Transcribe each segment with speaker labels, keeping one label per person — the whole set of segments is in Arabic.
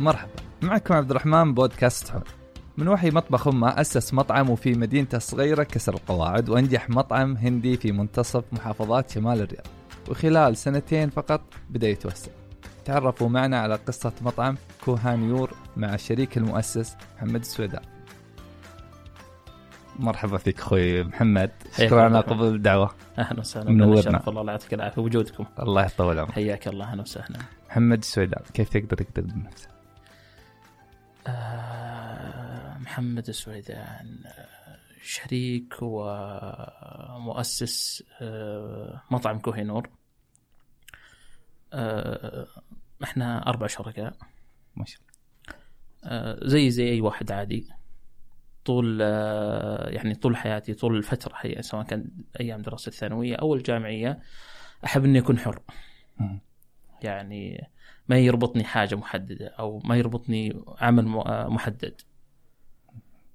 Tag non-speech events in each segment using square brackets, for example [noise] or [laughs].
Speaker 1: مرحبا. معكم عبد الرحمن بودكاست حول من وحي مطبخ أمه أسس مطعم في مدينته الصغيرة كسر القواعد وأنجح مطعم هندي في منتصف محافظات شمال الرياض. وخلال سنتين فقط بدأ يتوسع. تعرفوا معنا على قصة مطعم كوهانيور مع الشريك المؤسس محمد السويدان مرحبا فيك أخوي محمد. شكرا على قبول الدعوة.
Speaker 2: أهلا وسهلا.
Speaker 1: منورنا.
Speaker 2: الله الله يعطيك العافيه وجودكم.
Speaker 1: الله يطول عمرك.
Speaker 2: حياك الله. أهلا وسهلا.
Speaker 1: محمد السويدان كيف يقدر بنفسه
Speaker 2: آه، محمد السويدان آه، شريك ومؤسس آه، مطعم كوهينور آه، إحنا أربع شركاء.
Speaker 1: ما شاء الله.
Speaker 2: آه، زي زي أي واحد عادي. طول آه، يعني طول حياتي طول الفترة هي سواء كان أيام دراسة الثانوية أو الجامعية أحب إني أكون حر. يعني ما يربطني حاجة محددة أو ما يربطني عمل آه، محدد.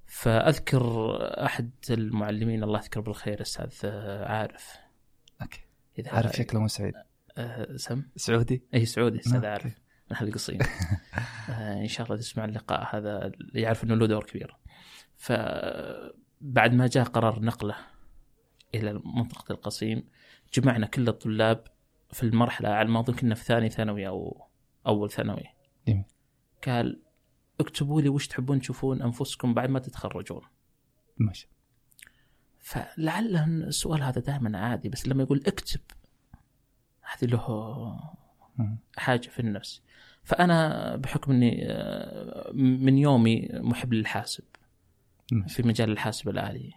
Speaker 2: فأذكر أحد المعلمين الله يذكره بالخير أستاذ آه، عارف.
Speaker 1: okay.
Speaker 2: إذا
Speaker 1: عارف شكله مو سعيد.
Speaker 2: آه، سم؟
Speaker 1: سعودي؟
Speaker 2: إي سعودي
Speaker 1: okay.
Speaker 2: عارف. من القصيم [laughs] إن شاء الله تسمع اللقاء هذا يعرف إنه له دور كبير. فبعد ما جاء قرار نقله إلى منطقه القصيم جمعنا كل الطلاب في المرحلة على ما أظن كنا في ثاني ثانوي أو أول ثانوي.
Speaker 1: جميل.
Speaker 2: قال اكتبوا لي وش تحبون تشوفون أنفسكم بعد ما تتخرجون.
Speaker 1: ما شاء
Speaker 2: فلعل السؤال هذا دائما عادي بس لما يقول اكتب هذه له. حاجة في النفس. فأنا بحكم إني آه، من يومي محب للحاسب في مجال الحاسب
Speaker 1: الآلي.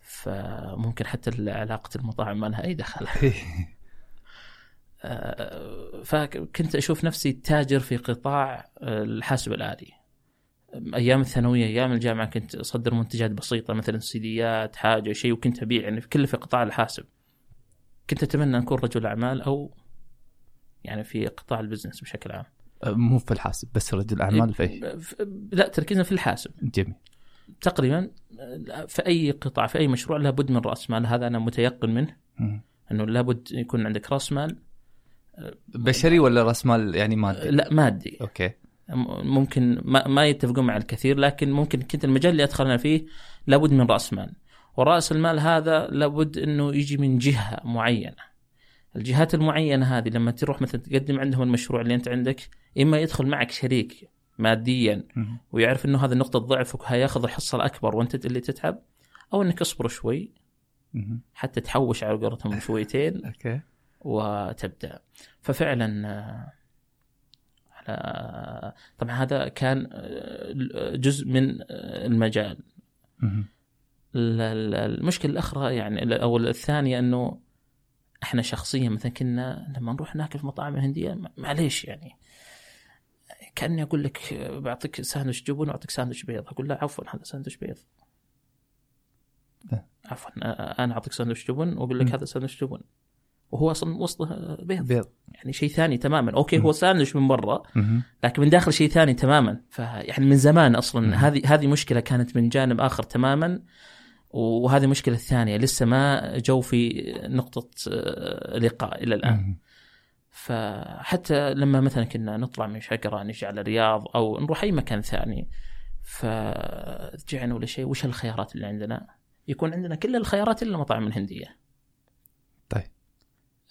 Speaker 2: فممكن حتى علاقه المطاعم ما لها أي دخل. [laughs] فكنت أشوف نفسي تاجر في قطاع آه، الحاسب الآلي. أيام الثانوية أيام الجامعة كنت أصدر منتجات بسيطة مثلا سيديات حاجة شيء وكنت أبيع يعني في كله في قطاع الحاسب. كنت أتمنى أن أكون رجل أعمال أو يعني في قطاع البزنس بشكل عام.
Speaker 1: مو في الحاسب بس رجل أعمال في أي.
Speaker 2: لا تركيزنا في الحاسب.
Speaker 1: جميل.
Speaker 2: تقريبا في أي قطاع في أي مشروع لابد من رأس مال. هذا أنا متيقن منه. أنه لابد يكون عندك رأس مال.
Speaker 1: بشري ولا راس مال يعني مادي؟
Speaker 2: لا مادي. أوكي. ممكن ما, ما يتفقون مع الكثير لكن ممكن كنت المجال اللي أدخلنا فيه لابد من رأس مال. ورأس المال هذا لابد إنه يجي من جهة معينة. الجهات المعينة هذه لما تروح مثلا تقدم عندهم المشروع اللي أنت عندك إما يدخل معك شريك ماديا. ويعرف إنه هذا نقطة ضعفك وهياخذ الحصة الأكبر وأنت اللي تتعب أو إنك اصبر شوي. حتى تحوش على قولتهم [laughs] شويتين.
Speaker 1: أوكي.
Speaker 2: وتبدأ. ففعلا آه، طبعا هذا كان آه، جزء من آه، المجال. المشكلة الأخرى يعني أو الثانية إنه إحنا شخصيا مثلا كنا لما نروح ناكل في مطاعم هنديه معليش يعني. كأني أقول لك بعطيك ساندويتش جبن وأعطيك ساندويتش بيض. أقول لا عفوا هذا ساندويتش بيض. عفوا أنا أعطيك ساندويتش جبن وأقول لك. هذا ساندويتش جبن. وهو أصلا وسطه بيض
Speaker 1: بيض
Speaker 2: يعني شيء ثاني تماما
Speaker 1: okay.
Speaker 2: هو ساندويتش من برا. لكن من داخل شيء ثاني تماما فيعني من زمان. أصلا هذه هذه مشكلة كانت من جانب آخر تماما وهذه المشكلة الثانية لسه ما جو في نقطة آه، لقاء إلى
Speaker 1: الآن.
Speaker 2: فحتى لما مثلا كنا نطلع من شقرة نجي على الرياض أو نروح أي مكان ثاني فرجعنا ولا شيء وش الخيارات اللي عندنا؟ يكون عندنا كل الخيارات إلا المطاعم
Speaker 1: الهندية.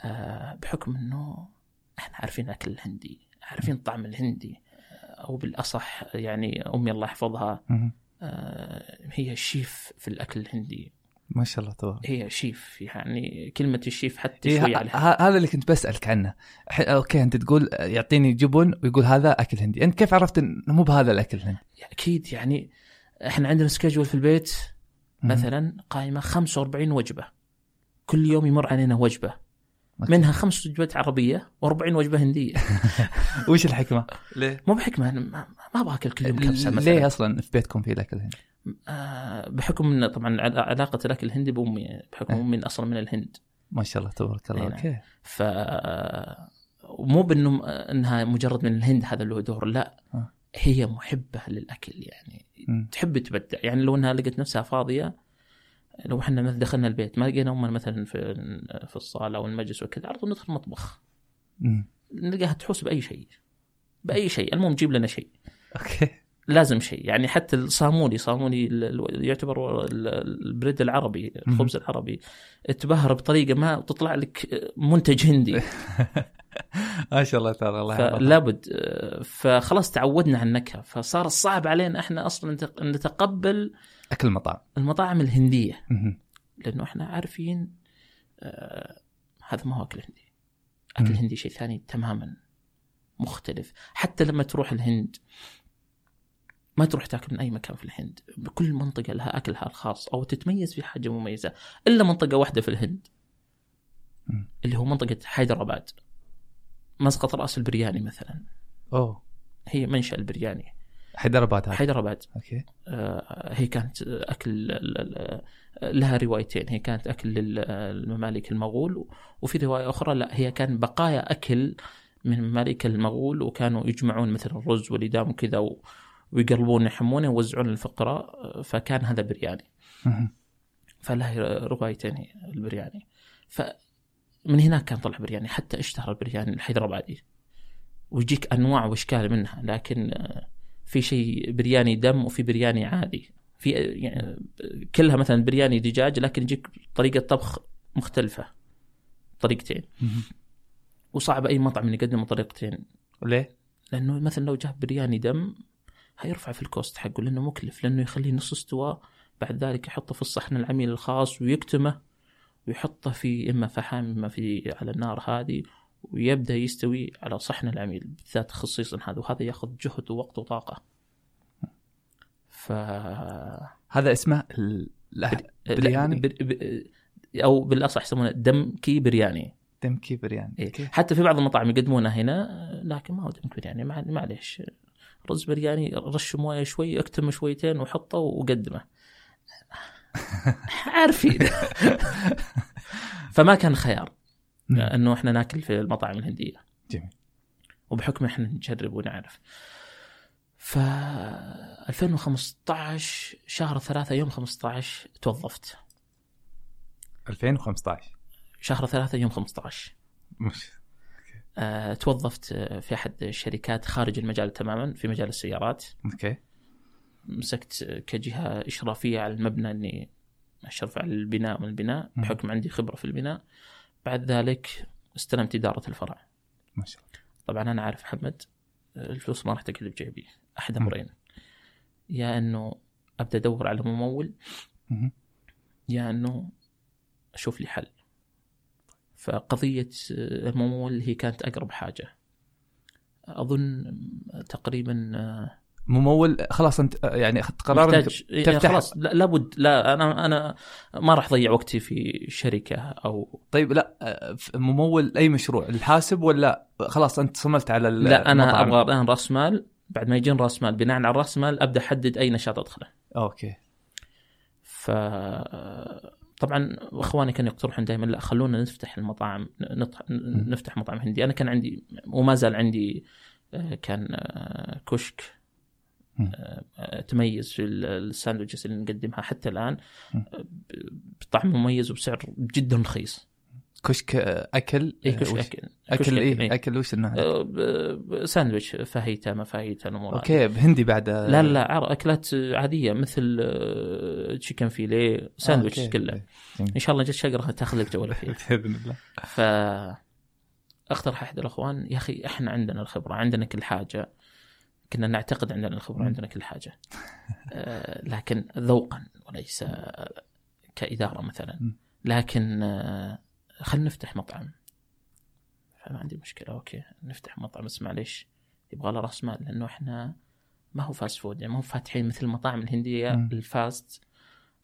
Speaker 2: آه بحكم إنه إحنا عارفين الاكل الهندي، عارفين الطعم الهندي أو بالأصح يعني أمي الله يحفظها. آه هي الشيف في الأكل الهندي،
Speaker 1: ما شاء الله تبارك.
Speaker 2: هي شيف يعني كلمة الشيف حتى
Speaker 1: إيه
Speaker 2: شوي عليها.
Speaker 1: هذا اللي كنت بسألك عنه. okay أنت تقول يعطيني جبن ويقول هذا أكل هندي. أنت كيف عرفت إنه مو بهذا الأكل الهندي؟
Speaker 2: أكيد يعني إحنا عندنا schedule في البيت. مثلا قائمة 45 وجبة. كل يوم يمر علينا وجبة.
Speaker 1: okay.
Speaker 2: منها خمس وجبات عربية و40 وجبة هندية [laughs]
Speaker 1: وش الحكمة؟ ليه؟
Speaker 2: مو بحكمة أنا ما ما أبغى أكل كل يوم كبسة مثلا
Speaker 1: ليه أصلا في بيتكم في الأكل الهندي؟
Speaker 2: آه بحكم إن طبعا عل- علاقة الأكل الهندي بأمي بحكم
Speaker 1: أه.
Speaker 2: أمي أصلا من الهند
Speaker 1: ما شاء الله تبارك الله
Speaker 2: إيه نعم.
Speaker 1: أوكي
Speaker 2: ف مو بانه إنها مجرد من الهند هذا له دور لا
Speaker 1: أه.
Speaker 2: هي محبة للأكل يعني
Speaker 1: مم.
Speaker 2: تحب تبدع يعني لو إنها لقت نفسها فاضية لو إحنا مثلا دخلنا البيت ما لقينا أمنا مثلا في في الصالة أو المجلس وكذا على طول ندخل المطبخ. نلقاها تحوس بأي شيء بأي شيء. المهم جيب لنا شيء.
Speaker 1: أوكي.
Speaker 2: لازم شيء. يعني حتى الصامولي صامولي يعتبر ال- البريد العربي الخبز العربي تبهر بطريقة ما تطلع لك منتج هندي. [laughs]
Speaker 1: ما شاء الله تبارك الله.
Speaker 2: آه، فخلاص تعودنا على النكهة. فصار الصعب علينا إحنا أصلا نتق- نتقبل
Speaker 1: أكل المطاعم.
Speaker 2: المطاعم
Speaker 1: الهندية.
Speaker 2: لأنه إحنا عارفين آه هذا ما هو أكل هندي. أكل
Speaker 1: مم.
Speaker 2: هندي شيء ثاني تماما مختلف. حتى لما تروح الهند ما تروح تاكل من أي مكان في الهند. كل منطقة لها أكلها الخاص أو تتميز في حاجة مميزة. إلا منطقة واحدة في الهند.
Speaker 1: مم.
Speaker 2: اللي هو منطقة حيدرآباد. مسقط رأس البرياني مثلا.
Speaker 1: أوه.
Speaker 2: هي منشأ البرياني.
Speaker 1: حيدرباد هذا.
Speaker 2: حيدرآباد.
Speaker 1: أوكي.
Speaker 2: آه، هي كانت أكل لها روايتين. هي كانت أكل للممالك المغول وفي رواية أخرى لا هي كان بقايا أكل من ممالك المغول وكانوا يجمعون مثل الرز والإدام وكذا و- ويقلبون يحمونه ويوزعون للفقراء فكان هذا برياني. فله روايتين البرياني. فمن هناك كان طلع برياني حتى اشتهر البرياني الحيدربادي ويجيك أنواع وإشكال منها لكن في شيء برياني دم وفي برياني عادي في يعني كلها مثلا برياني دجاج لكن يجيك طريقة طبخ مختلفة طريقتين. وصعب أي مطعم يقدم طريقتين
Speaker 1: ليه؟
Speaker 2: لأنه مثلا لو جاب برياني دم هيرفع في ال cost حقه لأنه مكلف لأنه يخليه نص استواء بعد ذلك يحطه في الصحن العميل الخاص ويكتمه ويحطه في إما فحم إما في على النار هذه ويبدأ يستوي على صحن العميل بالذات خصيصا هذا وهذا ياخذ جهد ووقت وطاقة. ف
Speaker 1: هذا اسمه ال- برياني
Speaker 2: بر... ب... أو بالأصح يسمونه دمكي برياني.
Speaker 1: دمكي برياني
Speaker 2: إيه.
Speaker 1: okay
Speaker 2: حتى في بعض المطاعم يقدمونها هنا لكن ما هو دمكي برياني مع- معليش رز برياني رش موية شوي اكتمه شويتين وحطه وقدمه [laughs] عارفين [laughs] فما كان خيار. انه إحنا ناكل في المطاعم الهندية.
Speaker 1: جميل.
Speaker 2: وبحكم إحنا نجرب ونعرف. ف 2015 شهر ثلاثة يوم 15 توظفت.
Speaker 1: 2015
Speaker 2: شهر ثلاثة يوم 15
Speaker 1: مش
Speaker 2: أه توظفت آه، في أحد الشركات خارج المجال تماما في مجال السيارات.
Speaker 1: أوكي.
Speaker 2: مسكت كجهة إشرافية على المبنى أني أشرف على البناء من البناء
Speaker 1: مم.
Speaker 2: بحكم عندي خبرة في البناء. بعد ذلك استلمت إدارة الفرع.
Speaker 1: ما شاء الله.
Speaker 2: طبعا أنا عارف محمد الفلوس ما راح تقعد بجيبي أحد. أمرين. يا أنه أبدأ أدور على ممول. يا أنه أشوف لي حل. فقضية الممول هي كانت أقرب حاجة. أظن تقريبا
Speaker 1: ممول خلاص انت يعني أخذت قرار تفتح-
Speaker 2: خلاص لا- لابد لا أنا أنا ما راح أضيع وقتي في شركة أو
Speaker 1: طيب لا ممول أي مشروع الحاسب ولا خلاص أنت صملت على
Speaker 2: لا
Speaker 1: أنا؟
Speaker 2: أبغى الآن رأس مال. بعد ما يجين رأس مال بناء على راس مال أبدأ أحدد أي نشاط أدخله.
Speaker 1: أوكي.
Speaker 2: ف طبعا إخواني كانوا يقترحون دائما لا خلونا نفتح المطاعم نفتح مطعم هندي أنا كان عندي وما زال عندي آه، كان آه، كشك. تميز في ال- ال sandwiches اللي نقدمها حتى
Speaker 1: الآن.
Speaker 2: آه، بطعم مميز وبسعر جدا رخيص.
Speaker 1: كشك آه، أكل
Speaker 2: اي
Speaker 1: آه،
Speaker 2: كشك أكل.
Speaker 1: أكل
Speaker 2: كشك
Speaker 1: اي أكل وش النوع؟
Speaker 2: آه، ساندويتش فاهيتا ما فاهيتا الأمور.
Speaker 1: okay بهندي بعد آه،
Speaker 2: لا لا أكلات عادية مثل آه، chicken fillet sandwich
Speaker 1: okay.
Speaker 2: كله.
Speaker 1: جميل.
Speaker 2: إن شاء الله جت شقرة تاخذ لك جوله [laughs] فيه
Speaker 1: بإذن الله.
Speaker 2: ف اقترح أحد الأخوان. يا أخي إحنا عندنا الخبرة عندنا كل حاجة. كنا نعتقد عندنا الخبرة
Speaker 1: مم.
Speaker 2: عندنا كل حاجة آه، لكن ذوقا وليس كإدارة مثلا. لكن آه، خلينا نفتح مطعم فما عندي مشكلة okay نفتح مطعم بس معليش يبغى له راس مال لأنه إحنا ما هو fast food يعني ما هو فاتحين مثل المطاعم الهندية
Speaker 1: مم.
Speaker 2: ال fast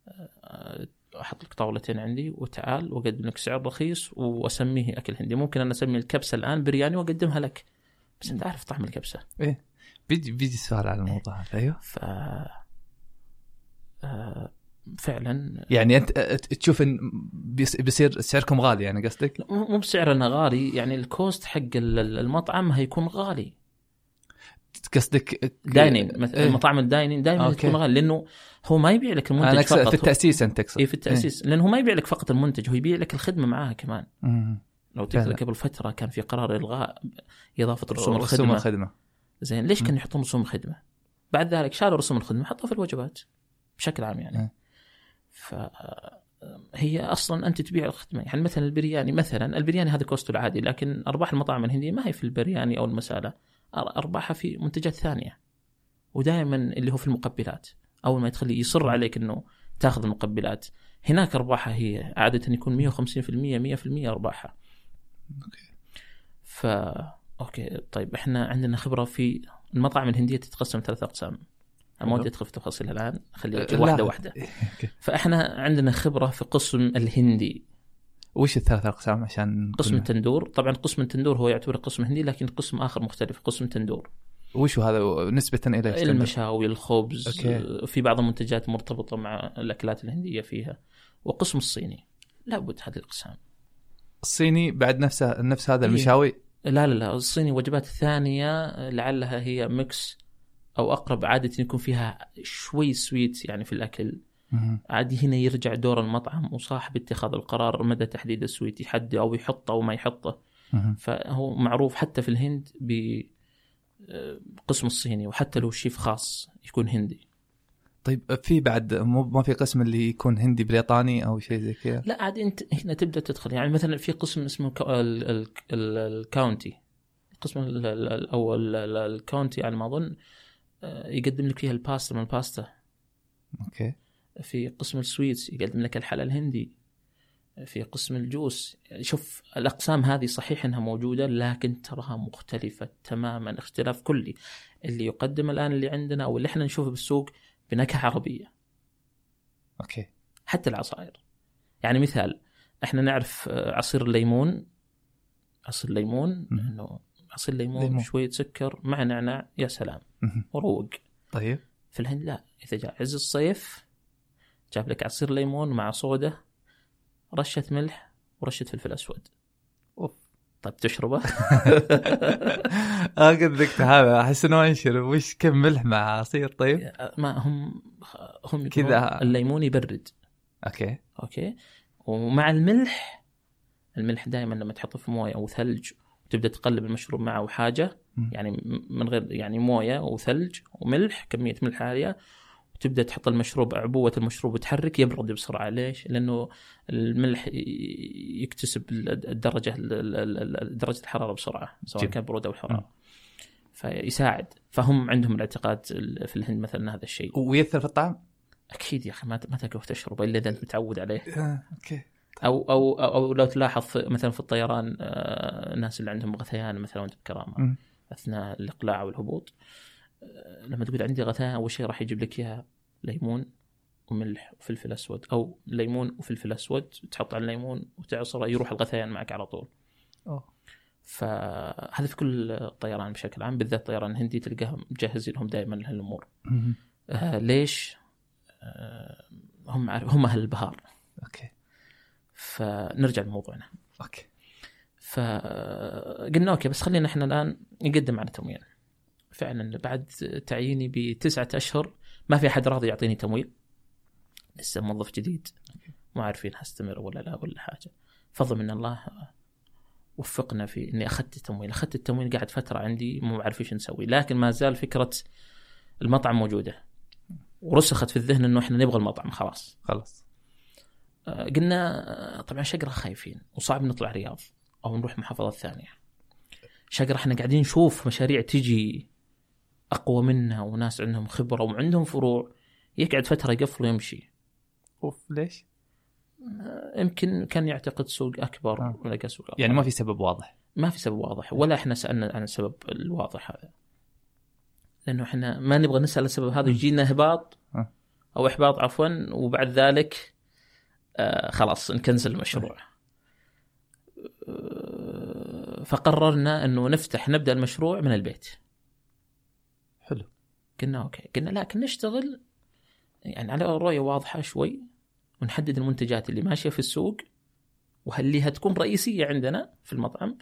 Speaker 2: آه، أحط لك طاولتين عندي وتعال وأقدم لك سعر رخيص وأسميه أكل هندي ممكن أنا أسمي الكبسة الآن برياني وأقدمها لك بس انت عارف طعم الكبسة.
Speaker 1: بيجي بيجي سؤال على الموضوع هذا أيوه.
Speaker 2: ف آه، فعلا.
Speaker 1: يعني أنت تشوف إن بيص- بيصير سعركم غالي يعني قصدك؟
Speaker 2: مو بسعرنا غالي يعني ال cost حق ال- ال- المطعم هيكون غالي.
Speaker 1: قصدك
Speaker 2: dining مثلا
Speaker 1: إيه.
Speaker 2: المطاعم ال dining دائما
Speaker 1: okay.
Speaker 2: تكون غالي لأنه هو ما يبيع لك المنتج
Speaker 1: أقصد
Speaker 2: فقط.
Speaker 1: في التأسيس أنت تقصد.
Speaker 2: اي في التأسيس. لأنه هو ما يبيع لك فقط المنتج هو يبيع لك الخدمة معاها كمان.
Speaker 1: مم.
Speaker 2: لو تذكر. قبل فترة كان في قرار إلغاء إضافة رسوم
Speaker 1: رسوم
Speaker 2: الخدمة.
Speaker 1: الخدمة.
Speaker 2: زين ليش. كانوا يحطون رسوم الخدمة؟ بعد ذلك شالوا رسوم الخدمة حطوا في الوجبات بشكل عام يعني.
Speaker 1: م.
Speaker 2: فهي أصلا أنت تبيع الخدمة. يعني مثلا البرياني مثلا البرياني هذا كوسته العادي لكن أرباح المطاعم الهندية ما هي في البرياني أو المسالة. أرباحها في منتجات ثانية. ودائما اللي هو في المقبلات. أول ما تخليه يصر عليك إنه تأخذ المقبلات. هناك أرباحها هي عادة يكون 150% 100% أرباحها.
Speaker 1: okay.
Speaker 2: ف okay طيب إحنا عندنا خبرة في المطاعم الهندية تتقسم ثلاث أقسام. أنا ما. ودي أدخل في تفاصيلها الآن خليها
Speaker 1: لا.
Speaker 2: واحدة
Speaker 1: واحدة. [laughs]
Speaker 2: فإحنا عندنا خبرة في قسم الهندي.
Speaker 1: وش الثلاث أقسام عشان
Speaker 2: قسم التندور طبعا قسم التندور هو يعتبر قسم هندي لكن قسم آخر مختلف قسم تندور.
Speaker 1: وش هذا؟ نسبة إلى؟
Speaker 2: المشاوي الخبز
Speaker 1: okay.
Speaker 2: في بعض المنتجات مرتبطة مع الأكلات الهندية فيها. وقسم الصيني. لابد هذه الأقسام.
Speaker 1: الصيني بعد نفسه نفس هذا
Speaker 2: إيه.
Speaker 1: المشاوي
Speaker 2: لا لا لا الصيني وجبات ثانية لعلها هي mix أو أقرب عادة يكون فيها شوي sweet يعني في
Speaker 1: الأكل.
Speaker 2: عادي هنا يرجع دور المطعم وصاحب اتخاذ القرار مدى تحديد ال sweet يحدي أو يحطه أو ما يحطه. فهو معروف حتى في الهند بقسم الصيني وحتى لو شيف خاص يكون هندي
Speaker 1: طيب في بعد مو ما في قسم اللي يكون هندي بريطاني أو شيء زي كذا؟
Speaker 2: لا عاد أنت هنا تبدأ تدخل. يعني مثلا في قسم اسمه كا- ال- ال- ال- الكاونتي. قسم ال- ال- أو ال- ال- الكاونتي على ما أظن آه، يقدم لك فيها الباستا من الباستا.
Speaker 1: okay.
Speaker 2: في قسم ال sweets يقدم لك الحلا الهندي. في قسم ال juice. شوف الأقسام هذه صحيح أنها موجودة لكن تراها مختلفة تماما اختلاف كلي. اللي يقدم الآن اللي عندنا أو اللي إحنا نشوفه بالسوق بنكهة عربية.
Speaker 1: okay.
Speaker 2: حتى العصائر. يعني مثال إحنا نعرف آه، عصير الليمون. عصير الليمون. إنه عصير ليمون,
Speaker 1: ليمون.
Speaker 2: شوية سكر مع نعناع. يا سلام. وروق.
Speaker 1: طيب.
Speaker 2: في الهند لا. إذا جاء عز الصيف جاب لك عصير ليمون مع صودا رشة ملح ورشة فلفل أسود.
Speaker 1: أوف.
Speaker 2: طيب تشربه؟ [laughs]
Speaker 1: آه قد ذقت هذا. أحس إنه أنشر. وش كم ملح مع عصير طيب؟
Speaker 2: ما هم هم
Speaker 1: كذا.
Speaker 2: الليمون يبرد.
Speaker 1: okay.
Speaker 2: okay. ومع الملح الملح دائما لما تحطه في موية أو ثلج وتبدأ تقلب المشروب معه حاجة
Speaker 1: مم.
Speaker 2: يعني من غير يعني موية وثلج وملح كمية ملح عالية وتبدا تحط المشروب عبوة المشروب وتحرك يبرد بسرعة ليش؟ لأنه الملح يكتسب ال- الدرجة ال- ال- ال- درجة الحرارة بسرعة سواء. كان برودة أو حرارة فيساعد فهم عندهم الاعتقاد ال- في الهند مثلا هذا الشيء
Speaker 1: ويأثر في الطعم؟
Speaker 2: أكيد يا أخي ما ما تقف تشربه إلا إذا أنت متعود عليه
Speaker 1: آه،
Speaker 2: أوكي أو أو أو, لو تلاحظ مثلا في الطيران آه، الناس اللي عندهم غثيان مثلا وانت بكرامه. أثناء الإقلاع والهبوط لما تقول عندي غثيان أول شيء راح يجيب لك إياها ليمون وملح وفلفل أسود. أو ليمون وفلفل أسود تحط على الليمون وتعصره يروح الغثيان معك على طول.
Speaker 1: أوه.
Speaker 2: فهذا في كل الطيران بشكل عام بالذات الطيران الهندي تلقاهم مجهزين لهم دائما لهالأمور.
Speaker 1: مهم.
Speaker 2: آه ليش؟ آه هم عارف هم أهل البهار.
Speaker 1: أوكي.
Speaker 2: فنرجع لموضوعنا.
Speaker 1: okay.
Speaker 2: فقلنا okay بس خلينا إحنا الآن نقدم على تمويل. فعلا بعد تعييني بتسعة أشهر ما في أحد راضي يعطيني تمويل. لسه موظف جديد. ما عارفين هستمر ولا لا ولا حاجة. فضل من الله وفقنا في إني أخذت التمويل. أخذت التمويل قاعد فترة عندي مو عارف إيش نسوي. لكن ما زال فكرة المطعم موجودة. ورسخت في الذهن إنه إحنا نبغى المطعم خلاص.
Speaker 1: خلاص.
Speaker 2: آه، قلنا آه، طبعا شقرة خايفين. وصعب نطلع رياض أو نروح محافظات ثانية. شقرة إحنا قاعدين نشوف مشاريع تجي أقوى منا وناس عندهم خبرة وعندهم فروع يقعد فترة يقفل ويمشي
Speaker 1: أوف ليش؟
Speaker 2: يمكن كان يعتقد سوق أكبر
Speaker 1: آه.
Speaker 2: ولا سوق أكبر.
Speaker 1: يعني ما في سبب واضح
Speaker 2: ما في سبب واضح ولا إحنا سألنا عن السبب الواضح هذا لأنه إحنا ما نبغى نسأل السبب هذا يجينا اهباط
Speaker 1: آه.
Speaker 2: أو إحباط عفوا وبعد ذلك آه خلاص نكنسل المشروع آه، فقررنا إنه نفتح نبدأ المشروع من البيت قلنا okay. قلنا لكن نشتغل يعني على رؤية واضحة شوي ونحدد المنتجات اللي ماشية في السوق وهل هتكون رئيسية عندنا في المطعم؟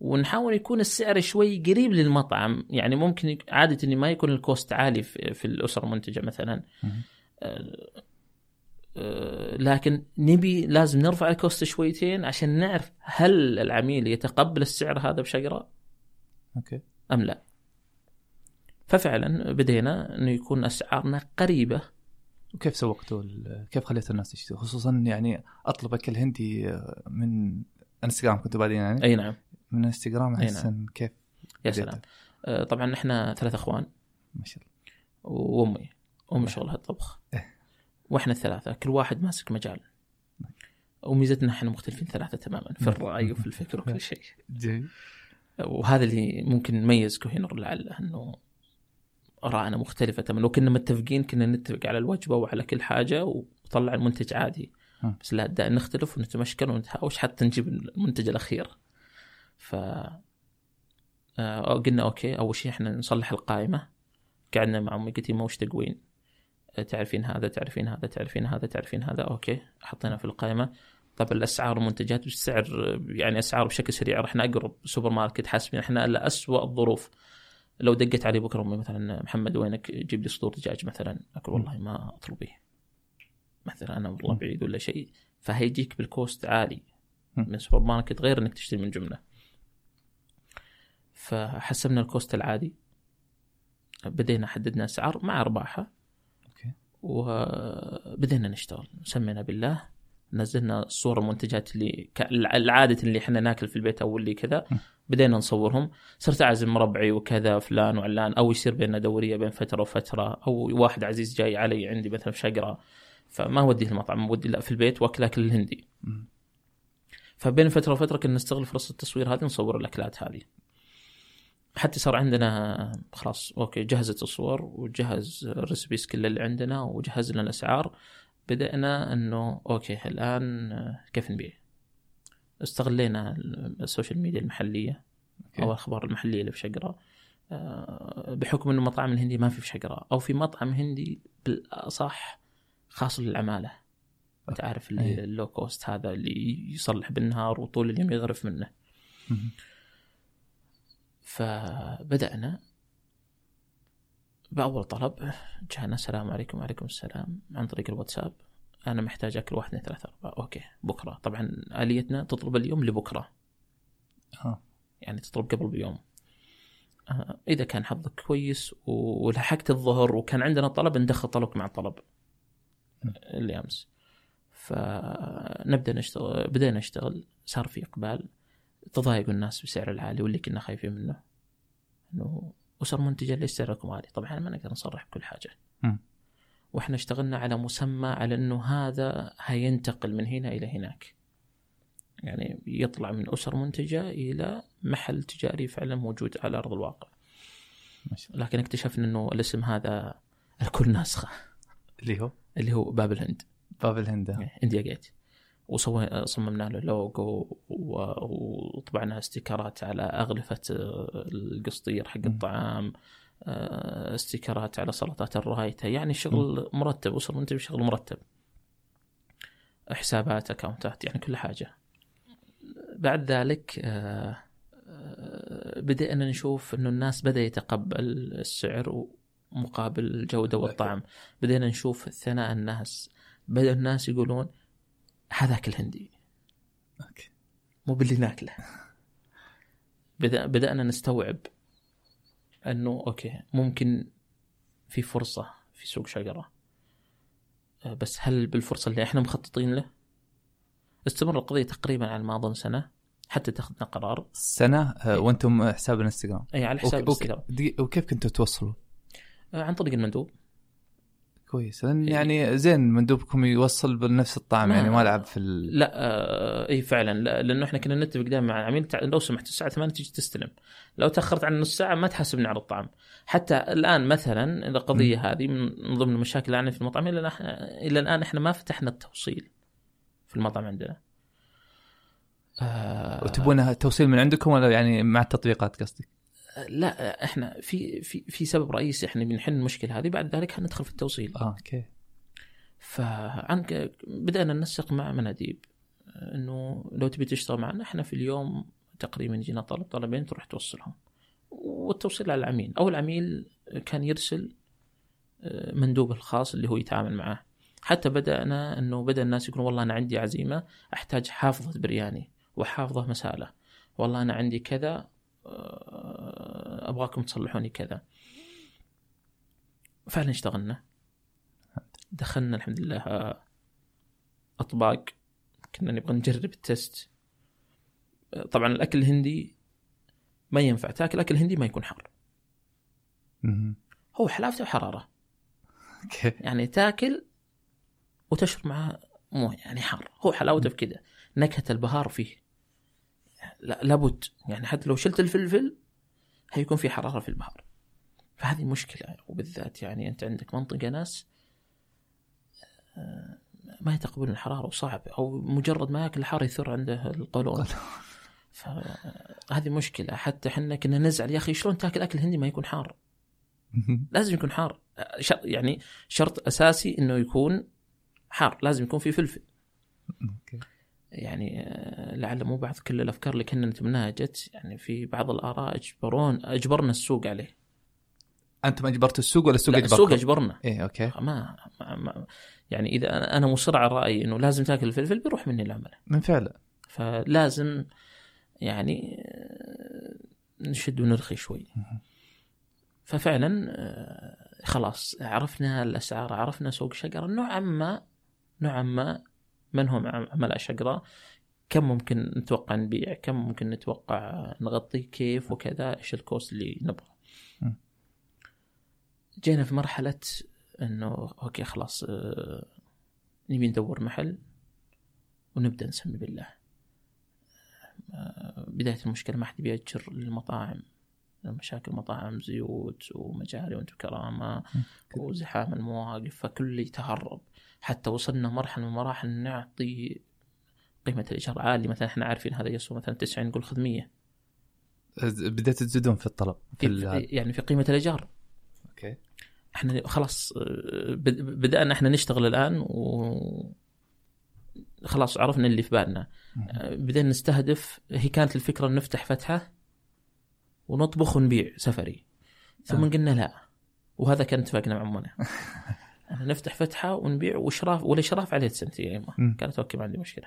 Speaker 2: ونحاول يكون السعر شوي قريب للمطعم. يعني ممكن عادة ما يكون ال cost عالي في, الأسرة المنتجة مثلا. آه، آه، لكن نبي لازم نرفع ال cost شويتين عشان نعرف هل العميل يتقبل السعر هذا بشقره
Speaker 1: okay.
Speaker 2: أم لا؟ ففعلا بدينا إنه يكون أسعارنا قريبة.
Speaker 1: وكيف سوقتوا كيف خليتوا الناس تشتري خصوصا يعني اطلب اكل هندي من إنستغرام كنتوا بادين يعني؟
Speaker 2: أي نعم.
Speaker 1: من إنستغرام
Speaker 2: أي
Speaker 1: احس إن كيف
Speaker 2: يا؟ سلام. آه، طبعا إحنا ثلاث إخوان.
Speaker 1: ما شاء الله.
Speaker 2: وأمي. أمي شغلها الطبخ.
Speaker 1: إيه.
Speaker 2: وإحنا الثلاثة. كل واحد ماسك مجال. وميزتنا إحنا مختلفين ثلاثة تماما في الرأي وفي الفكر وكل [laughs] شيء.
Speaker 1: جميل.
Speaker 2: وهذا اللي ممكن نميز كوهينور لعله إنه آرائنا مختلفة تماما. لو كنا متفقين كنا نتفق على الوجبة وعلى كل حاجة وطلع المنتج عادي. بس لا دا نختلف ونتمشكل ونتهاوش حتى نجيب المنتج الأخير. ف آه، قلنا okay أول شيء إحنا نصلح القائمة. قعدنا مع أمي قلت ما وش تقوين؟ آه، تعرفين هذا تعرفين هذا تعرفين هذا تعرفين هذا. okay حطينا في القائمة. طب الأسعار المنتجات بالسعر يعني أسعار بشكل سريع. رحنا اقرب سوبر ماركت حاسبين إحنا لاسوء الظروف. لو دقت علي بكرة أمي مثلا محمد وينك؟ جيب لي صدور دجاج مثلا. أقول والله ما اطلبي مثلا أنا والله. بعيد ولا شيء. فهيجيك بال cost
Speaker 1: عالي.
Speaker 2: من سوبر ماركت غير إنك تشتري من جملة. فحسبنا ال cost العادي. بدينا حددنا اسعار مع ارباحها
Speaker 1: okay.
Speaker 2: وبدينا نشتغل. سمينا بالله. نزلنا صور المنتجات اللي العادة اللي إحنا ناكل في البيت أو اللي كذا. بدينا نصورهم صرت أعزم ربعي وكذا فلان وعلان أو يصير بيننا دورية بين فترة وفترة أو واحد عزيز جاي علي عندي مثلا في شقرة فما وديه المطعم ودي لا في البيت وأكل أكل الهندي. فبين فترة وفترة كنا نستغل فرصة التصوير هذه نصور الأكلات هذه. حتى صار عندنا خلاص okay جهزت الصور وجهز ال recipes كل اللي عندنا وجهز لنا الاسعار بدأنا إنه okay الآن كيف نبيع؟ استغلينا ال social media
Speaker 1: المحلية
Speaker 2: okay. أو الأخبار المحلية اللي في شقره آه، بحكم إنه المطاعم الهنديه ما في في شقره أو في مطعم هندي بالأصح خاص للعمالة. أنت عارف اللي
Speaker 1: أي.
Speaker 2: ال low cost هذا اللي يصلح بالنهار وطول اليوم يغرف منه.
Speaker 1: مم.
Speaker 2: فبدأنا. بأول طلب جانا السلام عليكم وعليكم السلام عن طريق الواتساب. أنا محتاج أكل واحد اثنين ثلاثة أربعة. okay. بكرة. طبعا آليتنا تطلب اليوم لبكرة.
Speaker 1: آه.
Speaker 2: يعني تطلب قبل بيوم. آه، إذا كان حظك كويس ولحقت الظهر وكان عندنا طلب ندخل طلبك مع الطلب اللي أمس. فنبدأ نشتغل بدينا نشتغل. صار في إقبال. تضايقوا الناس بالسعر العالي واللي كنا خايفين منه. إنه اسر منتجه ليش سعركم عالي؟ طبعا ما نقدر نصرح بكل حاجة.
Speaker 1: مم.
Speaker 2: وإحنا اشتغلنا على مسمى على إنه هذا هينتقل من هنا إلى هناك. يعني يطلع من أسر منتجة إلى محل تجاري فعلا موجود على أرض الواقع. لكن اكتشفنا إنه الاسم هذا الكل ناسخة
Speaker 1: اللي هو
Speaker 2: اللي هو باب الهند
Speaker 1: باب الهند.
Speaker 2: انديا جيت وسوي صممنا له لوجو وطبعنا استيكرات على أغلفة القسطير حق. الطعام استيكرات على سلطات الرايته يعني شغل مرتب وصل منتج شغل مرتب. حسابات اكونتات يعني كل حاجة. بعد ذلك آه، آه، بدأنا نشوف إنه الناس بدأ يتقبل السعر مقابل الجودة والطعم. بدأنا نشوف ثناء الناس. بدأ الناس يقولون هذاك الهندي مو باللي ناكله. بدأ بدأنا نستوعب انه أوكي ممكن في فرصة في سوق شقرة آه، بس هل بالفرصة اللي إحنا مخططين له؟ استمر القضية تقريبا على ما اظن سنة حتى اتخذنا قرار.
Speaker 1: سنة؟ آه، وأنتم حساب الانستغرام.
Speaker 2: اي على حساب الانستغرام.
Speaker 1: وكيف كنتوا توصلوا؟
Speaker 2: آه، عن طريق المندوب.
Speaker 1: كويس. لأن
Speaker 2: إيه.
Speaker 1: يعني زين مندوبكم يوصل بنفس الطعم
Speaker 2: ما-
Speaker 1: يعني ما لعب في ال...
Speaker 2: لا آه اي فعلا. لا لأنه إحنا كنا نتفق دائما مع العميل لو سمحت الساعة 8 تجي تستلم. لو تأخرت عن نص ساعة ما تحاسبني على الطعام حتى الآن مثلا القضية هذه من ضمن المشاكل اللي في المطعم الآن- إلى الآن إحنا ما فتحنا التوصيل في المطعم عندنا. آه.
Speaker 1: وتبونها توصيل من عندكم ولا يعني مع التطبيقات قصدي؟
Speaker 2: لا إحنا في في في سبب رئيسي إحنا بنحل المشكلة هذه بعد ذلك حندخل في التوصيل.
Speaker 1: آه أوكي.
Speaker 2: فعن بدأنا ننسق مع مناديب إنه لو تبي تشتغل معنا إحنا في اليوم تقريبا يجينا طلب طلبين تروح توصلهم. والتوصيل على العميل. أو العميل كان يرسل آه، مندوبه الخاص اللي هو يتعامل معه حتى بدأنا إنه بدأ الناس يقولون والله أنا عندي عزيمة أحتاج حافظة برياني وحافظة مساله. والله أنا عندي كذا آه، أبغاكم تصلحوني كذا. فعلا اشتغلنا. دخلنا الحمد لله آه، أطباق. كنا نبغى نجرب التست. طبعا الأكل الهندي ما ينفع تاكل اكل هندي ما يكون حار. هو حلاوته وحرارة.
Speaker 1: أوكي.
Speaker 2: يعني تاكل وتشرب معاه مويه يعني حار. هو حلاوته في كذا نكهة البهار فيه. لا لابد. يعني حتى لو شلت الفلفل هيكون في حرارة في البهار فهذه مشكلة. وبالذات يعني أنت عندك منطقة ناس آه، ما يتقبلون الحرارة وصعب أو مجرد ما يأكل الحار يثر عنده القولون. فهذه مشكلة. حتى إحنا كنا نزعل يا أخي شلون تأكل أكل هندي ما يكون حار. لازم يكون حار. ش- يعني شرط أساسي إنه يكون حار. لازم يكون في فلفل. يعني آه، لعل مو بعض كل الأفكار اللي كنا نتمناها جت يعني في بعض الآراء اجبرون أجبرنا السوق عليه.
Speaker 1: أنتم اجبرتوا السوق ولا السوق
Speaker 2: لا
Speaker 1: اجبركم؟
Speaker 2: السوق اجبرنا
Speaker 1: إيه أوكي.
Speaker 2: ما, ما, ما يعني إذا أنا مصر على رايي إنه لازم تأكل الفلفل بيروح مني العمل.
Speaker 1: من فعلا
Speaker 2: فلازم يعني آه، نشد ونرخي شوي. ففعلا آه، خلاص عرفنا الأسعار عرفنا سوق شقره نوعا ما نوعا ما من هم عم- عملاء شقره كم ممكن نتوقع نبيع؟ كم ممكن نتوقع نغطي؟ كيف؟ وكذا؟ إيش ال cost اللي نبغى. جينا في مرحلة إنه okay خلاص آه، نبي ندور محل ونبدأ نسمي بالله. آه، بداية المشكلة ما حد يبي يأجر للمطاعم. مشاكل مطاعم زيوت ومجاري وانت كرامة وزحام المواقف فكل يتهرب. حتى وصلنا مرحلة من المراحل نعطي قيمة الإيجار عالي. مثلا إحنا عارفين هذا يسوى مثلا 90 نقول خذ 100
Speaker 1: بديت تزيدون في الطلب في
Speaker 2: يعني في قيمة الإيجار.
Speaker 1: أوكي.
Speaker 2: إحنا خلاص بد- بدأنا إحنا نشتغل الآن و خلاص عرفنا اللي في بالنا. بدينا نستهدف هي كانت الفكرة نفتح فتحة ونطبخ ونبيع سفري. ثم
Speaker 1: آه.
Speaker 2: قلنا لا. وهذا كان اتفاقنا مع عمنا أنا نفتح فتحة ونبيع واشراف والاشراف عليه سنتين
Speaker 1: مم.
Speaker 2: كانت أوكي ما عندي مشكلة.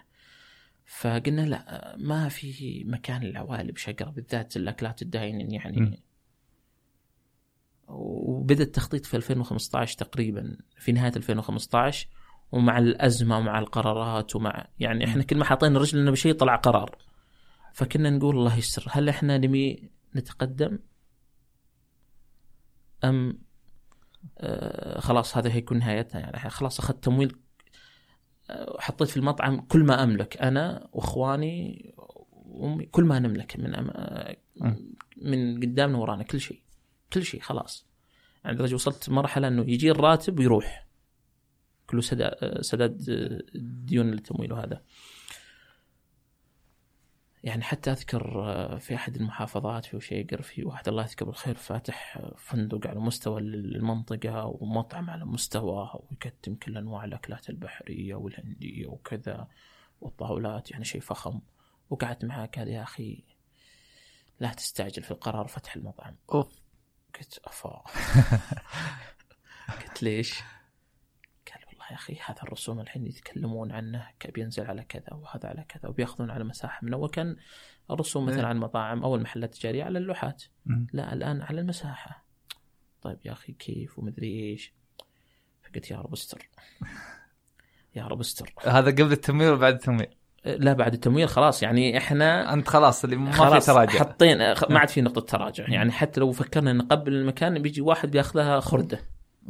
Speaker 2: فقلنا لا ما في مكان للعوالب شقره بالذات الأكلات الداينين يعني.
Speaker 1: مم.
Speaker 2: وبدأ التخطيط في 2015 تقريبا في نهاية 2015 ومع الأزمة ومع القرارات ومع يعني إحنا كل ما حطينا رجلنا بشيء طلع قرار. فكنا نقول الله يستر هل إحنا نبي نتقدم؟ أم آه خلاص هذا هيكون نهايتنا يعني. خلاص أخذت تمويل آه، حطيت في المطعم كل ما أملك أنا وإخواني وأمي كل ما نملك من أم... آه، من قدامنا ورانا كل شيء كل شيء خلاص. يعني لدرجه وصلت مرحلة إنه يجي الراتب ويروح. كله سداد سداد الديون التمويل وهذا يعني حتى أذكر آه، في أحد المحافظات في وشيقر في واحد الله يذكره بالخير فاتح فندق على مستوى المنطقة ومطعم على مستوى ويقدم كل أنواع الأكلات البحرية والهندية وكذا والطاولات يعني شيء فخم. وقعدت معاه قال يا أخي لا تستعجل في القرار فتح المطعم.
Speaker 1: أوف.
Speaker 2: قلت أفا. [laughs] قلت ليش؟ يا أخي هذا الرسوم الحين يتكلمون عنه بينزل على كذا وهذا على كذا وبيأخذون على مساحة من اول كان الرسوم مثلا
Speaker 1: إيه.
Speaker 2: على المطاعم أو المحلات التجارية على اللوحات. لا الآن على المساحة. طيب يا أخي كيف؟ ومدري إيش؟ فقلت يا رب استر. يا رب استر.
Speaker 1: هذا قبل التمويل وبعد التمويل؟
Speaker 2: لا بعد التمويل خلاص. يعني إحنا
Speaker 1: أنت خلاص اللي ما في
Speaker 2: خلاص
Speaker 1: تراجع.
Speaker 2: حطين خ- ما عاد في نقطة تراجع. يعني حتى لو فكرنا نقبل المكان بيجي واحد بيأخذها خردة.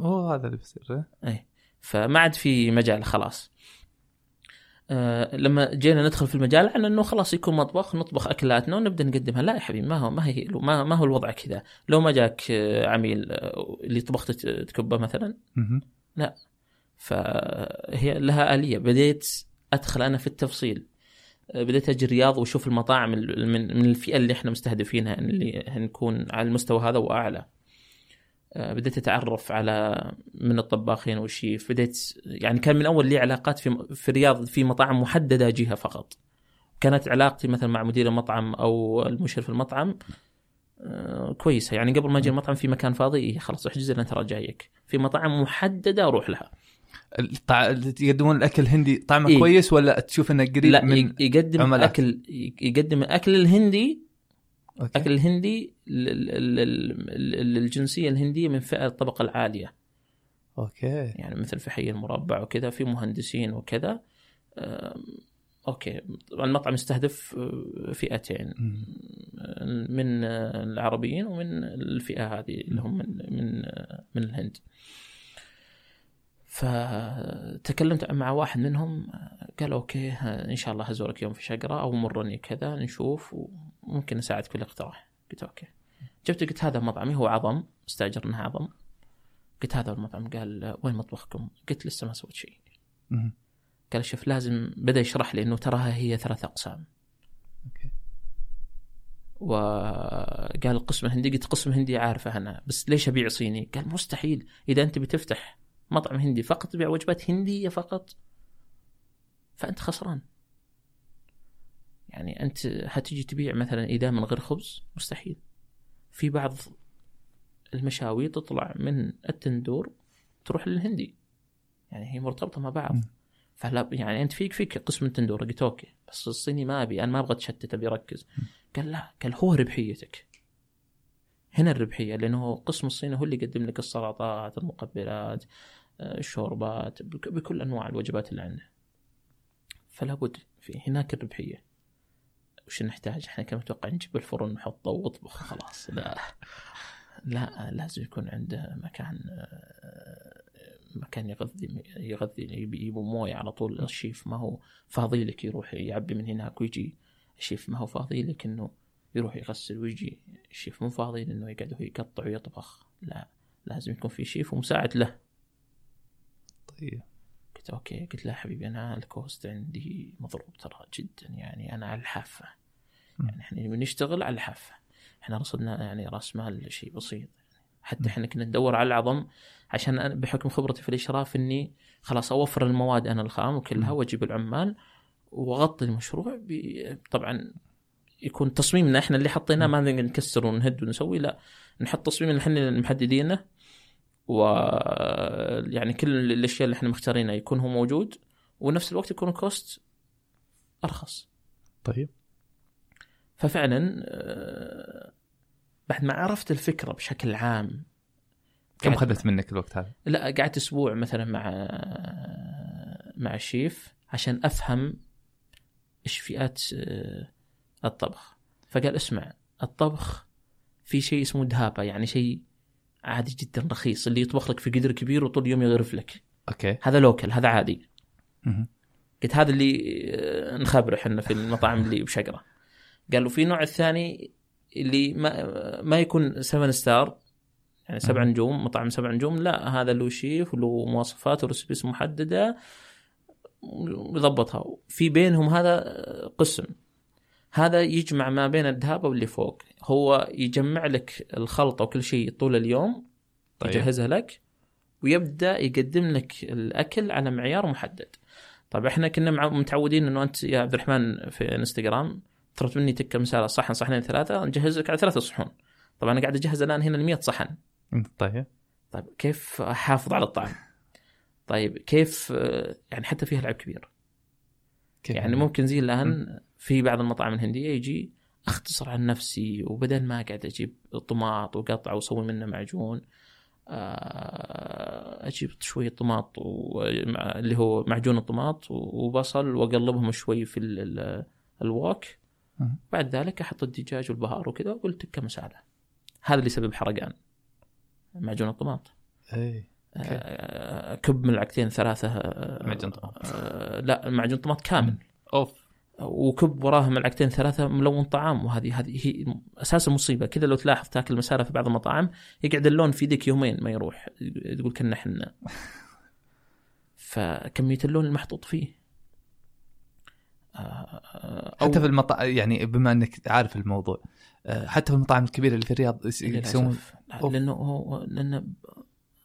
Speaker 1: أوه هذا اللي بيصير إيه.
Speaker 2: فما عاد في مجال خلاص. آه لما جينا ندخل في المجال على إنه خلاص يكون مطبخ نطبخ أكلاتنا ونبدأ نقدمها. لا يا حبيبي ما هو ما هي ما, ما هو الوضع كذا. لو ما جاك آه، عميل آه، اللي طبخت تكبه مثلا.
Speaker 1: مهم.
Speaker 2: فهي لها آلية. بديت أدخل أنا في التفصيل. آه، بديت أجي الرياض وأشوف المطاعم ال- من الفئة اللي إحنا مستهدفينها اللي نكون على المستوى هذا وأعلى. آه، بديت أتعرف على من الطباخين والشيف بديت يعني كان من أول لي علاقات في في الرياض في مطاعم محددة أجيها فقط كانت علاقتي مثلا مع مدير المطعم أو المشرف المطعم آه، كويسة يعني قبل ما أجي المطعم في مكان فاضي إيه خلاص أحجز لنا ترى جايك في مطاعم محددة أروح لها.
Speaker 1: يقدمون الأكل الهندي طعمه
Speaker 2: إيه.
Speaker 1: كويس ولا تشوف إنه قريب
Speaker 2: لا
Speaker 1: من
Speaker 2: يقدم
Speaker 1: عملاء.
Speaker 2: أكل يقدم الأكل الهندي okay. الهندي للجنسيه الهندية من فئة الطبقة العالية.
Speaker 1: أوكي.
Speaker 2: يعني مثل في حي المربع وكذا في مهندسين وكذا. okay. المطعم يستهدف آه، فئتين. من العربيين ومن الفئة هذه اللي هم من من من الهند. فتكلمت مع واحد منهم آه، قال okay آه، إن شاء الله هزورك يوم في شقرة أو مرني كذا نشوف وممكن أساعدك في الاقتراح. قلت okay. جبت قلت هذا مطعمي هو عظم استاجرناه عظم. قلت هذا المطعم. قال وين مطبخكم؟ قلت لسه ما سويت شيء. قال شوف لازم بدأ يشرح لي إنه تراها هي ثلاث أقسام.
Speaker 1: okay.
Speaker 2: وقال القسم الهندي. قلت قسم هندي عارفه أنا بس ليش أبيع صيني؟ قال مستحيل. إذا أنت بتفتح مطعم هندي فقط تبيع وجبات هندية فقط. فأنت خسران. يعني أنت هتجي تبيع مثلا اذا من غير خبز مستحيل. في بعض المشاوي تطلع من التندور تروح للهندي. يعني هي مرتبطة مع بعض. فلا يعني أنت فيك فيك قسم التندور قلت أوكي بس الصيني ما أبي أنا ما أبغى اتشتت أبي أركز. قال لا قال هو ربحيتك هنا الربحية لأنه قسم الصيني هو اللي يقدم لك السلطات المقبلات آه، الشوربات بك- بكل أنواع الوجبات اللي عنده فلا بد في هناك الربحية وش نحتاج؟ إحنا كم نتوقع نجيب الفرن نحطه واطبخ خلاص. لا. لا لازم يكون عنده مكان آه، مكان يغذي يغذي يجيبوا موية على طول. الشيف ما هو فاضي لك يروح يعبي من هناك ويجي. الشيف ما هو فاضي لك إنه يروح يغسل ويجي. الشيف مو فاضي لإنه يقعد هو يقطع ويطبخ. لا لازم يكون في شيف ومساعد له.
Speaker 1: طيب.
Speaker 2: قلت okay قلت له حبيبي أنا ال cost عندي مضروب ترى جدا يعني أنا على
Speaker 1: الحافة.
Speaker 2: يعني إحنا نبي نشتغل على الحافة إحنا رصدنا يعني رأس مال شيء بسيط حتى. إحنا كنا ندور على العظم عشان أنا بحكم خبرتي في الإشراف إني خلاص أوفر المواد أنا الخام وكلها. وأجيب العمال وأغطي المشروع طبعا يكون تصميمنا إحنا اللي حطيناه ما نكسر ونهد ونسوي لا نحط تصميم اللي إحنا محددينه و يعني كل الأشياء اللي إحنا مختارينها يكون هو موجود ونفس الوقت يكون الكوست أرخص.
Speaker 1: طيب.
Speaker 2: ففعلا آه، بعد ما عرفت الفكرة بشكل عام
Speaker 1: كم خذت منك الوقت هذا؟
Speaker 2: لا قعدت أسبوع مثلا مع مع الشيف عشان أفهم إيش فئات آه، الطبخ. فقال اسمع الطبخ في شيء اسمه دهابة يعني شيء عادي جدا رخيص. اللي يطبخ لك في قدر كبير وطول اليوم يغرف لك.
Speaker 1: أوكي.
Speaker 2: هذا لوكل هذا عادي. قلت هذا اللي آه، نخبره إحنا في المطاعم اللي بشقرة. قالوا في نوع الثاني اللي ما ما يكون 7 ستار يعني سبع. نجوم مطعم سبع نجوم. لا هذا له شيف وله مواصفات وريسبيس محددة يضبطها في بينهم هذا قسم. هذا يجمع ما بين الدهابه واللي فوق. هو يجمع لك الخلطة وكل شيء طول اليوم
Speaker 1: طيب.
Speaker 2: يجهزها لك ويبدأ يقدم لك الأكل على معيار محدد. طيب إحنا كنا متعودين إنه أنت يا عبد الرحمن في إنستغرام طلبت مني تكة مسألة صحن صحنين ثلاثة نجهز لك على ثلاثة صحون. طبعا أنا قاعد أجهز الآن هنا ال 100 صحن
Speaker 1: طيب.
Speaker 2: طيب كيف أحافظ على الطعم؟ طيب كيف يعني حتى فيها لعب كبير.
Speaker 1: كيف؟
Speaker 2: يعني ممكن زي الآن في بعض المطاعم الهندية يجي أختصر عن نفسي وبدل ما قاعد أجيب طماط وقطع وأسوي منه معجون آه، أجيب شوية طماط اللي هو معجون الطماط وبصل وأقلبهم شوي في ال- ال- الوok
Speaker 1: مم.
Speaker 2: بعد ذلك أحط الدجاج والبهار وكذا وأقول تكه مساله. هذا اللي يسبب حرقان معجون الطماط.
Speaker 1: اي
Speaker 2: آه، كب ملعقتين ثلاثة آه،
Speaker 1: معجون طماط.
Speaker 2: لا معجون طماط كامل.
Speaker 1: أوف.
Speaker 2: وكب وراها ملعقتين ثلاثة ملون طعام وهذه هذه هي أساس المصيبة كذا لو تلاحظ تاكل مسارة في بعض المطاعم يقعد اللون في يدك يومين ما يروح تقول كنا حنا [laughs] فكمية اللون المحطوط فيه آه، أو-
Speaker 1: حتى في المطاعم يعني بما إنك عارف الموضوع آه، حتى في المطاعم الكبيرة اللي في الرياض يس- يسوون
Speaker 2: للأسف لا،
Speaker 1: أوف.
Speaker 2: لأنه هو لأنه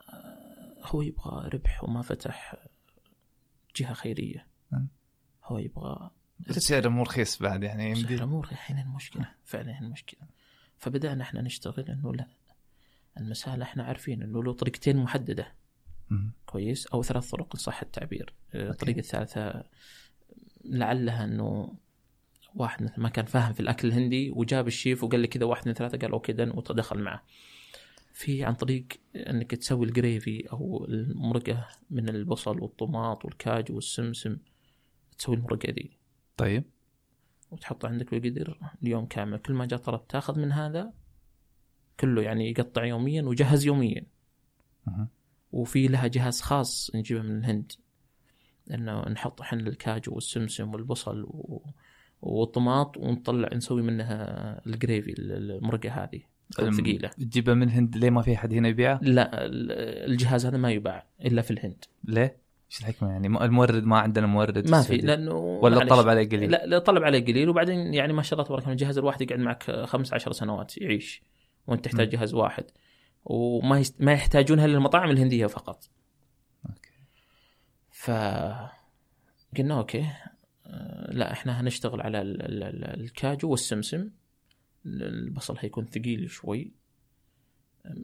Speaker 2: آه، هو يبغى ربح وما فتح جهة خيرية
Speaker 1: نعم.
Speaker 2: هو يبغى
Speaker 1: السعر مو رخيص بعد يعني يمدي.
Speaker 2: الأمور هنا المشكلة فعلا المشكلة. فبدأنا إحنا نشتغل إنه لا المسألة إحنا عارفين إنه له طريقتين
Speaker 1: محددة.
Speaker 2: كويس؟ أو ثلاث طرق إن صح التعبير. الطريقة الثالثه لعلها إنه واحد مثلا ما كان فاهم في الأكل الهندي وجاب الشيف وقال لي كذا واحد اثنين ثلاثة قال okay done ودخل معه. في عن طريق إنك تسوي ال gravy أو المرقة من البصل والطماط والكاجو والسمسم تسوي المرقة دي.
Speaker 1: طيب.
Speaker 2: وتحطه عندك بالقدر اليوم كامل. كل ما جاء طلب تاخذ من هذا كله يعني يقطع يوميا وجهز يوميا.
Speaker 1: مهم.
Speaker 2: وفي لها جهاز خاص نجيبه من الهند. إنه نحط إحنا الكاجو والسمسم والبصل و... والطماط ونطلع نسوي منها الجريفي المرقة هذه. تكون ثقيله
Speaker 1: تجيبه من الهند ليه ما في أحد هنا يبيعه؟
Speaker 2: لا ال- الجهاز هذا ما يباع إلا في الهند.
Speaker 1: ليه؟ إيش الحكمة يعني المورد ما عندنا مورد
Speaker 2: ما في؟ لأنه
Speaker 1: ولا. الطلب عليه قليل؟
Speaker 2: لا الطلب عليه قليل وبعدين يعني ما شاء الله تبارك الله الجهاز الواحد يقعد معك خمس عشر سنوات يعيش وانت تحتاج. جهاز واحد وما يست... ما يحتاجونها الا المطاعم الهنديه فقط
Speaker 1: okay.
Speaker 2: ف قلنا okay آه، لا إحنا هنشتغل على ال- ال- ال- الكاجو والسمسم البصل هيكون ثقيل شوي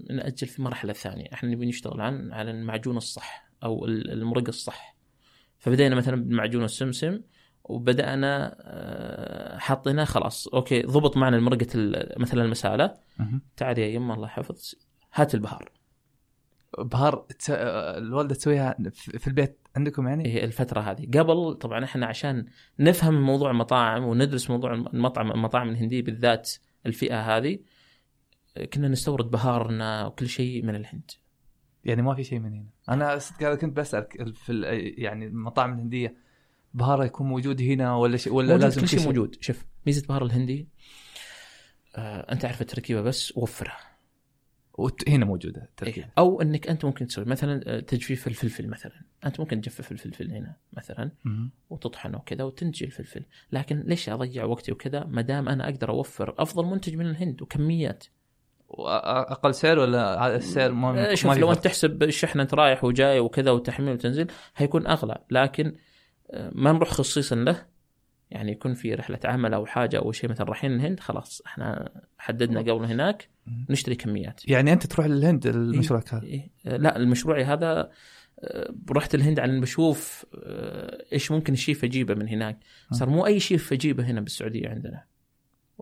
Speaker 2: نأجل في المرحلة الثانية إحنا نبي نشتغل عن على المعجون الصح أو ال- المرق الصح. فبدينا مثلا بالمعجون السمسم وبدأنا آه، حطينا خلاص. okay ضبط معنا مرقة ال- مثلا المسالة.
Speaker 1: مهم.
Speaker 2: تعال يا يما الله يحفظ هات البهار.
Speaker 1: بهار تس... الوالده تسويها في البيت عندكم يعني؟
Speaker 2: هي الفترة هذه. قبل طبعا إحنا عشان نفهم موضوع المطاعم وندرس موضوع المطعم المطاعم الهندية بالذات الفئة هذه كنا نستورد بهارنا وكل شيء من الهند.
Speaker 1: يعني ما في شيء من هنا. أنا كنت بسالك في. يعني المطاعم الهندية بهارة يكون موجود هنا ولا شيء ولا
Speaker 2: موجود
Speaker 1: لازم
Speaker 2: كل شيء موجود. شوف ميزة بهار الهندي آه أنت عارف التركيبة بس وفرها.
Speaker 1: وت... هنا موجودة تركيب
Speaker 2: إيه. أو إنك أنت ممكن تسوي مثلا آه، تجفيف الفلفل مثلا. أنت ممكن تجفف الفلفل هنا مثلا. وتطحنه وكذا وتنتج الفلفل. لكن ليش أضيع وقتي وكذا؟ ما دام أنا أقدر أوفر أفضل منتج من الهند وكميات.
Speaker 1: واقل سعر ولا السعر ما
Speaker 2: شوف
Speaker 1: ما في
Speaker 2: لو؟ أنت تحسب الشحنة أنت رايح وجاي وكذا وتحميل وتنزيل هيكون أغلى. لكن آه، ما نروح خصيصا له. يعني يكون في رحلة عمل أو حاجة أو شيء مثلا رايحين الهند خلاص إحنا حددنا قبل هناك نشتري كميات.
Speaker 1: يعني أنت تروح للهند المشروع هذا؟
Speaker 2: إيه؟ آه، لا المشروع هذا آه، رحت الهند على بشوف آه، إيش ممكن الشيف اجيبه من هناك. صار مو أي شيف اجيبه هنا بالسعودية عندنا.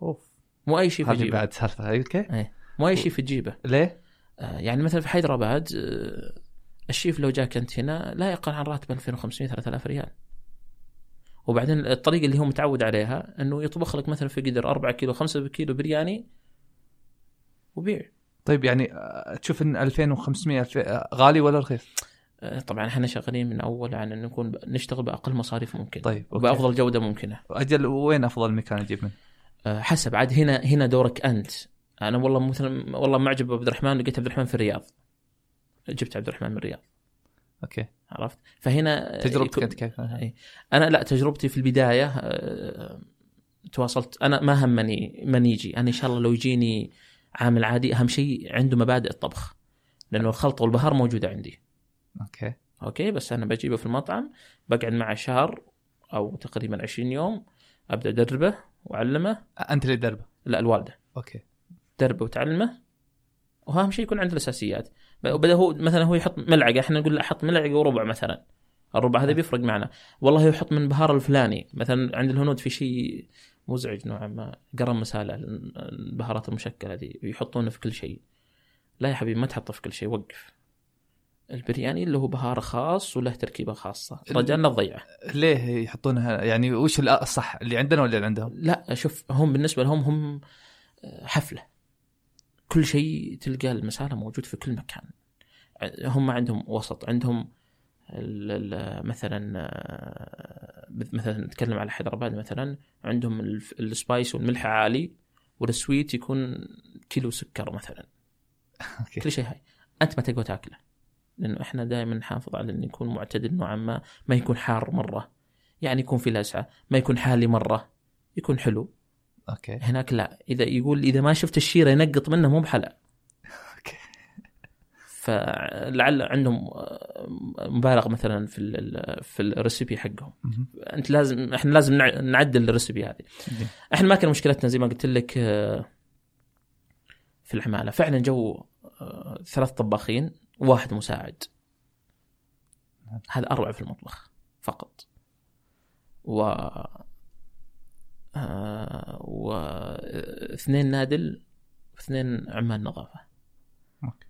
Speaker 1: أوف.
Speaker 2: مو أي شيف
Speaker 1: هذه
Speaker 2: اجيبه
Speaker 1: بعد سالفة. okay.
Speaker 2: مو اي شيف تجيبه
Speaker 1: ليه؟
Speaker 2: آه، يعني مثلا في حيدرآباد آه، الشيف لو جاك انت هنا لا يقل عن راتب 2500 3000 ريال وبعدين الطريقة اللي هو متعود عليها إنه يطبخ لك مثلا في قدر 4 كيلو 5 كيلو برياني وبيع
Speaker 1: طيب يعني آه، تشوف إن 2500 الف- آه، غالي ولا رخيص؟
Speaker 2: طبعا إحنا شغالين من أول عن ان نكون نشتغل بأقل مصاريف ممكن
Speaker 1: طيب okay.
Speaker 2: وبافضل جودة ممكنة
Speaker 1: أجل وين أفضل مكان أجيب منه؟
Speaker 2: حسب عاد هنا هنا دورك أنت أنا والله مثلا والله معجب بعبد الرحمن لقيت عبد الرحمن في الرياض. جبت عبد الرحمن من الرياض.
Speaker 1: okay.
Speaker 2: عرفت؟ فهنا
Speaker 1: تجربتك
Speaker 2: يكون-
Speaker 1: أنت كيف؟
Speaker 2: إيه. أنا لا تجربتي في البداية آه، تواصلت. أنا ما همني من يجي. أنا إن شاء الله لو يجيني عامل عادي أهم شيء عنده مبادئ الطبخ. لأنه الخلطة والبهار موجودة عندي.
Speaker 1: okay.
Speaker 2: okay بس أنا بجيبه في المطعم بقعد معه شهر أو تقريبا 20 يوم أبدأ أدربه وأعلمه.
Speaker 1: أنت اللي دربه
Speaker 2: لا الوالدة.
Speaker 1: أوكي.
Speaker 2: تدربه وتعلمه واهم شيء يكون عنده الأساسيات. وبدأ هو مثلا هو يحط ملعقة إحنا نقول له حط ملعقة وربع مثلا. الربع هذا بيفرق معنا. والله يحط من بهار الفلاني. مثلا عند الهنود في شيء مزعج نوعا ما قرن مسالة البهارات المشكلة هذه يحطونه في كل شيء. لا يا حبيبي ما تحطه في كل شيء وقف. البرياني اللي هو بهار خاص وله تركيبة خاصة. رجعنا تضيعه
Speaker 1: ليه يحطونها؟ يعني وش الصح اللي عندنا ولا اللي عندهم؟
Speaker 2: لا شوف هم بالنسبة لهم هم حفلة. كل شيء تلقى المساله موجود في كل مكان. هم عندهم وسط عندهم مثلا آه، مثلا نتكلم على حيدرباد مثلا عندهم ال spice والملح عالي وال sweet يكون كيلو سكر مثلا.
Speaker 1: okay.
Speaker 2: كل شيء high. أنت ما تقوى تاكله لأنه إحنا دائما نحافظ على إنه يكون معتدل نوعا ما ما يكون حار مرة. يعني يكون في لسعة ما يكون حالي مرة يكون حلو.
Speaker 1: okay.
Speaker 2: هناك لا. إذا يقول إذا ما شفت الشيرة ينقط منه مو بحلا
Speaker 1: okay.
Speaker 2: فلعل عندهم آه، مبالغه مثلا في ال- في ال recipe
Speaker 1: حقهم.
Speaker 2: أنت لازم إحنا لازم نع- نعدل ال recipe
Speaker 1: هذه.
Speaker 2: إحنا ما كان مشكلتنا زي ما قلت لك آه، في العماله فعلا جو آه، ثلاث طباخين وواحد مساعد.
Speaker 1: نعم.
Speaker 2: هذا اروع في المطبخ فقط. و آه، واثنين نادل واثنين عمال نظافة
Speaker 1: okay.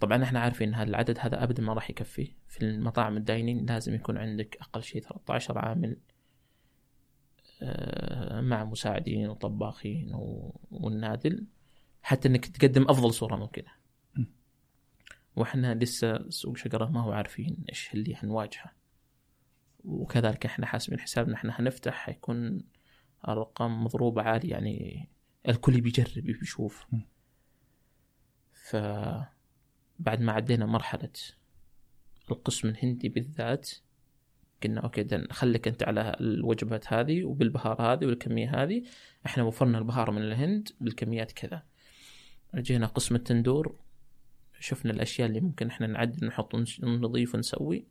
Speaker 2: طبعا إحنا عارفين هذا العدد هذا ابدا ما راح يكفي في المطاعم ال dine-in لازم يكون عندك أقل شيء 13 عامل آه، مع مساعدين وطباخين والنادل حتى إنك تقدم أفضل صورة
Speaker 1: ممكنة.
Speaker 2: وإحنا لسه سوق شقره ما هو عارفين إيش اللي حنواجهه وكذلك إحنا حاسبين حسابنا إحنا حنفتح حيكون ارقام مضروبة عاليه يعني الكل بيجرب بيشوف
Speaker 1: م.
Speaker 2: ف بعد ما عدينا مرحلة القسم الهندي بالذات قلنا أوكي ده خليك أنت على الوجبات هذه وبالبهار هذه والكمية هذه. إحنا وفرنا البهار من الهند بالكميات كذا. جينا قسم التندور شفنا الأشياء اللي ممكن إحنا نعدل نحط نضيف ونسوي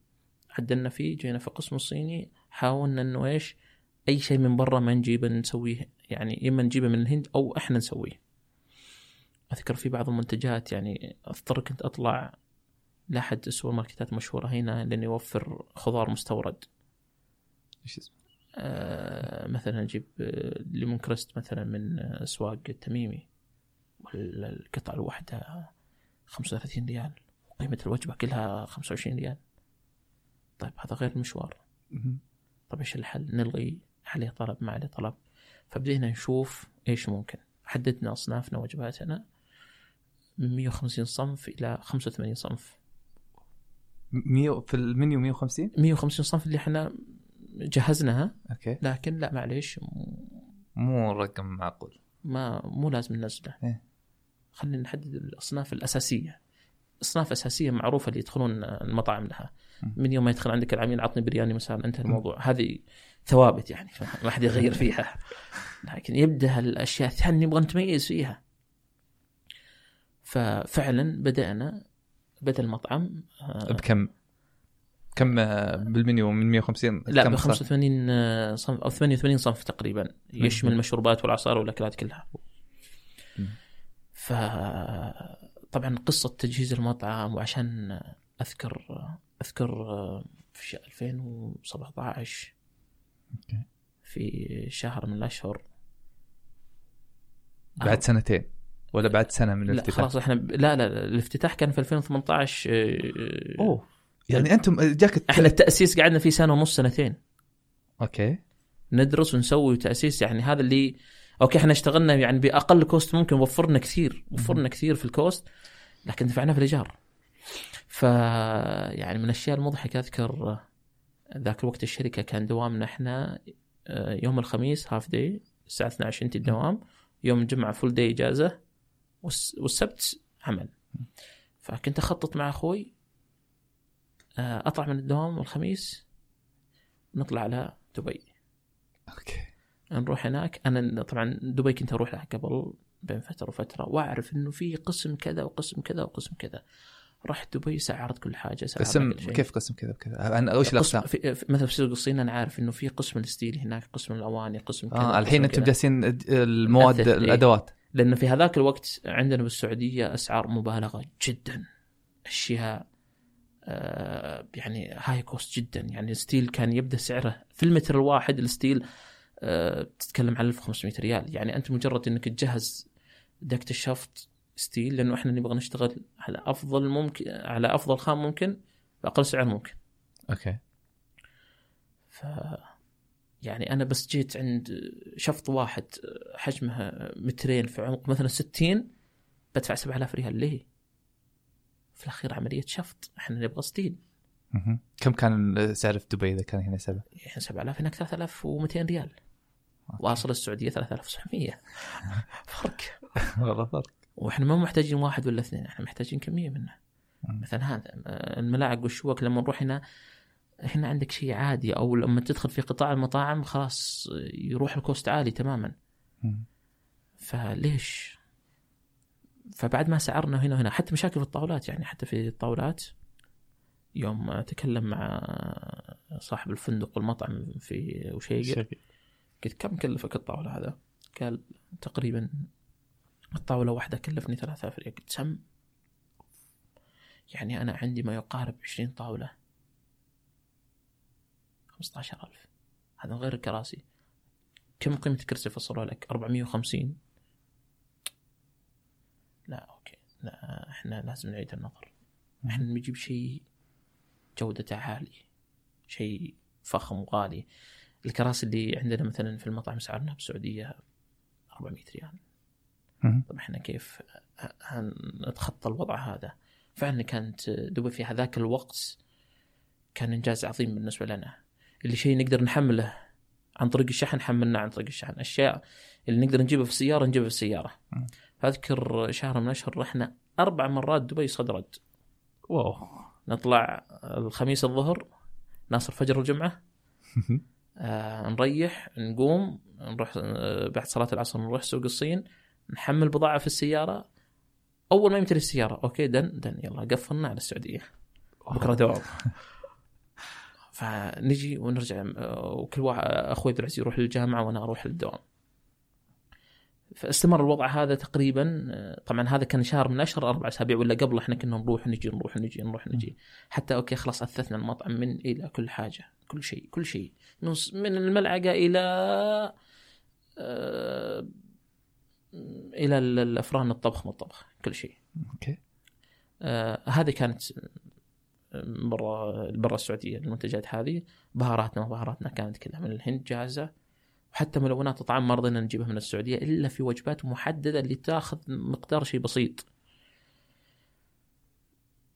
Speaker 2: عدلنا فيه جينا في القسم الصيني حاولنا إنه إيش؟ أي شيء من برا ما نجيبه نسويه يعني إما نجيبه من الهند أو إحنا نسويه. أذكر في بعض المنتجات يعني أضطر كنت أطلع لأحد السوبر ماركتات مشهورة هنا لأنه يوفر خضار مستورد.
Speaker 1: إيش اسمه؟
Speaker 2: آه، مثلا أجيب آه، ليمون كريست مثلا من آه، اسواق التميمي والقطعه الواحدة 35 ريال قيمة الوجبة كلها 25 ريال. طيب هذا غير المشوار. طيب إيش الحل؟ نلغي عليه طلب ما عليه طلب. فبدينا نشوف إيش ممكن. حددنا أصنافنا وجباتنا من 150 صنف إلى 85 صنف.
Speaker 1: 100 في المنيو 150
Speaker 2: 150 صنف اللي إحنا جهزناها.
Speaker 1: أوكي.
Speaker 2: لكن لا معليش
Speaker 1: مو رقم معقول.
Speaker 2: ما مو لازم ننزله.
Speaker 1: إيه.
Speaker 2: خلينا نحدد الأصناف الأساسية. اصناف أساسية معروفة اللي يدخلون المطاعم لها. من يوم ما يدخل عندك العميل عطني برياني مثلا انتهى الموضوع هذه ثوابت يعني ما حد يغير [laughs] فيها. لكن يبدأ الأشياء الثانية نبغى نتميز فيها. ففعلا بدأنا بدا المطعم آه،
Speaker 1: بكم؟ كم بالمنيو؟ من 150
Speaker 2: لا ب
Speaker 1: صار؟
Speaker 2: 85 صنف أو 88 صنف تقريبا. يشمل المشروبات والعصائر والأكلات كلها. ف طبعا قصة تجهيز المطعم وعشان أذكر أذكر في ش- 2017
Speaker 1: okay.
Speaker 2: في شهر من الأشهر.
Speaker 1: بعد سنتين؟ ولا بعد سنة من
Speaker 2: لا
Speaker 1: الافتتاح؟
Speaker 2: خلاص إحنا ب- لا لا لا، الافتتاح كان في 2018 آه،
Speaker 1: أوه. يعني أنتم جاك الت-
Speaker 2: إحنا التأسيس قعدنا فيه سنة ونص سنتين.
Speaker 1: okay.
Speaker 2: ندرس ونسوي تأسيس يعني هذا اللي okay إحنا اشتغلنا يعني بأقل cost ممكن وفرنا كثير وفرنا كثير في ال cost لكن دفعنا في الإيجار. ف يعني من الأشياء المضحكة أذكر ذاك الوقت الشركة كان دوامنا إحنا آه، يوم الخميس half day الساعة 12 انت الدوام يوم الجمعة full day إجازة والس- والسبت عمل. فكنت أخطط مع أخوي آه، أطلع من الدوام الخميس نطلع على دبي.
Speaker 1: okay.
Speaker 2: نروح هناك أنا طبعا دبي كنت أروح لها قبل بين فترة وفترة وأعرف إنه في قسم كذا وقسم كذا وقسم كذا رحت دبي سعرت كل حاجة سعرت
Speaker 1: قسم
Speaker 2: كل شيء.
Speaker 1: كيف قسم كذا وكذا أنا وش
Speaker 2: الأقسام؟ مثلا في سوق الصين أنا عارف إنه في قسم ال steel هناك قسم الأواني قسم كذا
Speaker 1: آه الحين
Speaker 2: أنتم.
Speaker 1: جالسين المواد
Speaker 2: إيه.
Speaker 1: الأدوات
Speaker 2: لأنه في هذاك الوقت عندنا بالسعودية أسعار مبالغة جدا أشياء آه يعني high cost جدا يعني ال steel كان يبدأ سعره في المتر الواحد ال steel آه تتكلم عن 1500 ريال. يعني أنت مجرد إنك تجهز دكة الشفط steel لأنه إحنا نبغى نشتغل على أفضل ممكن على أفضل خام ممكن بأقل سعر ممكن.
Speaker 1: okay.
Speaker 2: ف يعني أنا بس جيت عند شفط واحد حجمه مترين في عمق مثلا 60 بدفع 7000 ريال. ليه؟ في الأخير عملية شفط إحنا نبغى
Speaker 1: steel. كم كان سعر في دبي إذا كان هنا؟
Speaker 2: يعني 7000 هناك 3200 ريال. واصل السعودية 3900 [laughs] فرق [laughs]
Speaker 1: والله فرق
Speaker 2: وإحنا ما محتاجين واحد ولا اثنين إحنا محتاجين كمية منه. مثلا هذا الملاعق والشوك لما نروح هنا هنا عندك شيء عادي أو لما تدخل في قطاع المطاعم خلاص يروح الكوست عالي تماما. فليش فبعد ما سعرنا هنا وهنا حتى مشاكل في الطاولات يعني حتى في الطاولات يوم تكلم مع صاحب الفندق والمطعم في وشيقر
Speaker 1: شقي.
Speaker 2: قلت كم كلفك الطاولة هذا؟ قال تقريبا الطاولة واحدة كلفني 3000 ريال قلت سم يعني أنا عندي ما يقارب 20 طاولة. 15000 هذا من غير الكراسي كم قيمة الكرسي فصلوا لك؟ 450 لا أوكي. لا إحنا لازم نعيد النظر. إحنا نجيب شيء جودته عالية. شيء فخم وغالي الكراسي اللي عندنا مثلا في المطعم سعرنا بالسعودية 400 ريال. طب إحنا كيف نتخطى الوضع هذا. فعلا كانت دبي في هذاك الوقت كان إنجاز عظيم بالنسبة لنا. اللي شيء نقدر نحمله عن طريق الشحن حملناه عن طريق الشحن. أشياء اللي نقدر نجيبها في السيارة نجيبها في
Speaker 1: السيارة.
Speaker 2: فأذكر شهر من الاشهر رحنا أربع مرات دبي صد رد
Speaker 1: واو.
Speaker 2: نطلع الخميس الظهر نوصل فجر الجمعة. [laughs] آه نريح نقوم نروح آه بعد صلاة العصر نروح سوق الصين نحمل بضاعة في السيارة. أول ما يمتلي السيارة okay done done يلا قفلنا على السعودية. بكرة دوام. [laughs] فنجي ونرجع آه، وكل واحد أخوي عبد العزيز يروح للجامعه وأنا أروح للدوام. فاستمر الوضع هذا تقريبا آه، طبعا هذا كان شهر من أشهر أربع أسابيع ولا قبل إحنا كنا نروح ونجي نروح ونجي نروح ونجي حتى okay خلاص أثثنا المطعم من إلى كل حاجة كل شيء كل شيء. من الملعقة إلى آه، إلى ال- الأفران الطبخ من الطبخ كل شيء.
Speaker 1: okay.
Speaker 2: آه هذه كانت برا برا السعودية المنتجات هذه. بهاراتنا وبهاراتنا كانت كلها من الهند جاهزة. وحتى ملونات الطعام ما رضينا نجيبها من السعودية إلا في وجبات محددة اللي تاخذ مقدار شيء بسيط.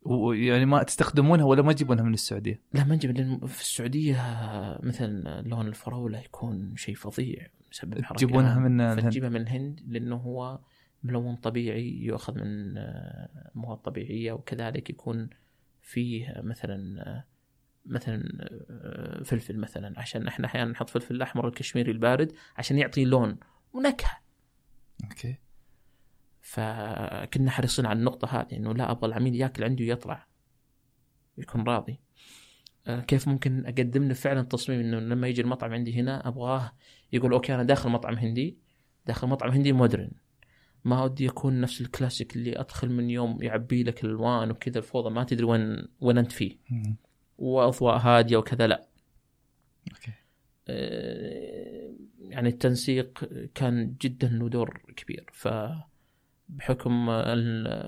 Speaker 1: ويعني ما تستخدمونها ولا ما تجيبونها من السعودية؟
Speaker 2: لا ما نجيب لأن في السعودية مثلا لون الفراولة يكون شيء فظيع مسبب حركه
Speaker 1: تجيبونها من الهند
Speaker 2: فتجيبها من الهند لأنه هو ملون طبيعي يؤخذ من آه، مواد طبيعية وكذلك يكون فيه مثلا آه، مثلا آه، فلفل مثلا عشان إحنا أحيانا نحط فلفل الأحمر الكشميري البارد عشان يعطي لون ونكهة.
Speaker 1: okay.
Speaker 2: فكنا حريصين على النقطة هذه إنه لا أبغى العميل يأكل عندي ويطلع يكون راضي. آه، كيف ممكن أقدم له فعلا تصميم إنه لما يجي المطعم عندي هنا أبغاه يقول okay أنا داخل مطعم هندي. داخل مطعم هندي modern. ما ودي يكون نفس الكلاسيك اللي أدخل من يوم يعبي لك الألوان وكذا الفوضى ما تدري وين وين أنت فيه. وأضواء هادية وكذا لا.
Speaker 1: okay.
Speaker 2: آه، يعني التنسيق كان جدا له دور كبير. ف بحكم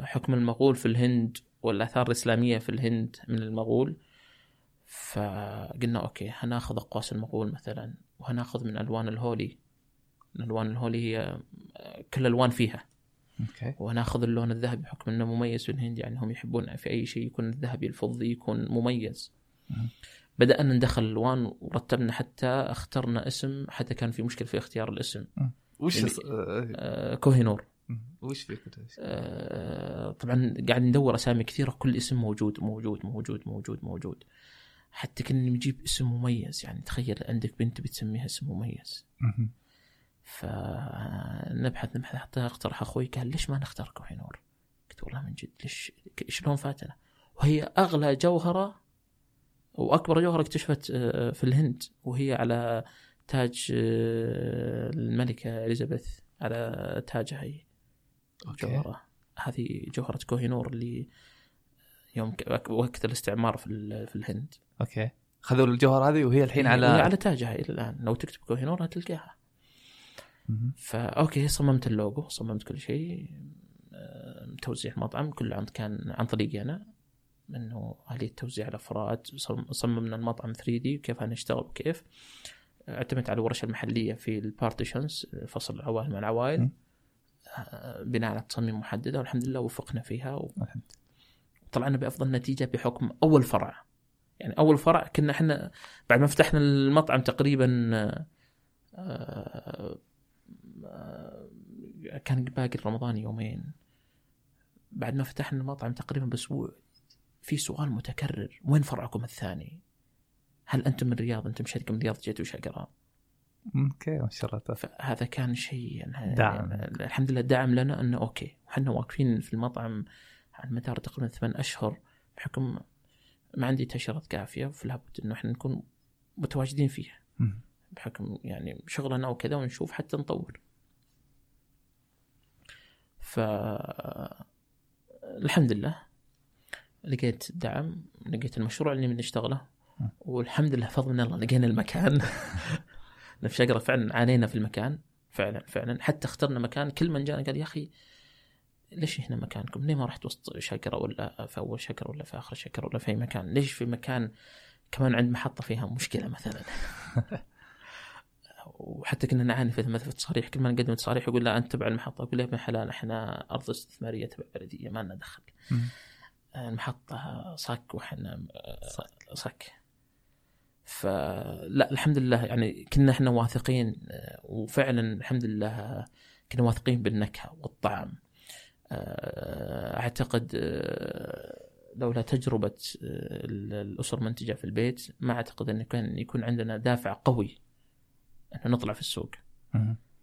Speaker 2: حكم المغول في الهند والآثار الإسلامية في الهند من المغول فقلنا okay هناخذ أقواس المغول مثلا وهناخذ من ألوان الهولي. الألوان الهولي هي كل ألوان فيها.
Speaker 1: okay.
Speaker 2: وهناخذ اللون الذهبي بحكم إنه مميز في الهند يعني هم يحبون في أي شيء يكون الذهبي الفضي يكون مميز.
Speaker 1: مم.
Speaker 2: بدأنا ندخل الالوان ورتبنا حتى اخترنا اسم حتى كان في مشكلة في اختيار الاسم
Speaker 1: وش الص- آه،
Speaker 2: آه كوهينور.
Speaker 1: وش فكرة
Speaker 2: آه طبعا قاعد ندور أسامي كثيرة كل اسم موجود موجود موجود موجود موجود حتى كنا نجيب اسم مميز يعني تخيل عندك بنت بتسميها اسم مميز
Speaker 1: مم.
Speaker 2: فنبحث نبحث حتى اقترح أخوي قال ليش ما نختار كوهينور؟ قلت والله من جد ليش شلون فاتنا؟ وهي أغلى جوهرة وأكبر جوهره اكتشفت آه، في الهند وهي على تاج آه، الملكة إليزابيث على تاجها هي.
Speaker 1: okay.
Speaker 2: جوهرة. هذه جوهرة كوهينور اللي يوم وقت الاستعمار في في الهند.
Speaker 1: okay. خذوا الجوهر هذه وهي الحين على
Speaker 2: وهي على تاجها إلى الآن. لو تكتب كوهينور هتلقاها.
Speaker 1: مم.
Speaker 2: ف okay صممت اللوجو صممت كل شيء آه، توزيع المطعم كله عن كان عن طريقي أنا. انه اليه توزيع الافراد صم- صممنا المطعم 3 D وكيف هنشتغل وكيف اعتمدت على الورش المحلية في ال partitions فصل العوائل مع العوائل. آه، بناء على تصاميم محددة والحمد لله وفقنا فيها.
Speaker 1: الحمد.
Speaker 2: وطلعنا بافضل نتيجة بحكم أول فرع. يعني أول فرع كنا إحنا بعد ما فتحنا المطعم تقريبا آه، آه، كان باقي رمضان يومين. بعد ما فتحنا المطعم تقريبا بأسبوع. في سؤال متكرر وين فرعكم الثاني؟ هل أنتم من الرياض؟ أنتم شركه من الرياض جيتوا شقراء؟
Speaker 1: okay ما شاء الله
Speaker 2: فهذا كان شيء يعني
Speaker 1: دعم.
Speaker 2: الحمد لله دعم لنا إنه okay إحنا واقفين في المطعم على مدار تقريبا ثمان أشهر بحكم ما عندي تأشيرات كافية فلا بد إنه إحنا نكون متواجدين فيها. بحكم يعني شغلنا وكذا ونشوف حتى نطور ف الحمد لله لقيت دعم لقيت المشروع اللي بنشتغله. والحمد لله فضل من الله لقينا المكان [laughs] في شقرة فعلا عانينا في المكان فعلا فعلا حتى اخترنا مكان كل من جانا قال يا أخي ليش هنا مكانكم؟ ليه ما رحت وسط شقره ولا في أول شقره ولا في آخر شقره ولا في أي مكان؟ ليش في مكان كمان عند محطة فيها مشكلة مثلا؟ [laughs] وحتى كنا نعاني في مثلا في التصاريح كل ما نقدم تصاريح يقول لا أنت تبع المحطة أقول يا ابن حلال إحنا أرض استثمارية تبع بلدية ما لنا دخل
Speaker 1: مم.
Speaker 2: المحطة صك وإحنا صك فلا الحمد لله يعني كنا إحنا واثقين آه، وفعلا الحمد لله كنا واثقين بالنكهة والطعم آه، أعتقد آه، لولا تجربة آه، الأسر المنتجه في البيت ما أعتقد انه كان يكون عندنا دافع قوي إنه نطلع في السوق.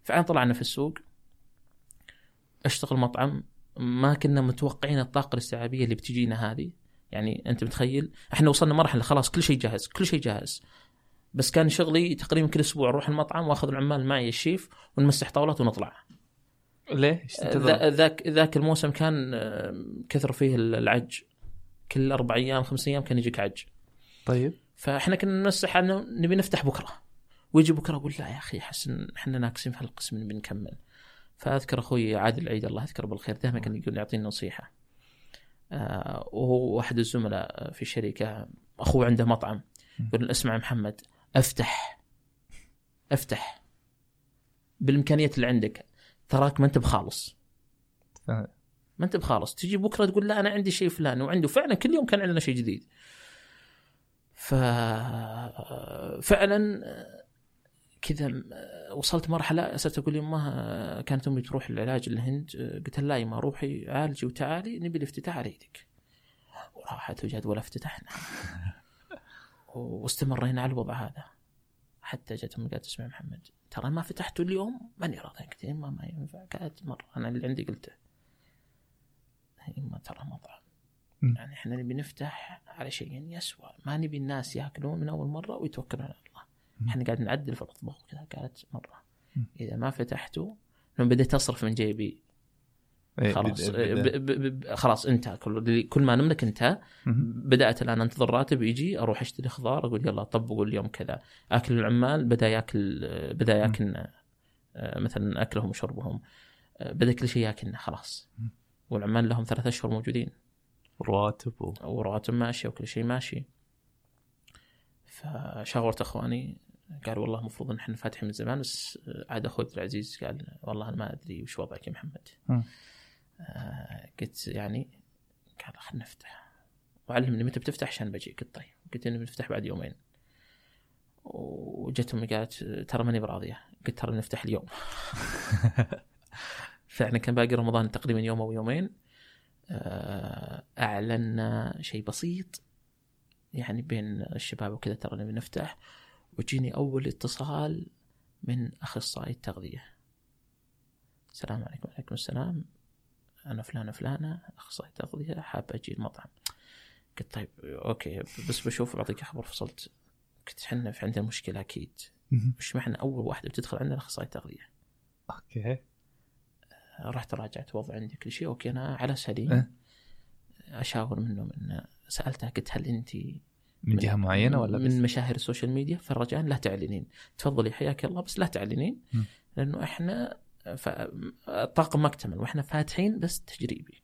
Speaker 2: فعلا طلعنا في السوق أشتغل مطعم ما كنا متوقعين الطاقة الاستيعابية اللي بتجينا هذه. يعني أنت متخيل؟ إحنا وصلنا مرحلة خلاص كل شيء جاهز كل شيء جاهز. بس كان شغلي تقريبا كل أسبوع أروح المطعم وأخذ العمال معي الشيف ونمسح طاولات ونطلع.
Speaker 1: ليه؟
Speaker 2: ذاك ذاك الموسم كان كثر فيه العج. كل أربع أيام خمس أيام كان يجيك عج.
Speaker 1: طيب.
Speaker 2: فإحنا كنا نمسح انه نبي نفتح بكرة. ويجي بكرة أقول لا يا أخي أحس إن إحنا ناقصين في هالقسم نبي نكمل. فأذكر أخوي عادل العيد الله يذكره بالخير دائما كان يقول يعطيني نصيحة. آه وهو احد الزملاء في الشركة أخوه عنده مطعم يقول اسمع محمد أفتح أفتح. بالإمكانيات اللي عندك تراك ما أنت بخالص. ما أنت بخالص. تجي بكرة تقول لا أنا عندي شيء فلاني وعنده فعلا كل يوم كان عندنا شيء جديد. ف فعلا كذا وصلت مرحلة صرت أقول يمه كانت أمي تروح العلاج الهند قلت لها يما روحي عالجي وتعالي نبي الافتتاح على يدك. وراحت وجد ولا افتتحنا. [laughs] واستمرينا على الوضع هذا. حتى جت أمي قالت اسمع محمد ترى ما فتحته اليوم ماني راضي قلت يما ما ينفع. قالت مرة أنا اللي عندي قلته. يما ترى مطعم. يعني إحنا نبي نفتح على شيء يسوى. ما نبي الناس يأكلون من أول مرة ويتوكلون على الله. إحنا قاعد نعدل في الاطباق وكذا قالت
Speaker 1: مرة.
Speaker 2: إذا ما فتحته لما بديت أصرف من جيبي.
Speaker 1: إيه،
Speaker 2: خلاص ب- خلاص انتهى. كل كل ما نملك انتهى. بدأت الآن أنتظر راتب يجي أروح أشتري خضار أقول يلا طبقوا اليوم كذا. أكل العمال بدأ يأكل بدأ يأكلنا آه، مثلا أكلهم وشربهم. آه، بدأ كل شيء يأكلنا خلاص. والعمال لهم ثلاثة أشهر موجودين.
Speaker 1: رواتب و...
Speaker 2: وراتب ماشي وكل شيء ماشي. فشاورت إخواني قال والله المفروض إن إحنا فاتحين من زمان بس عاد أخوي عبد العزيز قال والله أنا ما أدري وش وضعك يا محمد. آه قلت يعني قال خلينا نفتح. وعلمني متى بتفتح؟ عشان بجي قلت طيب. قلت إني بنفتح بعد يومين. وجت أمي قالت ترى ماني براضية. قلت ترى بنفتح اليوم. [laughs] فعلا كان باقي رمضان تقريبا يوم أو يومين. آه، أعلنا شيء بسيط يعني بين الشباب وكذا ترى نبي نفتح. وجيني أول اتصال من أخصائي التغذية. السلام عليكم. وعليكم السلام. أنا فلانه فلانه أخصائي تغذيه حاب أجي المطعم. قلت طيب okay بس بشوف بعطيك خبر فصلت. قلت إحنا في عندنا مشكلة أكيد.
Speaker 1: مم.
Speaker 2: مش معنى أول واحدة بتدخل عندنا أخصائي تغذيه
Speaker 1: okay.
Speaker 2: رحت راجعت وضع عندي كل شيء. okay أنا على سليم.
Speaker 1: إيه.
Speaker 2: أشاور منه من سألتها قلت هل انت
Speaker 1: من جهة معينة ولا بس؟
Speaker 2: من مشاهير ال social media فرجاء لا تعلنين. تفضلي حياك الله بس لا تعلنين.
Speaker 1: م.
Speaker 2: لأنه إحنا ف... الطاقم ما اكتمل وإحنا فاتحين بس تجريبي.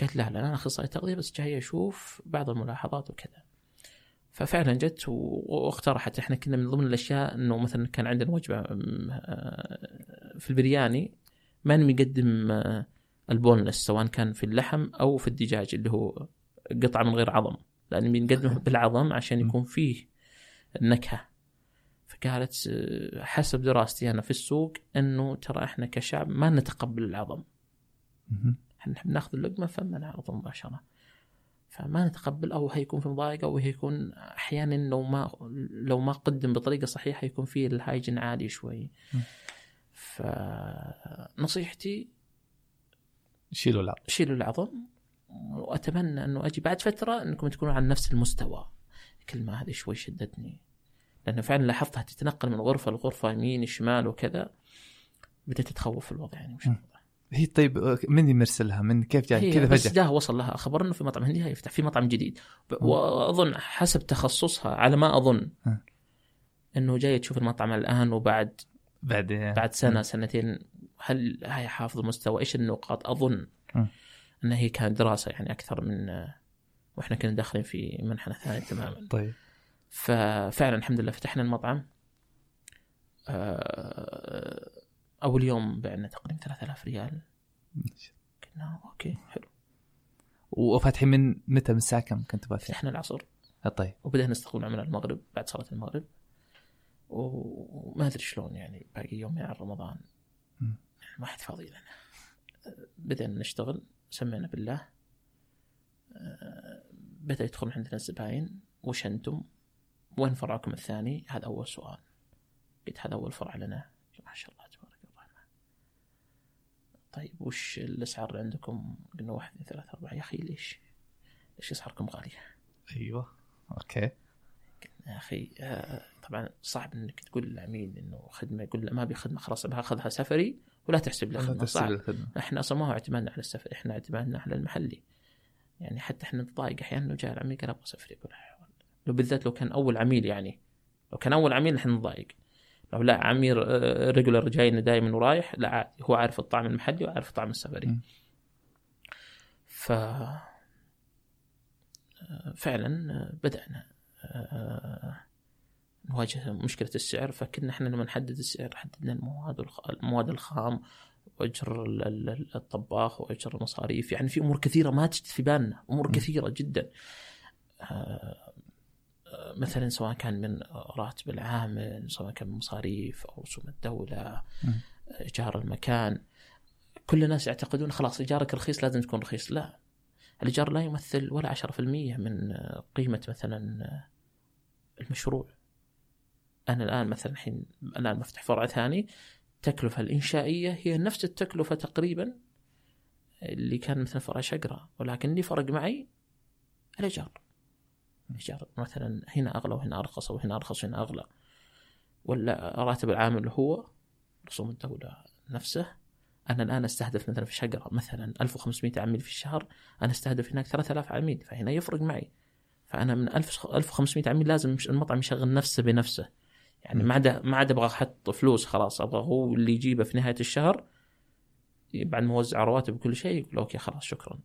Speaker 2: قالت لا لا أنا أخصائي تغذية بس جاي أشوف بعض الملاحظات وكذا. ففعلا جت واقترحت. إحنا كنا من ضمن الأشياء إنه مثلا كان عندنا وجبة آه، في البرياني. ما نقدم آه، ال boneless سواء كان في اللحم أو في الدجاج اللي هو قطعة من غير عظم. لأن نبي نقدمه بالعظم عشان يكون فيه النكهه فقالت آه، حسب دراستي أنا في السوق إنه ترى إحنا كشعب ما نتقبل العظم. إحنا نحب نأخذ اللقمة فما نعرض مباشرة. فما نتقبل أو هيكون في مضايقة أو هيكون أحيانا لو ما لو ما قدم بطريقة صحيحة يكون فيه ال hygiene عالي شوي. فنصيحتي
Speaker 1: شيلوا العظم.
Speaker 2: شيلوا العظم. وأتمنى أنه أجي بعد فترة أنكم تكونوا على نفس المستوى. الكلمة هذه شوي شدتني. لأنه فعلا لاحظتها تتنقل من غرفة لغرفة يمين شمال وكذا. بدأت تتخوف في الوضع يعني وش
Speaker 1: م.
Speaker 2: الوضع
Speaker 1: هي طيب من يمرسلها من كيف جاي كذا فجأة.
Speaker 2: جاه وصل لها. خبر إنه في مطعم هندي هيفتح في مطعم جديد. وأظن حسب تخصصها على ما
Speaker 1: أظن.
Speaker 2: إنه جاي تشوف المطعم الآن وبعد
Speaker 1: بعدين
Speaker 2: بعد سنة سنتين. هل هي حافظ المستوى إيش النقاط؟ أظن
Speaker 1: م.
Speaker 2: إن هي كانت دراسة يعني أكثر من وإحنا كنا داخلين في منحنى ثاني تماما.
Speaker 1: طيب.
Speaker 2: ففعلا الحمد لله فتحنا المطعم. آه، أول يوم بعنا تقريبا 3000 ريال. قلنا أوكي حلو.
Speaker 1: وفاتحين من متى؟ من الساعة كم كنت فاتحين؟
Speaker 2: فتحنا العصر.
Speaker 1: طيب.
Speaker 2: وبدأنا نستقبل العملاء المغرب بعد صلاة المغرب. وما أدري شلون يعني باقي يومين على رمضان. ما حد فاضي لنا. بدأنا نشتغل. سمينا بالله. آه، بدأ يدخل عندنا الزباين. وش أنتم؟ وين فرعكم الثاني؟ هذا أول سؤال. قلت هذا أول فرع لنا. ما شاء الله تبارك الرحمن. طيب وش الأسعار اللي عندكم؟ قلنا واحد اثنين ثلاثة أربعة. يا أخي ليش؟ ليش أسعاركم غالية؟
Speaker 1: أيوه. okay.
Speaker 2: يا أخي آه، طبعا صعب إنك تقول للعميل إنه خدمة يقول له ما ابي خدمه خلاص باخذها سفري. ولا تحسب لي خدمة صعب إحنا أصلا ما هو اعتمادنا على السفر إحنا اعتمادنا على المحلي. يعني حتى إحنا نتضايق أحيانا لو جاء العميل قال أبغى سفري يقول لو بالذات لو كان أول عميل يعني. لو كان أول عميل إحنا نتضايق. لو لا عميل regular جاينا دائما ورايح لا عادي. هو عارف الطعم المحلي وعارف الطعم السفري.
Speaker 1: م.
Speaker 2: ف فعلا بدأنا نواجه مشكلة السعر فكنا إحنا لما نحدد السعر حددنا المواد. المواد الخام وأجر ال- ال- الطباخ وأجر المصاريف يعني في أمور كثيرة ما تجد في بالنا
Speaker 1: أمور.
Speaker 2: كثيرة جدا آه، آه، مثلا سواء كان من راتب العامل سواء كان من مصاريف أو رسوم
Speaker 1: الدولة.
Speaker 2: إيجار المكان كل الناس يعتقدون خلاص إيجارك رخيص لازم تكون رخيص لا الإيجار لا يمثل ولا 10% من قيمة مثلا المشروع أنا الآن مثلا الحين الآن بفتح فرع ثاني. التكلفه الإنشائية هي نفس التكلفة تقريبا اللي كان مثلا فرع شقرة ولكن اللي فرق معي الايجار الايجار مثلا هنا أغلى وهنا أرخص أو هنا أرخص وهنا أغلى. ولا راتب العامل هو رسوم الدولة نفسه. أنا الآن أستهدف مثلا في شقرة مثلا 1500 عميل في الشهر أنا أستهدف هناك 3000 عميل فهنا يفرق معي. فأنا من 1000 1500 عميل لازم المطعم يشغل نفسه بنفسه. يعني ما عاد ما عاد أبغى أحط فلوس خلاص أبغى هو اللي يجيبه في نهاية الشهر بعد ما أوزع رواتب وكل شيء يقول أوكي خلاص شكرا.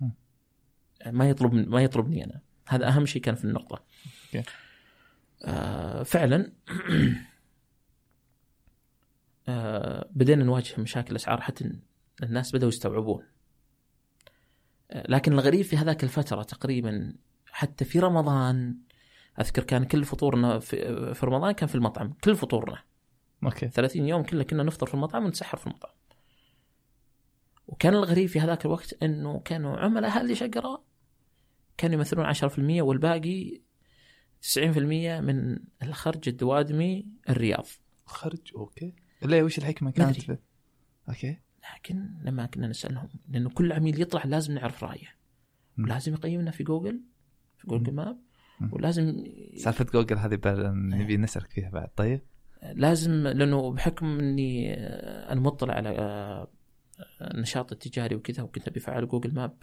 Speaker 1: م.
Speaker 2: ما يطلب ما يطلبني أنا. هذا أهم شيء كان في
Speaker 1: النقطة.
Speaker 2: آه فعلا [clears throat] آه بدينا نواجه مشاكل الاسعار حتى الناس بدأوا يستوعبون. آه لكن الغريب في هذاك الفترة تقريبا حتى في رمضان أذكر كان كل فطورنا في, في رمضان كان في المطعم كل فطورنا
Speaker 1: أوكي
Speaker 2: 30 يوم كله كنا نفطر في المطعم ونتسحر في المطعم وكان الغريب في هذاك الوقت إنه كانوا عملاء أهل شقرة كانوا يمثلون 10% والباقي 90% من الخرج الدوادمي الرياض
Speaker 1: خرج okay ليه وش الحكمة كانت. في okay
Speaker 2: لكن لما كنا نسألهم لأنه كل عميل يطلع لازم نعرف
Speaker 1: رأيه.
Speaker 2: ولازم يقيمنا في جوجل في Google.
Speaker 1: Map.
Speaker 2: ولازم
Speaker 1: سالفة جوجل هذه نبي نسالك فيها بعد. طيب.
Speaker 2: لازم لأنه بحكم إني آه، أنا مطلع على آه، النشاط التجاري وكذا وكنت أبي أفعل Google Map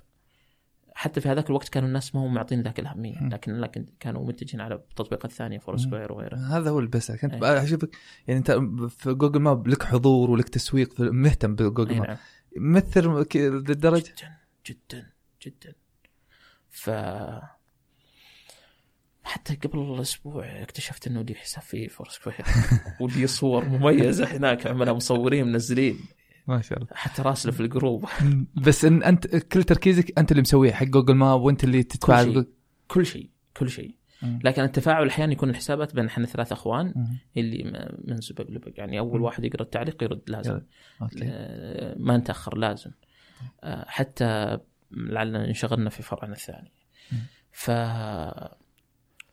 Speaker 2: حتى في هذاك الوقت كانوا الناس ما هم معطين ذاك
Speaker 1: الأهمية.
Speaker 2: لكن لكن كانوا متجهين على التطبيقات الثانية Foursquare وغيره
Speaker 1: هذا هو بسألك كنت
Speaker 2: أي.
Speaker 1: بقى أشوفك يعني أنت في Google Map لك حضور ولك تسويق مهتم بجوجل
Speaker 2: أي
Speaker 1: Map
Speaker 2: نعم.
Speaker 1: مثل للدرجة؟
Speaker 2: جدا جدا جدا. ف حتى قبل أسبوع اكتشفت إنه لي حساب في Foursquare ولي صور مميزه هناك عملاء مصورين منزلين
Speaker 1: ما شاء الله
Speaker 2: حتى راسله في ال group [laughs]
Speaker 1: بس إن أنت كل تركيزك أنت اللي مسويه حق Google Map وأنت اللي تتفاعل
Speaker 2: شيء.
Speaker 1: ب Google-
Speaker 2: كل شيء كل شيء. لكن التفاعل أحيانا يكون الحسابات بين إحنا ثلاث
Speaker 1: أخوان.
Speaker 2: اللي من زبق لبق يعني
Speaker 1: أول.
Speaker 2: واحد يقرأ التعليق يرد لازم آه، ما نتأخر لازم آه، حتى لعلنا انشغلنا في فرعنا الثاني. ف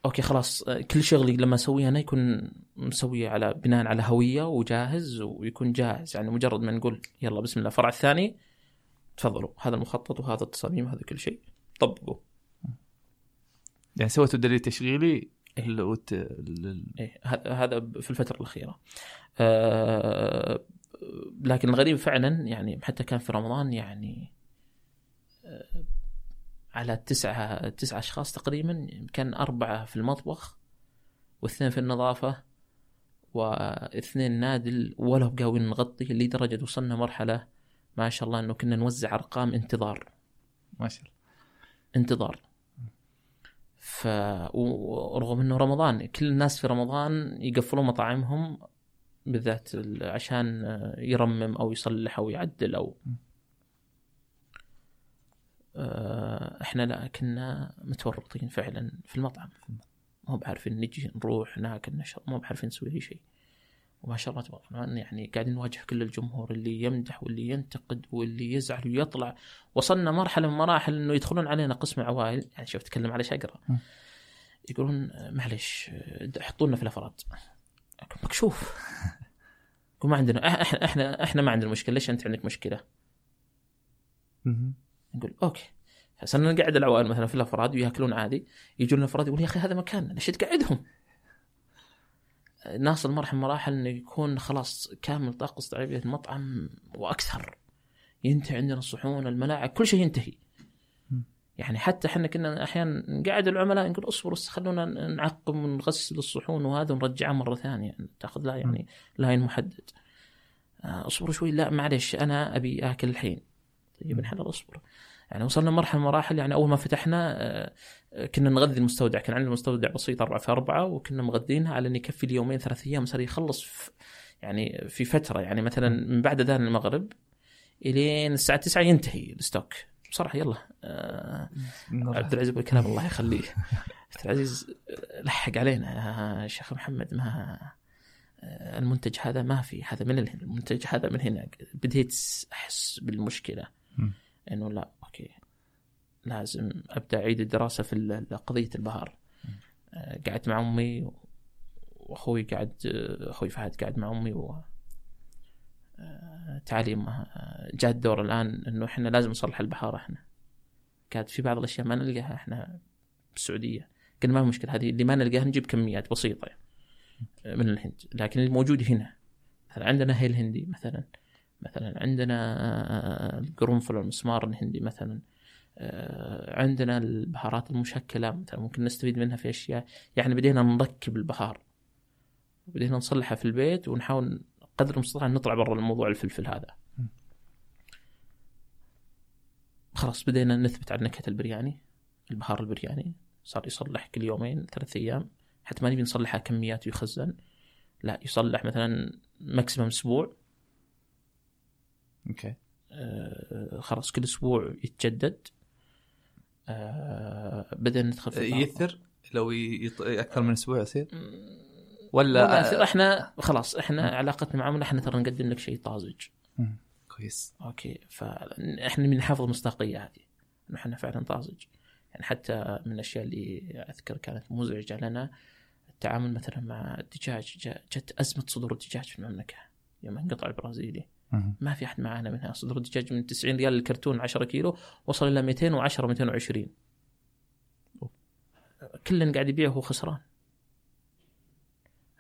Speaker 2: أوكي خلاص كل شغلي لما أسويه أنا يكون مسوي على بناء على هوية وجاهز ويكون جاهز. يعني مجرد ما نقول يلا بسم الله الفرع الثاني تفضلوا هذا المخطط وهذا التصاميم هذا كل شيء. طبقوا.
Speaker 1: يعني سويتوا دليل تشغيلي ال- وت- ال-
Speaker 2: إيه هذا في الفترة الأخيرة. آه لكن الغريب فعلا يعني حتى كان في رمضان يعني آه على تسعة تسعة أشخاص تقريبا كان أربعة في المطبخ واثنين في النظافة واثنين نادل ولا بقاويين نغطي لدرجة وصلنا مرحلة ما شاء الله إنه كنا نوزع أرقام انتظار.
Speaker 1: ما شاء الله.
Speaker 2: انتظار. ف ورغم إنه رمضان كل الناس في رمضان يقفلون مطاعمهم بالذات ال- عشان يرمم أو يصلح أو يعدل أو آه، إحنا لا كنا متورطين فعلا في المطعم. مو بعارفين نجي نروح ناكل نشرب مو بعارفين نسوي أي شيء. وما شاء الله تبارك الرحمن يعني قاعدين نواجه كل الجمهور اللي يمدح واللي ينتقد واللي يزعل ويطلع. وصلنا مرحلة من مراحل إنه يدخلون علينا قسم عوائل. يعني شوف تكلم على شقره. يقولون آه، معلش آه، حطونا في الأفراد. مكشوف. [laughs] يقول ما عندنا إحنا إحنا إحنا ما عندنا مشكلة ليش أنت عندك
Speaker 1: مشكلة؟
Speaker 2: نقول أوكي صرنا نقعد العوائل مثلا في الأفراد ويأكلون عادي يجون الأفراد يقول يا أخي هذا مكاننا ليش تقعدهم؟ ناصل مرحله من مراحل إنه يكون خلاص كامل طاقة استيعابية المطعم وأكثر. ينتهي عندنا الصحون الملاعق كل شيء ينتهي. يعني حتى إحنا كنا أحيانا نقعد العملاء نقول اصبروا بس خلونا نعقم ونغسل الصحون وهذا ونرجعها مرة ثانية. تأخذ لها يعني line محدد. آه، اصبروا شوي لا معلش أنا أبي آكل الحين. طيب نحن اصبر يعني وصلنا مرحلة مراحل يعني أول ما فتحنا آه، آه، كنا نغذي المستودع. كان عندنا مستودع بسيط أربعة في أربعة وكنا مغذينها على أن يكفي اليومين ثلاث أيام صار يخلص في يعني في فترة. يعني مثلا من بعد أذان المغرب إلين الساعة 9 ينتهي ال stock. بصراحة يلا آه عبد العزيز أبو كلام الله يخليه. [laughs] عبد العزيز آه، لحق علينا. يا شيخ محمد ما آه، المنتج هذا ما في هذا من المنتج هذا من هنا. بديت أحس
Speaker 1: بالمشكلة.
Speaker 2: انه لا أوكي. لازم ابدا اعيد الدراسة في قضية البهار. آه، قعدت مع أمي وأخوي قاعد آه، أخوي فهد قاعد مع أمي و آه، تعليم جاء الدور الآن إنه إحنا لازم نصلح البحاره إحنا. كانت في بعض الأشياء ما نلقاها إحنا بالسعودية. قلنا ما في مشكلة هذه اللي ما نلقاها نجيب كميات بسيطة من الهند لكن الموجود هنا. مثلا عندنا هيل هندي مثلا؟ مثلا. عندنا آه، القرنفل والمسمار الهندي مثلا. آه، عندنا البهارات المشكلة مثلا. ممكن نستفيد منها في أشياء. يعني بدينا نركب البهار بدينا نصلحها في البيت ونحاول قدر المستطاع نطلع برا الموضوع الفلفل هذا. خلاص بدينا نثبت على نكهة البرياني. البهار البرياني صار يصلح كل يومين ثلاث أيام. حتى ما نبي نصلحها كميات ويخزن لا يصلح مثلا maximum أسبوع.
Speaker 1: okay.
Speaker 2: آه خلاص كل أسبوع يتجدد. آه بدأنا ندخل في.
Speaker 1: يثر؟ لو يط... أكثر من أسبوع يصير؟ ولا
Speaker 2: والله إحنا خلاص إحنا علاقتنا معهم إحنا ترى نقدم لك شيء طازج.
Speaker 1: مم. كويس.
Speaker 2: أوكي. فاحنا نبي نحافظ المصداقية هذه إنه إحنا فعلا طازج. يعني حتى من الأشياء اللي أذكر كانت مزعجة لنا التعامل مثلا مع الدجاج جا- جت أزمة صدور الدجاج في المملكة يوم انقطع البرازيلي. ما في أحد معانا منها. صدور الدجاج من 90 ريال الكرتون 10 كيلو وصل إلى 210 220 كل قاعد يبيع وهو خسران.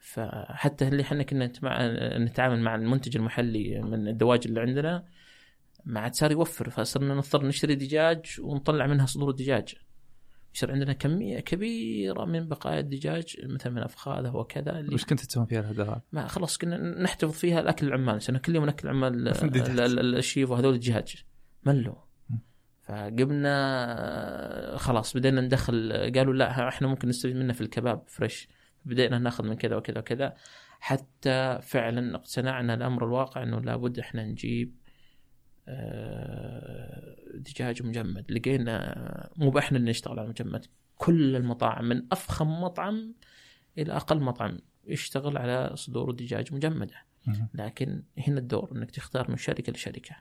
Speaker 2: فحتى اللي إحنا كنا نتعامل مع المنتج المحلي من الدواجن اللي عندنا ما عاد صار يوفر. فصرنا نضطر نشتري دجاج ونطلع منها صدور الدجاج. يصير عندنا كمية كبيرة من بقايا الدجاج مثلا من افخاذه وكذا اللي
Speaker 1: وش كنت تسوون فيها الهدرات؟
Speaker 2: ما خلاص كنا نحتفظ فيها الأكل العمال عشان كل يوم نأكل عمال
Speaker 1: دجاج.
Speaker 2: ال- ال- الشيف وهذول الدجاج ملوا. فقمنا خلاص بدينا ندخل قالوا لا إحنا ممكن نستفيد منه في الكباب فريش بدينا ناخذ من كذا وكذا وكذا حتى فعلا اقتنعنا الأمر الواقع إنه لابد إحنا نجيب دجاج مجمد لقينا مو إحنا اللي نشتغل على المجمد كل المطاعم من أفخم مطعم إلى أقل مطعم يشتغل على صدور الدجاج
Speaker 1: مجمدة.
Speaker 2: لكن هنا الدور إنك تختار من شركة
Speaker 1: لشركة.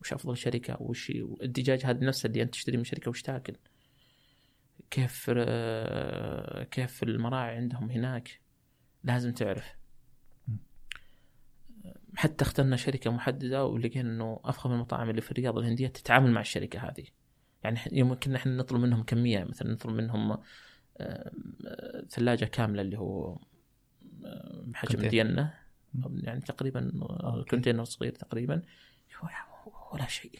Speaker 2: وش أفضل شركة وش الدجاج هذا نفسه اللي أنت تشتري من شركة وش تاكل كيف آه، كيف المراعي عندهم هناك لازم تعرف. حتى اخترنا شركة محددة ولقينا إنه أفخم المطاعم اللي في الرياض الهندية تتعامل مع الشركة هذه. يعني كنا إحنا نطلب منهم كمية مثلا نطلب منهم آه، آه، ثلاجة كاملة اللي هو آه، بحجم. ديالنا
Speaker 1: مم.
Speaker 2: يعني تقريبا. كونتينر صغير تقريبا. ولا شيء.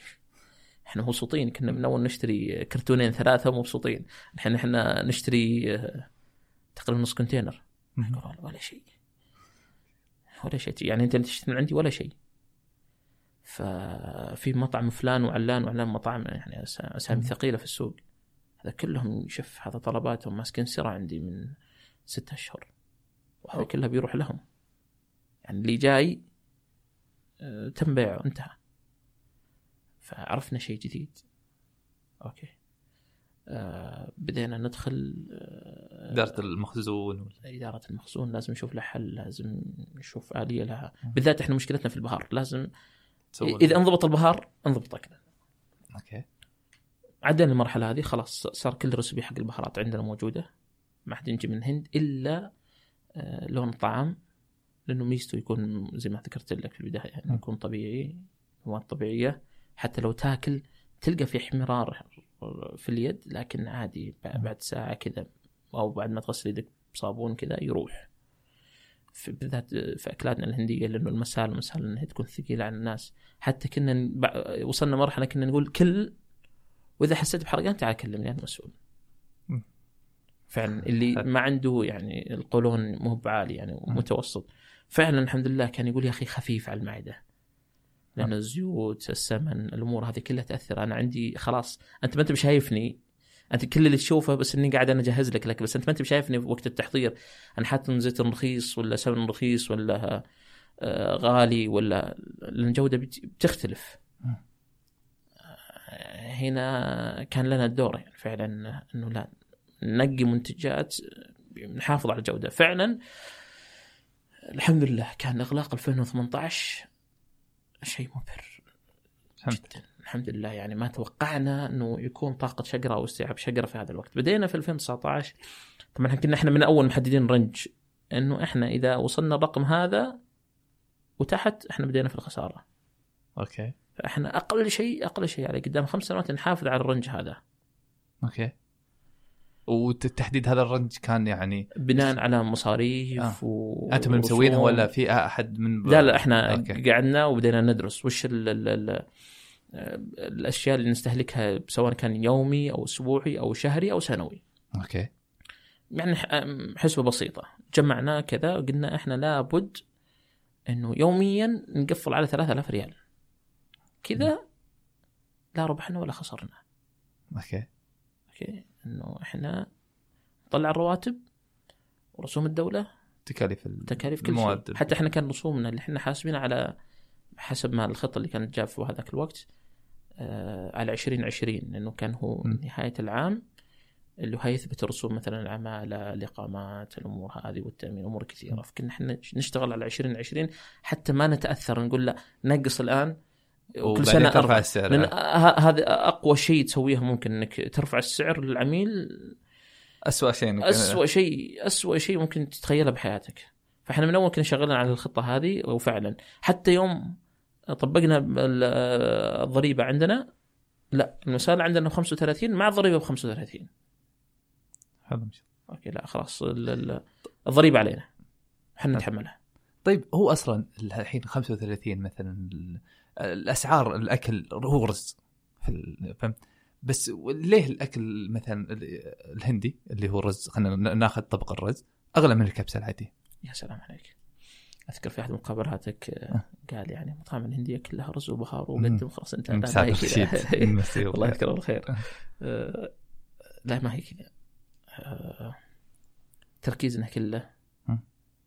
Speaker 2: إحنا مبسوطين كنا من أول نشتري كرتونين ثلاثة ومبسوطين. الحين إحنا نشتري تقريبا نص كونتينر. ولا شيء. ولا شيء يعني أنت تشتري من عندي ولا شيء. ففي مطعم فلان وعلان وعلان مطاعم يعني
Speaker 1: أسامي.
Speaker 2: ثقيلة في السوق. هذا كلهم شوف هذا طلباتهم ماسكين سرعة عندي من ستة أشهر. وهذا. كلها بيروح لهم. يعني اللي جاي آه، تم بيعه انتهى. فعرفنا شيء جديد. okay. بدينا ندخل آه
Speaker 1: إدارة المخزون
Speaker 2: إدارة المخزون لازم نشوف لها حل لازم نشوف آلية لها. بالذات إحنا مشكلتنا في البهار لازم إذا انضبط البهار انضبط أكله
Speaker 1: okay.
Speaker 2: عدينا المرحلة هذه خلاص صار كل recipe حق البهارات عندنا موجودة ما حد يجي من الهند إلا آه، لون الطعام لأنه ميزته يكون زي ما ذكرت لك في البداية يعني. يكون طبيعي مواد طبيعية حتى لو تاكل تلقى في احمرار في اليد لكن عادي ب- بعد ساعة كذا أو بعد ما تغسل يدك بصابون كذا يروح في بالذات في أكلاتنا الهندية لأنه المسال مسال إنها تكون ثقيلة على الناس حتى كنا وصلنا مرحلة كنا نقول كل وإذا حسيت بحرقان تعال كلمني أنا مسؤول. فعلا اللي. ما عنده يعني القولون مو بعالي يعني متوسط فعلا الحمد لله كان يقول يا أخي خفيف على المعدة. لأن الزيوت، السمن، الأمور هذه كلها تأثر. أنا عندي خلاص أنت ما أنت بشايفني. أنت كل اللي تشوفه بس إني قاعد أنا اجهز لك لك بس أنت ما أنت بشايفني وقت التحضير. أنا حاط زيت رخيص ولا سمن رخيص ولا آه، غالي ولا لأن الجوده بت- بتختلف.
Speaker 1: مم.
Speaker 2: هنا كان لنا الدور يعني فعلا إنه لا ننقي منتجات نحافظ على الجودة. فعلا الحمد لله كان إغلاق 2018 شيء مبهر
Speaker 1: فهمت.
Speaker 2: جدا. الحمد لله. يعني ما توقعنا إنه يكون طاقة شقره أو استيعاب شقره في هذا الوقت. بدينا في 2019 طبعا كنا إحنا من أول محددين رنج. إنه إحنا إذا وصلنا الرقم هذا وتحت إحنا بدينا في الخسارة.
Speaker 1: okay.
Speaker 2: فإحنا أقل شيء أقل شيء يعني قدام خمس سنوات نحافظ على ال range هذا.
Speaker 1: okay. وتحديد هذا ال range كان يعني
Speaker 2: بناء على مصاريف
Speaker 1: آه.
Speaker 2: و
Speaker 1: أنتم اللي مسوينه
Speaker 2: ورسوم.
Speaker 1: ولا في أحد من
Speaker 2: لا لا إحنا
Speaker 1: okay.
Speaker 2: قعدنا وبدينا ندرس وش ال ال ال الأشياء اللي نستهلكها سواء كان يومي أو أسبوعي أو شهري أو سنوي.
Speaker 1: Okay.
Speaker 2: يعني حسبة بسيطة. جمعنا كذا وقلنا إحنا لابد إنه يوميا نقفل على 3000 ريال. كذا لا ربحنا ولا خسرنا.
Speaker 1: Okay.
Speaker 2: Okay. إنه إحنا نطلع الرواتب ورسوم الدولة
Speaker 1: تكاليف ال-
Speaker 2: تكاليف كل شيء. حتى إحنا كان رسومنا اللي إحنا حاسبينها على حسب ما الخطة اللي كانت جاب في هذاك الوقت آه على 2020 لأنه كان هو
Speaker 1: م.
Speaker 2: نهاية العام اللي هو يثبت الرسوم مثلا العمالة الإقامات الأمور هذه والتأمين أمور كثيرة. فكنا إحنا نشتغل على 2020 حتى ما نتأثر نقول لا نقص الآن وكل سنة
Speaker 1: ترفع السعر.
Speaker 2: لأن هذا أقوى شيء تسويه ممكن إنك ترفع السعر للعميل.
Speaker 1: اسوء شيء إنك-
Speaker 2: أسوأ شيء أسوأ شيء ممكن تتخيله بحياتك. فإحنا من أول كنا شغالين على الخطة هذه وفعلا. حتى يوم طبقنا ال- الضريبة عندنا لا المسألة عندنا ب 35 مع الضريبة ب 35
Speaker 1: هذا مش-
Speaker 2: أوكي لا خلاص ال- ال- الضريبة علينا. إحنا نتحملها.
Speaker 1: طيب هو أصلا الحين 35 مثلا الأسعار الأكل هو رز فهمت بس ليه الأكل مثلا ال- الهندي اللي هو الرز خلينا ناخذ طبق الرز أغلى من الكبسة العاديه
Speaker 2: يا سلام عليك أذكر في أحد مقابلاتك آه،
Speaker 1: أه.
Speaker 2: قال يعني المطاعم الهنديه كلها رز وبهار. وقدم خلاص
Speaker 1: أنت [laughs]
Speaker 2: الله. يذكره بالخير
Speaker 1: أه.
Speaker 2: لا ما هي كذا تركيزنا كله.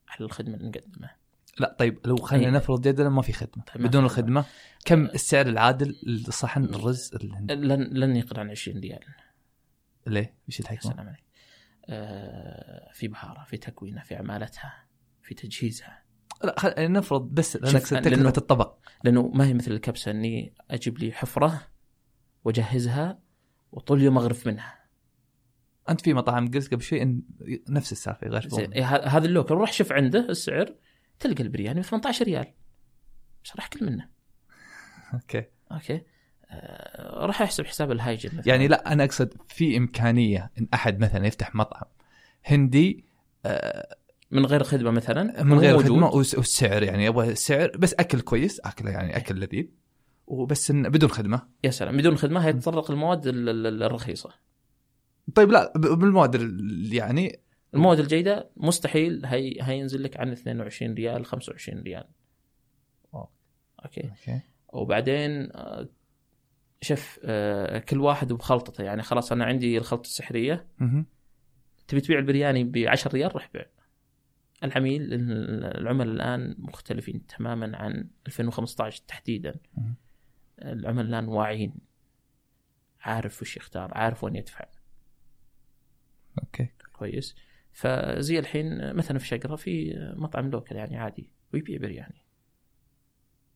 Speaker 2: على الخدمة اللي نقدمها
Speaker 1: لا طيب لو خلينا
Speaker 2: إيه.
Speaker 1: نفرض جدلا ما في خدمة
Speaker 2: طيب
Speaker 1: بدون. الخدمة كم السعر العادل لصحن الرز الهندي
Speaker 2: لن لن يقل عن 20 ريال
Speaker 1: ليه؟
Speaker 2: إيش
Speaker 1: الحكمة؟
Speaker 2: سلام عليك آه، في بهارة في تكوينها في عمالتها في تجهيزها
Speaker 1: لا خل... نفرض بس
Speaker 2: أنا
Speaker 1: تكلفة الطبق
Speaker 2: لأنه ما هي مثل الكبسة إني أجيب لي حفرة وأجهزها وطول اليوم أغرف منها
Speaker 1: أنت في مطاعم قلت قبل شوي إن نفس السالفه غير
Speaker 2: إيه، هذا اللوكل روح شوف عنده السعر تلقى البرياني ب 18 ريال. بس راح اكل منه؟
Speaker 1: Okay.
Speaker 2: Okay. آه، راح احسب حساب ال hygiene مثلا.
Speaker 1: يعني لا أنا أقصد في إمكانية إن أحد مثلا يفتح مطعم هندي آه،
Speaker 2: من غير خدمة مثلا؟
Speaker 1: من غير. خدمة والس- والسعر يعني أبغى السعر بس أكل كويس اكله يعني أكل لذيذ وبس إن بدون خدمة.
Speaker 2: يا سلام. بدون خدمة هيتطرق المواد ال- ال- الرخيصة.
Speaker 1: طيب لا بالمواد ال- يعني
Speaker 2: المواد الجيدة مستحيل هي هينزل لك عن 22 ريال 25 ريال.
Speaker 1: أوه.
Speaker 2: Okay.
Speaker 1: Okay.
Speaker 2: وبعدين آه، شوف آه، كل واحد وبخلطته يعني خلاص أنا عندي الخلطة
Speaker 1: السحرية.
Speaker 2: تبي تبيع البرياني ب 10 ريال روح بيع. العميل العملاء الآن مختلفين تماما عن 2015 تحديدا. العملاء الآن واعيين. عارف وش يختار عارف وين يدفع.
Speaker 1: Okay.
Speaker 2: كويس. فزي الحين مثلا في شقرة في مطعم local يعني عادي ويبيع برياني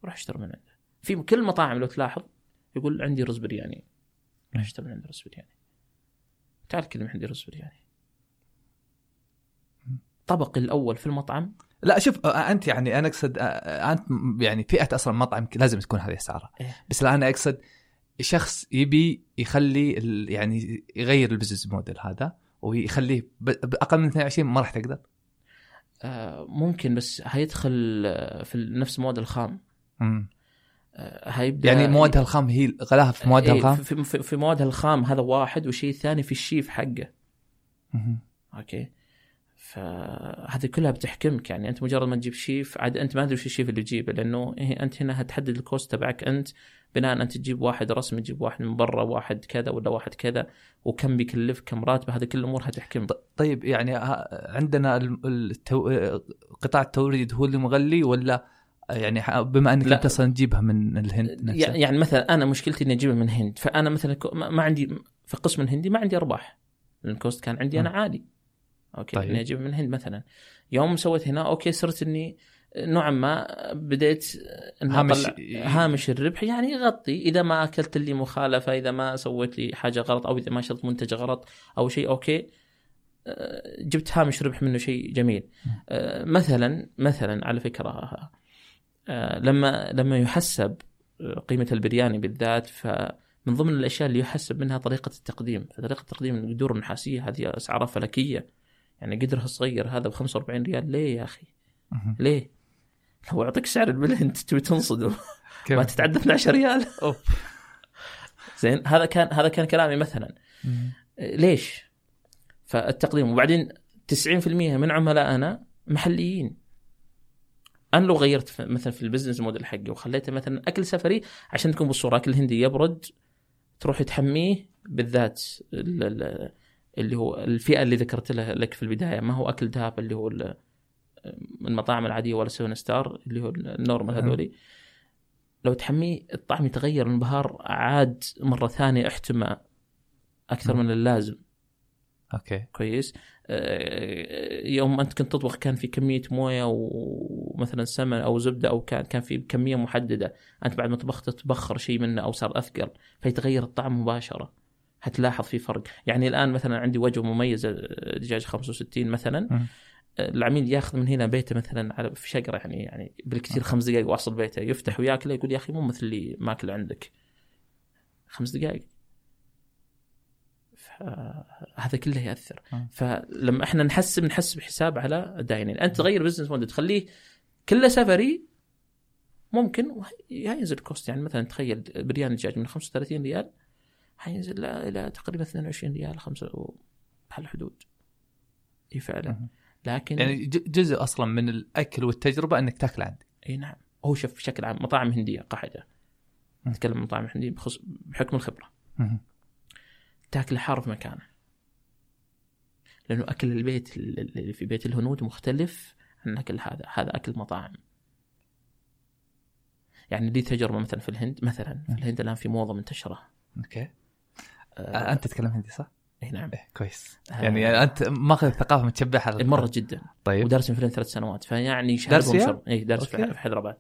Speaker 2: روح اشتري من عنده. في كل المطاعم لو تلاحظ يقول عندي رز برياني روح اشتري من عنده رز برياني تعال كل من عندي رز برياني طبق الأول في المطعم.
Speaker 1: لا شوف أنت يعني أنا أقصد أنت يعني فئة أصلا مطعم لازم تكون هذه اسعارها
Speaker 2: إيه.
Speaker 1: بس لا أنا أقصد شخص يبي يخلي يعني يغير ال business model هذا. ويخليه باقل من 22 ما راح تقدر.
Speaker 2: آه، ممكن بس هيدخل آه، في نفس مواد الخام. آه، هيبدأ
Speaker 1: يعني موادها الخام هي غلاها في موادها
Speaker 2: إيه،
Speaker 1: الخام؟
Speaker 2: في, موادها الخام هذا واحد والشيء الثاني في الشيف حقه. Okay. فهذه كلها بتحكمك. يعني أنت مجرد ما تجيب شيف عاد أنت ما أدري وش الشيف اللي تجيبه لأنه أنت هنا هتحدد ال cost تبعك أنت بناء أنت تجيب واحد رسمي تجيب واحد من برا واحد كذا ولا واحد كذا وكم بيكلف كم راتبه هذه كل الأمور هتحكمك.
Speaker 1: طيب يعني عندنا ال- التو... قطاع التوريد هو اللي مغلي ولا يعني بما
Speaker 2: أنك.
Speaker 1: أنت أصلا تجيبها من الهند نفسها
Speaker 2: يعني مثلا أنا مشكلتي إني أجيبها من هند فأنا مثلا ما عندي في القسم الهندي ما عندي أرباح. ال cost كان عندي
Speaker 1: أنا.
Speaker 2: عالي. okay
Speaker 1: طيب.
Speaker 2: إني اجيبها من الهند مثلا. يوم سويت هنا okay صرت إني نوعا ما بديت
Speaker 1: هامش-
Speaker 2: هامش الربح يعني يغطي. إذا ما أكلت لي مخالفة إذا ما سويت لي حاجة غلط أو إذا ما شريت منتج غلط أو شيء okay. آه، جبت هامش ربح منه شيء جميل. آه، مثلا مثلا على فكرة آه، لما لما يحسب قيمة البرياني بالذات فمن ضمن الأشياء اللي يحسب منها طريقة التقديم. فطريقه تقديم القدور النحاسيه هذه اسعارها فلكية. يعني قدرها صغير هذا ب 45 ريال ليه يا
Speaker 1: أخي.
Speaker 2: ليه لو اعطيك سعر بالهند تبي تنصدم
Speaker 1: كيف؟
Speaker 2: ما تتعدى 12 ريال. زين هذا كان هذا كان كلامي مثلا. ليش؟ فالتقديم وبعدين 90% من عملائنا محليين أنا لو غيرت مثلا في ال business model حقي وخليته مثلا أكل سفري عشان تكون بالصورة أكل هندي يبرد تروح تحميه بالذات ال- ال- اللي هو الفئة اللي ذكرت لها لك في البداية. ما هو أكل دهب اللي هو ال- المطاعم العادية ولا seven star اللي هو ال normal
Speaker 1: نعم.
Speaker 2: هذولي. لو تحميه الطعم يتغير الانبهار عاد مرة ثانية احتمى أكثر
Speaker 1: نعم.
Speaker 2: من اللازم.
Speaker 1: أوكي.
Speaker 2: كويس. آه، يوم أنت كنت تطبخ كان في كمية موية ومثلا سمن أو زبدة أو كان كان في كمية محددة. أنت بعد ما طبخت تبخر شيء منه أو صار أثقل فيتغير الطعم مباشرة. هتلاحظ في فرق. يعني الآن مثلا عندي وجبه مميزه آه، دجاج 65 مثلا. آه، العميل ياخذ من هنا بيته مثلا على في شقره يعني يعني بالكثير خمس دقائق واصل بيته يفتح وياكله يقول يا أخي مو مثل اللي ماكل عندك. خمس دقائق هذا كله يأثر.
Speaker 1: آه.
Speaker 2: فلما إحنا نحسب نحسب حساب على ال dine-in أنت تغير business model تخليه كله سفري ممكن ينزل cost يعني مثلا تخيل بريان دجاج من 35 ريال حينزل إلى تقريبا 22 ريال خمسة بهالحدود. إي فعلا. لكن
Speaker 1: يعني جزء أصلا من الأكل والتجربة إنك تأكل عندي
Speaker 2: إي نعم. هو شوف بشكل عام مطاعم هندية
Speaker 1: قاعدة.
Speaker 2: نتكلم عن مطاعم هندية بخص... بحكم
Speaker 1: الخبرة.
Speaker 2: تاكل حار في مكانه. لأنه أكل البيت اللي في بيت الهنود مختلف عن أكل هذا. هذا أكل مطاعم. يعني لي تجربة مثلا في الهند. مثلا في الهند الآن في موضه منتشرة.
Speaker 1: أوكي.
Speaker 2: آه
Speaker 1: آه، أنت تتكلم هندي صح؟
Speaker 2: اي نعم.
Speaker 1: إيه كويس.
Speaker 2: آه،
Speaker 1: يعني أنت ماخذ الثقافه متشبعه
Speaker 2: مرة جدا.
Speaker 1: طيب.
Speaker 2: ودارس في ثلاث سنوات. فيعني
Speaker 1: دارس
Speaker 2: اي دارس في حيدرباد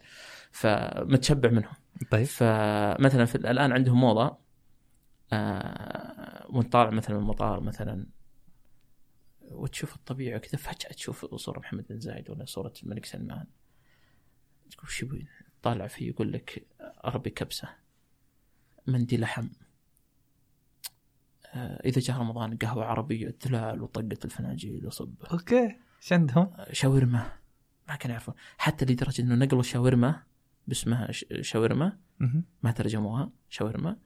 Speaker 2: فمتشبع منهم.
Speaker 1: طيب.
Speaker 2: فمثلا في الآن عندهم موضة آه وانت طالع مثلا من المطار مثلا. وتشوف الطبيعة كذا فجأة تشوف صوره محمد بن زايد ولا صوره الملك سلمان. تقول شو طالع فيه يقول لك أربي كبسة مندي لحم. آه إذا جاء رمضان قهوة عربية الثلال وطقة الفناجيل وصب.
Speaker 1: أوكي. إيش عندهم؟
Speaker 2: شاورما. ما كانوا يعرفون. حتى لدرجة إنه نقلوا شاورما باسمها شاورما. ما ترجموها. شاورما.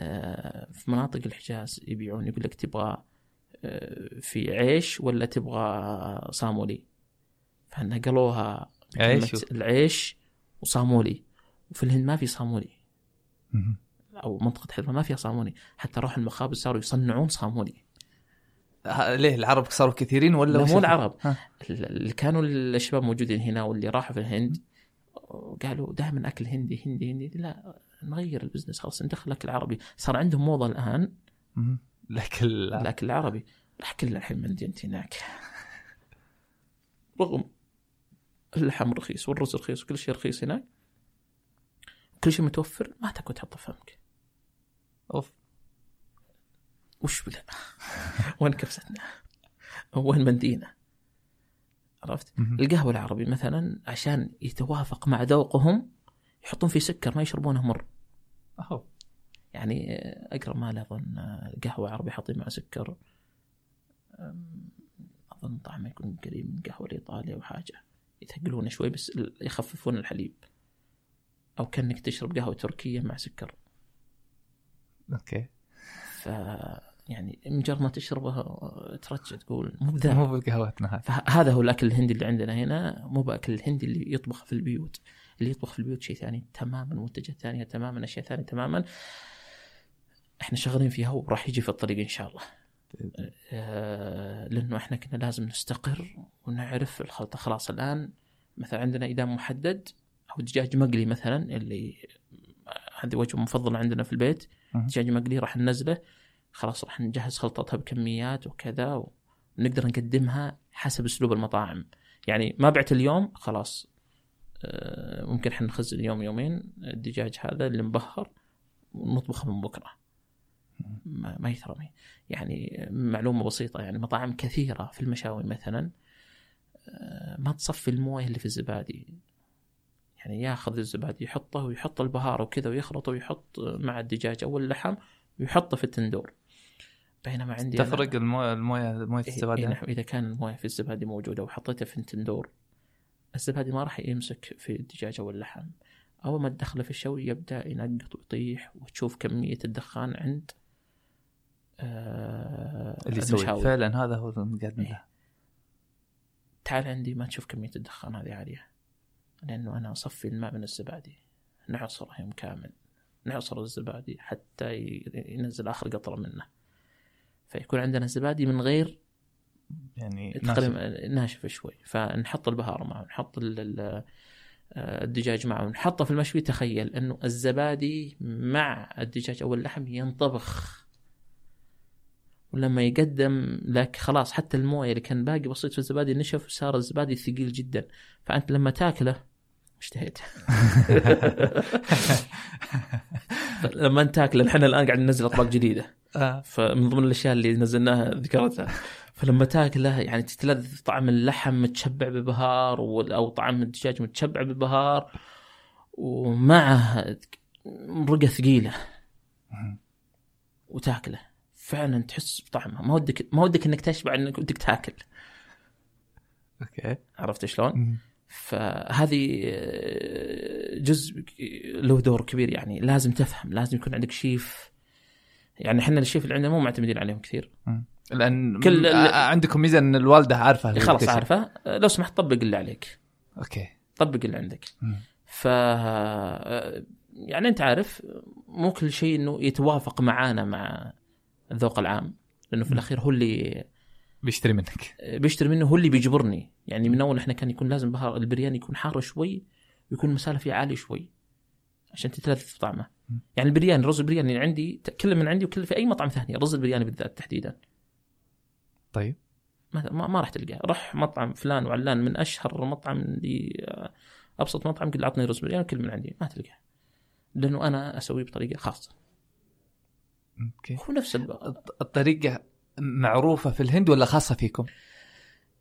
Speaker 2: آه في مناطق الحجاز يبيعون. يقول لك تبغى آه، في عيش ولا تبغى صامولي. فنقلوها
Speaker 1: عيش
Speaker 2: العيش وصامولي. وفي الهند ما في صامولي. أو منطقة حلوة ما فيها صامولي حتى روح المخابز صاروا يصنعون صامولي
Speaker 1: ه- ليه؟ العرب صاروا كثيرين ولا
Speaker 2: مو؟ العرب.
Speaker 1: ها.
Speaker 2: اللي كانوا الشباب موجودين هنا واللي راحوا في الهند قالوا دائما أكل هندي هندي هندي. لا نغير البزنس خلاص ندخل اكل عربي صار عندهم
Speaker 1: موضة الآن. لا.
Speaker 2: الاكل العربي. راح كل الحين انت هناك. رغم اللحم رخيص والرز رخيص وكل شيء رخيص هناك كل شيء متوفر ما تقدر تحطه في فمك.
Speaker 1: أوف.
Speaker 2: وش بذا وين كبستنا؟ وين مندينا؟ عرفت؟
Speaker 1: مهم.
Speaker 2: القهوة العربي مثلا عشان يتوافق مع ذوقهم يحطون فيه سكر ما يشربونه مر.
Speaker 1: أوه.
Speaker 2: يعني اقرب ما أظن القهوة العربي حاطين مع سكر. أظن طعمه يكون قريب من قهوة الايطالي أو حاجة. يثقلونه شوي بس يخففون الحليب. أو كأنك تشرب قهوة تركية مع سكر.
Speaker 1: أوكي.
Speaker 2: ف يعني مجرد ما تشربه ترجع تقول مو بذا.
Speaker 1: مو بقهوتنا
Speaker 2: فهذا هو الأكل الهندي اللي عندنا هنا. مو بأكل الهندي اللي يطبخ في البيوت. اللي يطبخ في البيوت شيء ثاني تماما منتجات ثانية تماما أشياء ثانية تماما. إحنا شغالين فيها وراح يجي في الطريق إن شاء الله. آه، لأنه إحنا كنا لازم نستقر ونعرف الخلطة. خلاص الآن مثلا عندنا اذا محدد أو دجاج مقلي مثلا اللي هذه وجبه مفضله عندنا في البيت. دجاج مقلي راح ننزله. خلاص راح نجهز خلطتها بكميات وكذا ونقدر نقدمها حسب أسلوب المطاعم. يعني ما بعت اليوم خلاص آه، ممكن إحنا نخزن يوم يومين الدجاج هذا اللي مبهر ونطبخه من بكرة. ما, ما يترمي يعني معلومة بسيطة يعني مطاعم كثيرة في المشاوي مثلا آه، ما تصفي الموية اللي في الزبادي. يعني ياخذ الزبادي يحطه ويحط البهار وكذا ويخلطه ويحط مع الدجاج أو اللحم ويحطه في التندور. بينما عندي
Speaker 1: تفرق المويه المويه مويه
Speaker 2: إيه،
Speaker 1: الزبادي
Speaker 2: إيه نعم إذا كان الموية في الزبادي موجودة وحطيتها في التندور الزبادي ما راح يمسك في الدجاج أو اللحم أول ما تدخله في الشوي يبدأ ينقط ويطيح وتشوف كمية الدخان عند آه
Speaker 1: اللي يسوي. فعلا هذا هو المقدم له
Speaker 2: تعال عندي ما تشوف كمية الدخان هذه عالية. لأنه أنا أصفي الماء من الزبادي. نعصره يوم كامل. نعصر الزبادي حتى ينزل آخر قطرة منه. فيكون عندنا زبادي من غير
Speaker 1: يعني
Speaker 2: تقريبا ناشف. شوي. فنحط البهار معه نحط ال- ال- الدجاج معه ونحطه في المشوي. تخيل إنه الزبادي مع الدجاج أو اللحم ينطبخ. ولما يقدم لك خلاص حتى الموية اللي كان باقي بسيط في الزبادي نشف وصار الزبادي ثقيل جدا. فأنت لما تاكله اشتهيت. [laughs] لما انت تاكله إحنا الآن قاعد ننزل أطباق جديدة.
Speaker 1: آه.
Speaker 2: فمن ضمن الأشياء اللي نزلناها ذكرتها. فلما تاكله يعني تتلذذ طعم اللحم متشبع ببهار أو طعم الدجاج متشبع ببهار ومعه رقة ثقيلة. وتاكله. فعلا تحس بطعمه. ما ودك ما ودك إنك تشبع إنك ودك تاكل.
Speaker 1: أوكي.
Speaker 2: عرفت شلون؟ فهذه آه، جزء له دور كبير يعني. لازم تفهم لازم يكون عندك شيف. يعني إحنا الشيف اللي عندنا مو معتمدين عليهم كثير.
Speaker 1: لأن
Speaker 2: كل-
Speaker 1: عندكم ميزة إن الوالدة عارفة
Speaker 2: خلاص. عارفة. لو سمحت طبق اللي عليك.
Speaker 1: Okay.
Speaker 2: طبق اللي عندك. ف يعني أنت عارف مو كل شيء إنه يتوافق معانا مع الذوق العام. لأنه في الأخير هو اللي
Speaker 1: بيشتري منك.
Speaker 2: بيشتري منه هو اللي بيجبرني. يعني من أول إحنا كان يكون لازم بهار البرياني يكون حار شوي ويكون المسالة فيه عالي شوي عشان تتلذذ في طعمه.
Speaker 1: مم.
Speaker 2: يعني البرياني رز البرياني اللي عندي كله من عندي وكله في أي مطعم ثاني رز البرياني بالذات تحديدا.
Speaker 1: طيب.
Speaker 2: ما ما, ما راح تلقاه. روح مطعم فلان وعلان من أشهر مطعم اللي أبسط مطعم قل اعطني رز برياني كل من عندي. ما تلقاه. لأنه أنا أسويه بطريقة خاصة.
Speaker 1: Okay.
Speaker 2: هو نفس الب...
Speaker 1: الط- الطريقة معروفة في الهند ولا خاصة فيكم؟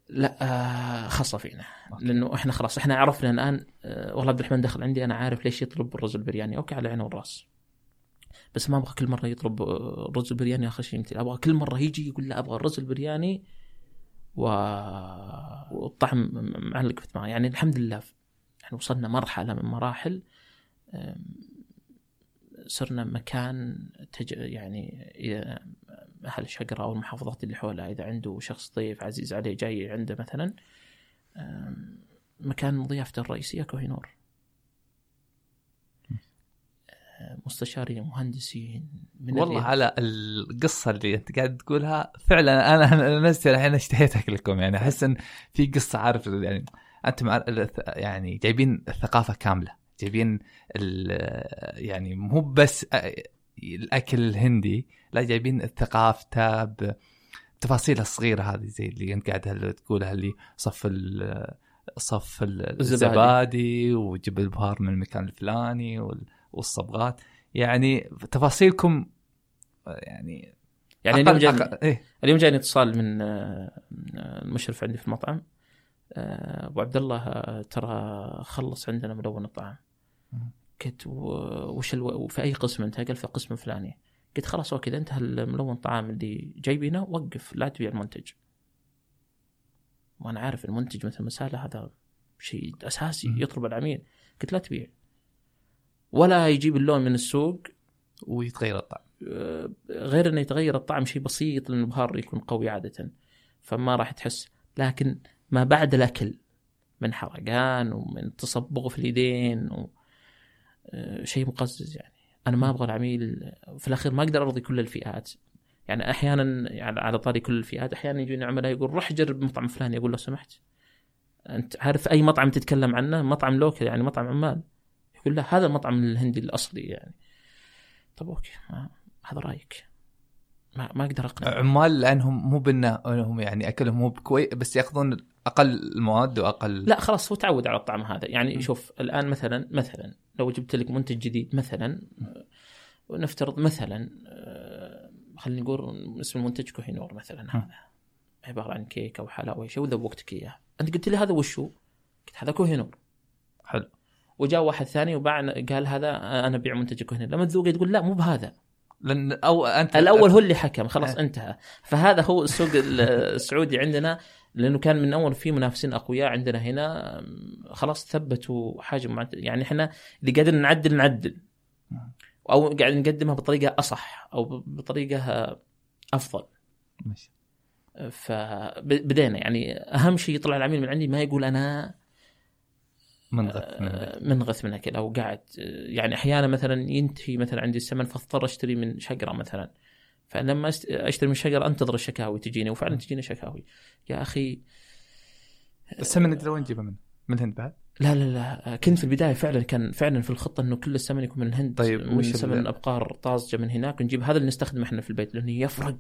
Speaker 2: لا آه خاصة فينا. لأنه إحنا خلاص إحنا عرفنا الآن آه والله عبد الرحمن دخل عندي أنا عارف ليش يطلب الرز البرياني okay على عينه والراس. بس ما أبغى كل مرة يطلب آه، رز البرياني آخر شيء. يمتلي أبغى كل مرة يجي يقول لا أبغى الرز البرياني و... والطعم معلق في دماغي. يعني الحمد لله إحنا وصلنا مرحلة من مراحل صرنا مكان تج... يعني أهل شقره أو المحافظات اللي حولها إذا عنده شخص ضيف عزيز عليه جاي عنده مثلا مكان ضيافته الرئيسية كوهينور آه، مستشارين مهندسين من
Speaker 1: والله. على القصة اللي أنت قاعد تقولها فعلا أنا نفسي الحين اشتهيت أكلكم. يعني أحس إن في قصة عارف يعني أنتم يعني جايبين الثقافه كاملة جايبين ال- يعني مو بس الأكل الهندي لا جايبين ثقافته بتفاصيلها الصغيرة هذه زي اللي أنت قاعد تقولها اللي صف صف ال-
Speaker 2: الزبادي.
Speaker 1: وجبل البهار من المكان الفلاني وال- والصبغات يعني تفاصيلكم يعني
Speaker 2: يعني اليوم جاني
Speaker 1: إيه
Speaker 2: اليوم جاني اتصال من المشرف عندي في المطعم آه، أبو عبد الله ترى خلص عندنا ملون الطعام. قلت وش ألو... في أي قسم انت؟ قال في قسم فلاني. قلت خلاص أوكي إذا انتهى الملون الطعام اللي جايبينه وقف لا تبيع المنتج. وأنا عارف المنتج مثل مسألة هذا شيء
Speaker 1: أساسي.
Speaker 2: يطلب العميل. قلت لا تبيع. ولا يجيب اللون من السوق.
Speaker 1: ويتغير الطعم.
Speaker 2: آه، غير إنه يتغير الطعم شيء بسيط لأن البهار يكون قوي عادة. فما راح تحس. لكن ما بعد الأكل من حرقان ومن تصبغ في اليدين و... آه، شيء مقزز يعني. أنا ما أبغى العميل في الأخير ما أقدر أرضي كل الفئات. يعني أحيانا يعني على طاري كل الفئات أحيانا يجوني عملاء يقول روح جرب مطعم فلاني أقول لو سمحت. أنت عارف أي مطعم تتكلم عنه؟ مطعم لوكل يعني مطعم عمال. يقول لا هذا المطعم الهندي الأصلي يعني. طب أوكي ما هذا رأيك. ما ما أقدر اقنع
Speaker 1: عمال لانهم مو بنا انهم يعني أكلهم مو بكويس بس يأخذون أقل المواد وأقل
Speaker 2: لا خلاص هو تعود على الطعم هذا. يعني
Speaker 1: م.
Speaker 2: شوف الآن مثلا مثلا لو جبت لك منتج جديد مثلا ونفترض مثلا آه، خلينا نقول اسم المنتج كوهينور مثلا هذا. عبارة عن كيك أو حلاوه أو شيء وذوقتك إياه. أنت قلت لي هذا وشو؟ قلت هذا كوهينور
Speaker 1: حلو.
Speaker 2: وجاء واحد ثاني وباع قال هذا أنا أبيع منتج كوهينور لما تذوقه تقول لا مو بهذا.
Speaker 1: لأن أو أنت
Speaker 2: الأول هو اللي حكم خلاص
Speaker 1: آه.
Speaker 2: انتهى. فهذا هو السوق ال- السعودي عندنا. لأنه كان من أول في منافسين أقوياء عندنا هنا خلاص ثبتوا حاجة معت... يعني إحنا اذا قاعدين نعدل نعدل. أو قاعد نقدمها بطريقة أصح أو بطريقة أفضل.
Speaker 1: ماشي.
Speaker 2: فبدينا يعني أهم شيء يطلع العميل من عندي ما يقول أنا
Speaker 1: منغث من
Speaker 2: آه، منغث من اكل أو قاعد آه، يعني أحيانا مثلا ينتهي مثلا عندي السمن فاضطر أشتري من شقرة مثلا. فلما أشتري من شقره أنتظر الشكاوي تجيني وفعلا تجيني شكاوي يا أخي
Speaker 1: السمن ندري وين نجيبه منه؟ من الهند بعد؟
Speaker 2: لا لا لا كنت في البداية فعلا كان فعلا في الخطة إنه كل السمن يكون من الهند
Speaker 1: طيب،
Speaker 2: من
Speaker 1: وش
Speaker 2: سمن أبقار طازجة من هناك ونجيب هذا اللي نستخدمه إحنا في البيت لأنه يفرق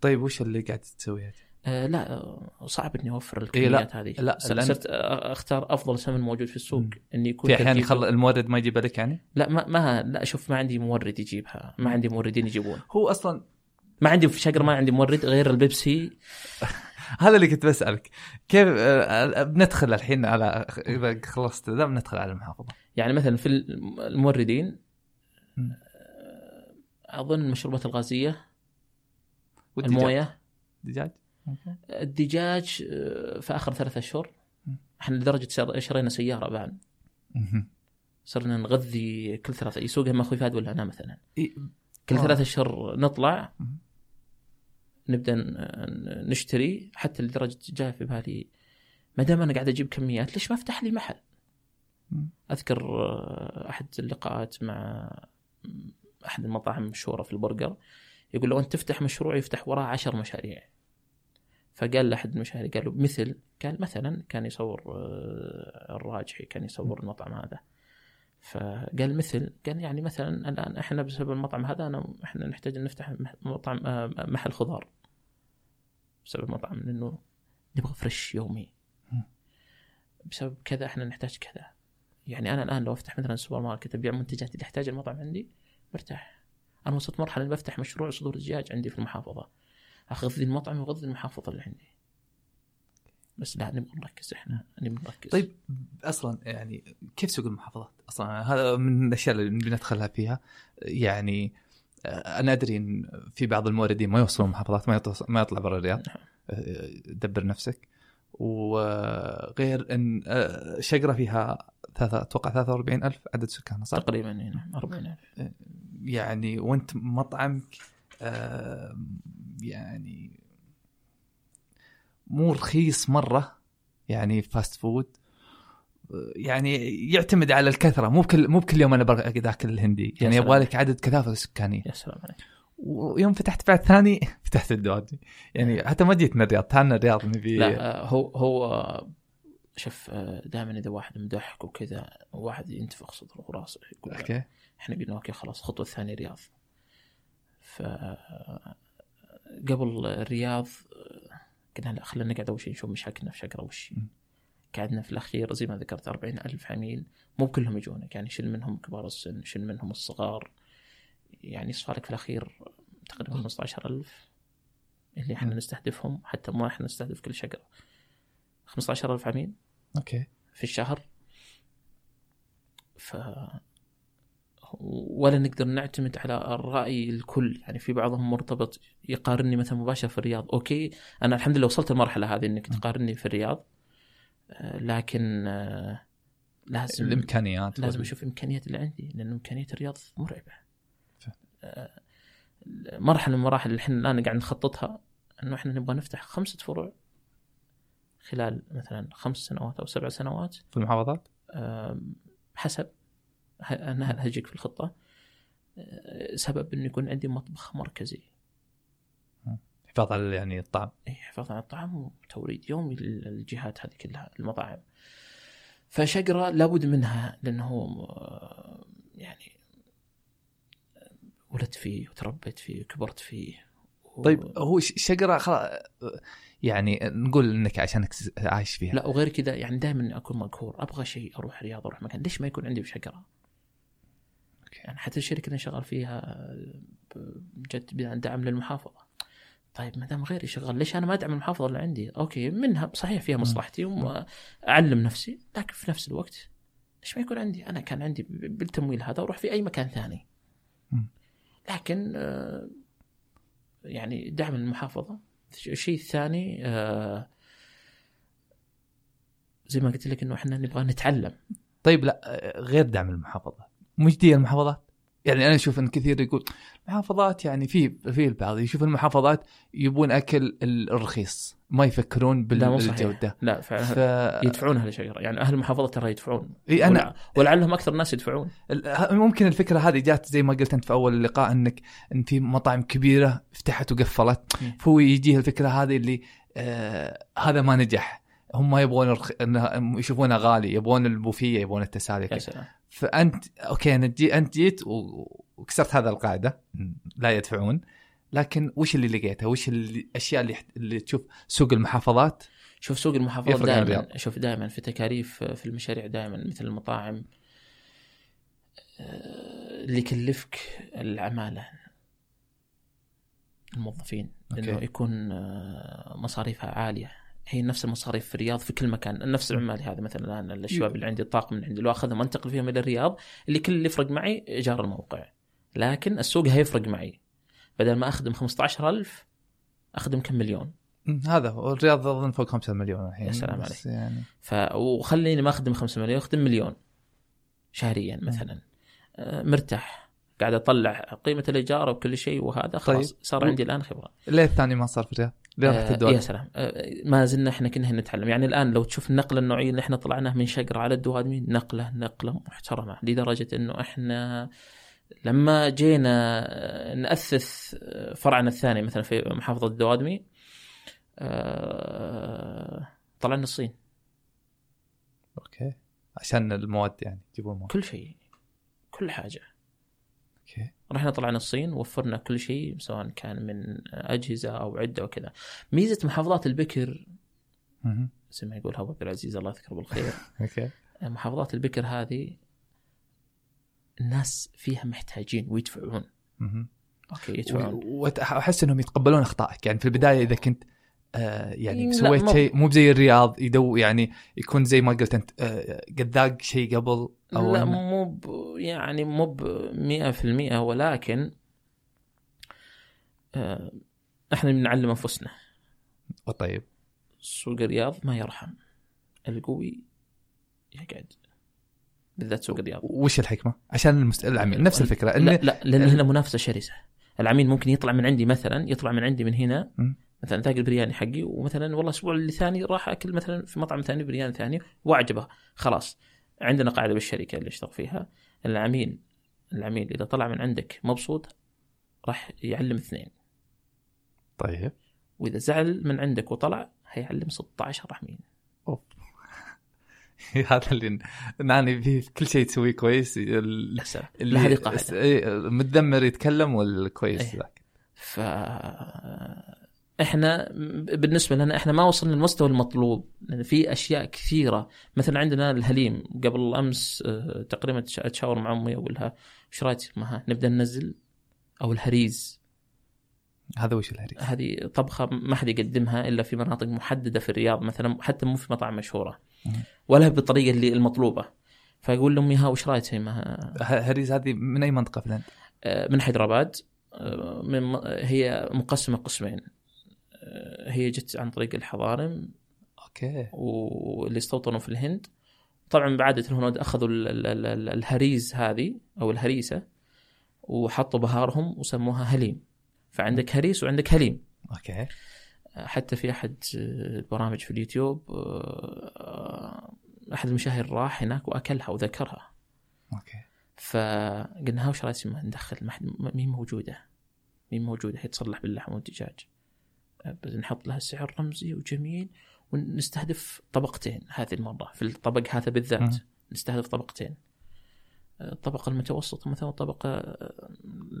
Speaker 1: طيب وش اللي قاعد تسويه؟
Speaker 2: آه لا صعب إني أوفر
Speaker 1: إيه،
Speaker 2: الكميات هذه
Speaker 1: لا،
Speaker 2: صرت- آه، أختار أفضل سمن موجود في السوق
Speaker 1: مم.
Speaker 2: إني يكون
Speaker 1: في
Speaker 2: أحيان
Speaker 1: يخل المورد ما يجيبه لك يعني؟
Speaker 2: لا ما ما لا شوف ما عندي مورد يجيبها ما عندي موردين يجيبون
Speaker 1: هو أصلا
Speaker 2: ما عندي في شقرا ما عندي مورد غير البيبسي [laughs]
Speaker 1: هذا اللي كنت بسألك كيف آه، آه، بندخل الحين على إذا خلصت ذا بندخل على المحافظة
Speaker 2: يعني مثلا في الموردين. آه، أظن المشروبات الغازية
Speaker 1: والدجاج.
Speaker 2: الموية
Speaker 1: دجاج
Speaker 2: الدجاج في آخر ثلاثة
Speaker 1: أشهر.
Speaker 2: إحنا لدرجة شر- شرينا سيارة بعد. صرنا نغذي كل ثلاثة يسوقها ما أخوي فهد ولا أنا مثلا كل. ثلاثة أشهر نطلع. نبدأ نشتري حتى لدرجة جاء في بالي ما دام أنا قاعد أجيب كميات ليش ما أفتح لي محل؟ أذكر آه، أحد اللقاءات مع أحد المطاعم المشهوره في البرجر يقول لو أنت تفتح مشروع يفتح وراه عشر مشاريع. فقال لأحد المشاهير قال له مثل قال مثلا كان يصور آه، الراجحي كان يصور المطعم هذا. فقال مثل قال يعني مثلا الآن إحنا بسبب المطعم هذا أنا إحنا نحتاج أن نفتح مطعم آه، محل خضار. بسبب المطعم لأنه نبغى fresh يومي. بسبب كذا إحنا نحتاج كذا. يعني أنا الآن لو أفتح مثلا سوبر ماركت أبيع منتجات اللي يحتاجها المطعم عندي مرتاح أنا وصلت مرحلة إني بفتح مشروع صدور دجاج عندي في المحافظة. اغذي المطعم وأغذي المحافظة اللي عندي. بس لا نبغى نركز إحنا نبغى نركز
Speaker 1: طيب أصلا يعني كيف سوق المحافظات؟ أصلا هذا من الأشياء اللي بندخلها فيها يعني آه، أنا أدري إن في بعض الموردين ما يوصلون المحافظات ما يطلع ما يطلع برا الرياض
Speaker 2: نعم.
Speaker 1: آه، دبر نفسك وغير إن آه، شقره فيها ثلاثة أتوقع 43000 عدد سكانها صح؟
Speaker 2: تقريبا هنا 40000
Speaker 1: يعني وأنت مطعمك يعني مو رخيص مرة يعني fast food آه، يعني يعتمد على الكثرة مو بكل مو بكل يوم أنا بقعد أكل الهندي يعني. يبغى لك عدد كثافة سكانية.
Speaker 2: يا سلام عليك.
Speaker 1: ويوم فتحت بعد ثاني [laughs] فتحت الدوادمي يعني حتى ما جيت من الرياض تعالنا الرياض نبي.
Speaker 2: لا آه، هو هو شوف دائما إذا واحد مدحك وكذا واحد ينتفخ صدره وراسه يقول
Speaker 1: أوكي.
Speaker 2: إحنا قلنا أوكي خلاص الخطوه الثانية رياض. ف قبل الرياض قلنا لا خلينا نقعد اول شيء نشوف مشاكلنا في شقراء وش. قعدنا في الأخير زي ما ذكرت 40 ألف عميل مو كلهم يجونك يعني شيل منهم كبار السن شيل منهم الصغار. يعني صار لك في الأخير تقريبا 15000 اللي
Speaker 1: إحنا.
Speaker 2: نستهدفهم حتى ما إحنا نستهدف كل شقراء. 15000 عميل
Speaker 1: أوكي.
Speaker 2: في الشهر. ف ولا نقدر نعتمد على الرأي الكل. يعني في بعضهم مرتبط يقارني مثلا مباشر في الرياض. أوكي أنا الحمد لله وصلت المرحلة هذه أنك تقارني في الرياض. آه، لكن آه، لازم
Speaker 1: الإمكانيات
Speaker 2: لازم أشوف إمكانيات اللي عندي لأن إمكانيات الرياض
Speaker 1: مرعبة.
Speaker 2: آه، مرحلة من المراحل اللي إحنا الآن قاعد نخططها إنه إحنا نبغى نفتح خمسة فروع خلال مثلا خمس سنوات أو سبع سنوات.
Speaker 1: في المحافظات؟
Speaker 2: حسب. أنا هجيك في الخطة؟ آه، سبب إنه يكون عندي مطبخ مركزي.
Speaker 1: حفاظ على يعني الطعم.
Speaker 2: اي حفاظ على الطعام وتوريد يومي للجهات هذه كلها المطاعم. فشقرة لابد منها لأنه آه، يعني ولدت فيه وتربيت فيه وكبرت فيه. و...
Speaker 1: طيب هو شقره خلاص يعني نقول إنك عشانك عايش فيها.
Speaker 2: لا وغير كذا يعني دائما أكون مقهور أبغى شيء أروح رياض أروح مكان. ليش ما يكون عندي بشقره؟ يعني حتى الشركة اللي شغال فيها جت دعم للمحافظة. طيب ما دام غيري شغال ليش أنا ما أدعم المحافظة اللي عندي؟ أوكي منها صحيح فيها مصلحتي واعلم نفسي لكن في نفس الوقت ليش ما يكون عندي؟ أنا كان عندي بالتمويل هذا أروح في أي مكان ثاني. لكن آه، يعني دعم المحافظة الشيء الثاني آه، زي ما قلت لك إنه إحنا نبغى نتعلم.
Speaker 1: طيب لا غير دعم المحافظة. مش دي المحافظات. يعني أنا أشوف إن كثير يقول محافظات يعني في في البعض يشوف المحافظات يبون أكل الرخيص ما يفكرون. بالجودة.
Speaker 2: لا فعلا.
Speaker 1: ف
Speaker 2: يدفعونها لشجره يعني أهل المحافظة ترى يدفعون.
Speaker 1: إي أنا
Speaker 2: ولع- ولعلهم أكثر الناس يدفعون.
Speaker 1: ممكن الفكرة هذه جات زي ما قلت أنت في أول اللقاء إنك إن في مطاعم كبيرة فتحت وقفلت. فهو يجيه الفكرة هذه اللي آه هذا ما نجح. هم ما يبغون الرخ... يشوفونه غالي يبغون البوفيه يبغون التسالي فأنت أوكي أنا جي... أنت جيت. وكسرت هذا القاعدة لا يدفعون لكن وش اللي لقيته؟ وش اللي- الأشياء اللي اللي تشوف سوق المحافظات
Speaker 2: شوف سوق المحافظات دائما شوف دائما في تكاليف في المشاريع دائما مثل المطاعم آه، اللي يكلفك العمالة الموظفين
Speaker 1: أوكي.
Speaker 2: انه يكون آه، مصاريفها عالية هي نفس المصاريف في الرياض في كل مكان. نفس العمال هذا مثلا الآن الشباب اللي عندي الطاقم اللي عندي لو أخذهم أنتقل فيهم إلى الرياض اللي كل اللي يفرق معي إيجار الموقع. لكن السوق هيفرق معي. بدل ما أخدم 15000 أخدم كم مليون.
Speaker 1: هذا هو. الرياض أظن فوق 5 مليون الحين
Speaker 2: يا سلام
Speaker 1: بس يعني.
Speaker 2: ف وخليني ما أخدم 5 مليون أخدم مليون شهريا مثلا. آه، مرتاح. قاعد أطلع قيمة الإيجار وكل شيء وهذا خلاص
Speaker 1: طيب.
Speaker 2: صار عندي الآن خبرة.
Speaker 1: ليه الثاني ما صار في الرياض؟ رحت
Speaker 2: آه
Speaker 1: الدول؟
Speaker 2: يا سلام. آه ما زلنا إحنا كنا نتعلم. يعني الآن لو تشوف النقله النوعية اللي إحنا طلعناها من شقره على الدوادمي نقلة نقلة محترمة لدرجة إنه إحنا لما جينا آه، نأسس فرعنا الثاني مثلا في محافظة الدوادمي طلعنا الصين.
Speaker 1: أوكي. عشان المواد يعني يجيبون مواد.
Speaker 2: كل شيء كل حاجة.
Speaker 1: أوكي.
Speaker 2: رحنا طلعنا الصين وفرنا كل شيء سواء كان من أجهزة أو عدة وكذا. ميزة محافظات البكر. زي ما يقول ابو عبد العزيز الله يذكره بالخير. [laughs]
Speaker 1: أوكي.
Speaker 2: محافظات البكر هذه الناس فيها محتاجين ويدفعون. أوكي يدفعون.
Speaker 1: واحس إنهم يتقبلون أخطائك. يعني في البداية إذا كنت آه يعني
Speaker 2: لا،
Speaker 1: سويت شيء مو بزي الرياض يدو يعني يكون زي ما قلت أنت آه قد ذاق شيء قبل أو
Speaker 2: لا مو ب يعني مو ب 100% ولكن آه، إحنا بنعلم أنفسنا.
Speaker 1: طيب.
Speaker 2: سوق الرياض ما يرحم. القوي يقعد. بالذات سوق الرياض.
Speaker 1: وش الحكمة؟ عشان المست... العميل. نفس الفكرة.
Speaker 2: لا لا لأن هنا منافسة شرسة. العميل ممكن يطلع من عندي مثلا يطلع من عندي من هنا
Speaker 1: م.
Speaker 2: مثلا ذاق البرياني حقي ومثلا والله الأسبوع اللي ثاني راح أكل مثلا في مطعم ثاني برياني ثاني وأعجبه. خلاص. عندنا قاعدة بالشركة اللي اشتغل فيها. العميل العميل إذا طلع من عندك مبسوط راح يعلم اثنين.
Speaker 1: طيب.
Speaker 2: وإذا زعل من عندك وطلع هيعلم 16 رحمين
Speaker 1: أوف. [laughs] هذا اللي نعني فيه كل شيء تسويه كويس. اللي
Speaker 2: هذه
Speaker 1: قاعدة. إيه، متدمر يتكلم والكويس
Speaker 2: إيه.
Speaker 1: ذاك.
Speaker 2: ف إحنا بالنسبة لنا إحنا ما وصلنا للمستوى المطلوب. في أشياء كثيرة. مثلا عندنا الهليم. قبل امس آه، تقريبا تش- أتشاور مع أمي أقول لها إيش رأيك معها نبدأ ننزل أو الهريز.
Speaker 1: هذا وش الهري
Speaker 2: هذه طبخة ما حد يقدمها إلا في مناطق محددة في الرياض مثلا حتى مو في مطاعم
Speaker 1: مشهورة.
Speaker 2: ولا بالطريقة اللي المطلوبة. فأقول لأمي ها وش رأيك معها
Speaker 1: هريز هذه من أي منطقة في الهند؟
Speaker 2: آه، من حيدرآباد. آه، من هي مقسمة قسمين. هي جت عن طريق الحضارم
Speaker 1: أوكي.
Speaker 2: واللي استوطنوا في الهند. طبعا بعادة الهنود أخذوا ال- ال- ال- ال- الهريز هذه أو الهريسة وحطوا بهارهم وسموها هليم. فعندك هريس وعندك هليم.
Speaker 1: أوكي.
Speaker 2: حتى في أحد البرامج في اليوتيوب آه، أحد المشاهير راح هناك وأكلها وذكرها.
Speaker 1: أوكي.
Speaker 2: فقلنا ها وش رايك ندخل ما مين موجودة؟ مين موجودة؟ هي تصلح باللحم والدجاج. نحط لها سعر رمزي وجميل ونستهدف طبقتين هذه المره في الطبق هذا بالذات. نستهدف طبقتين الطبقة المتوسطة مثلا الطبقة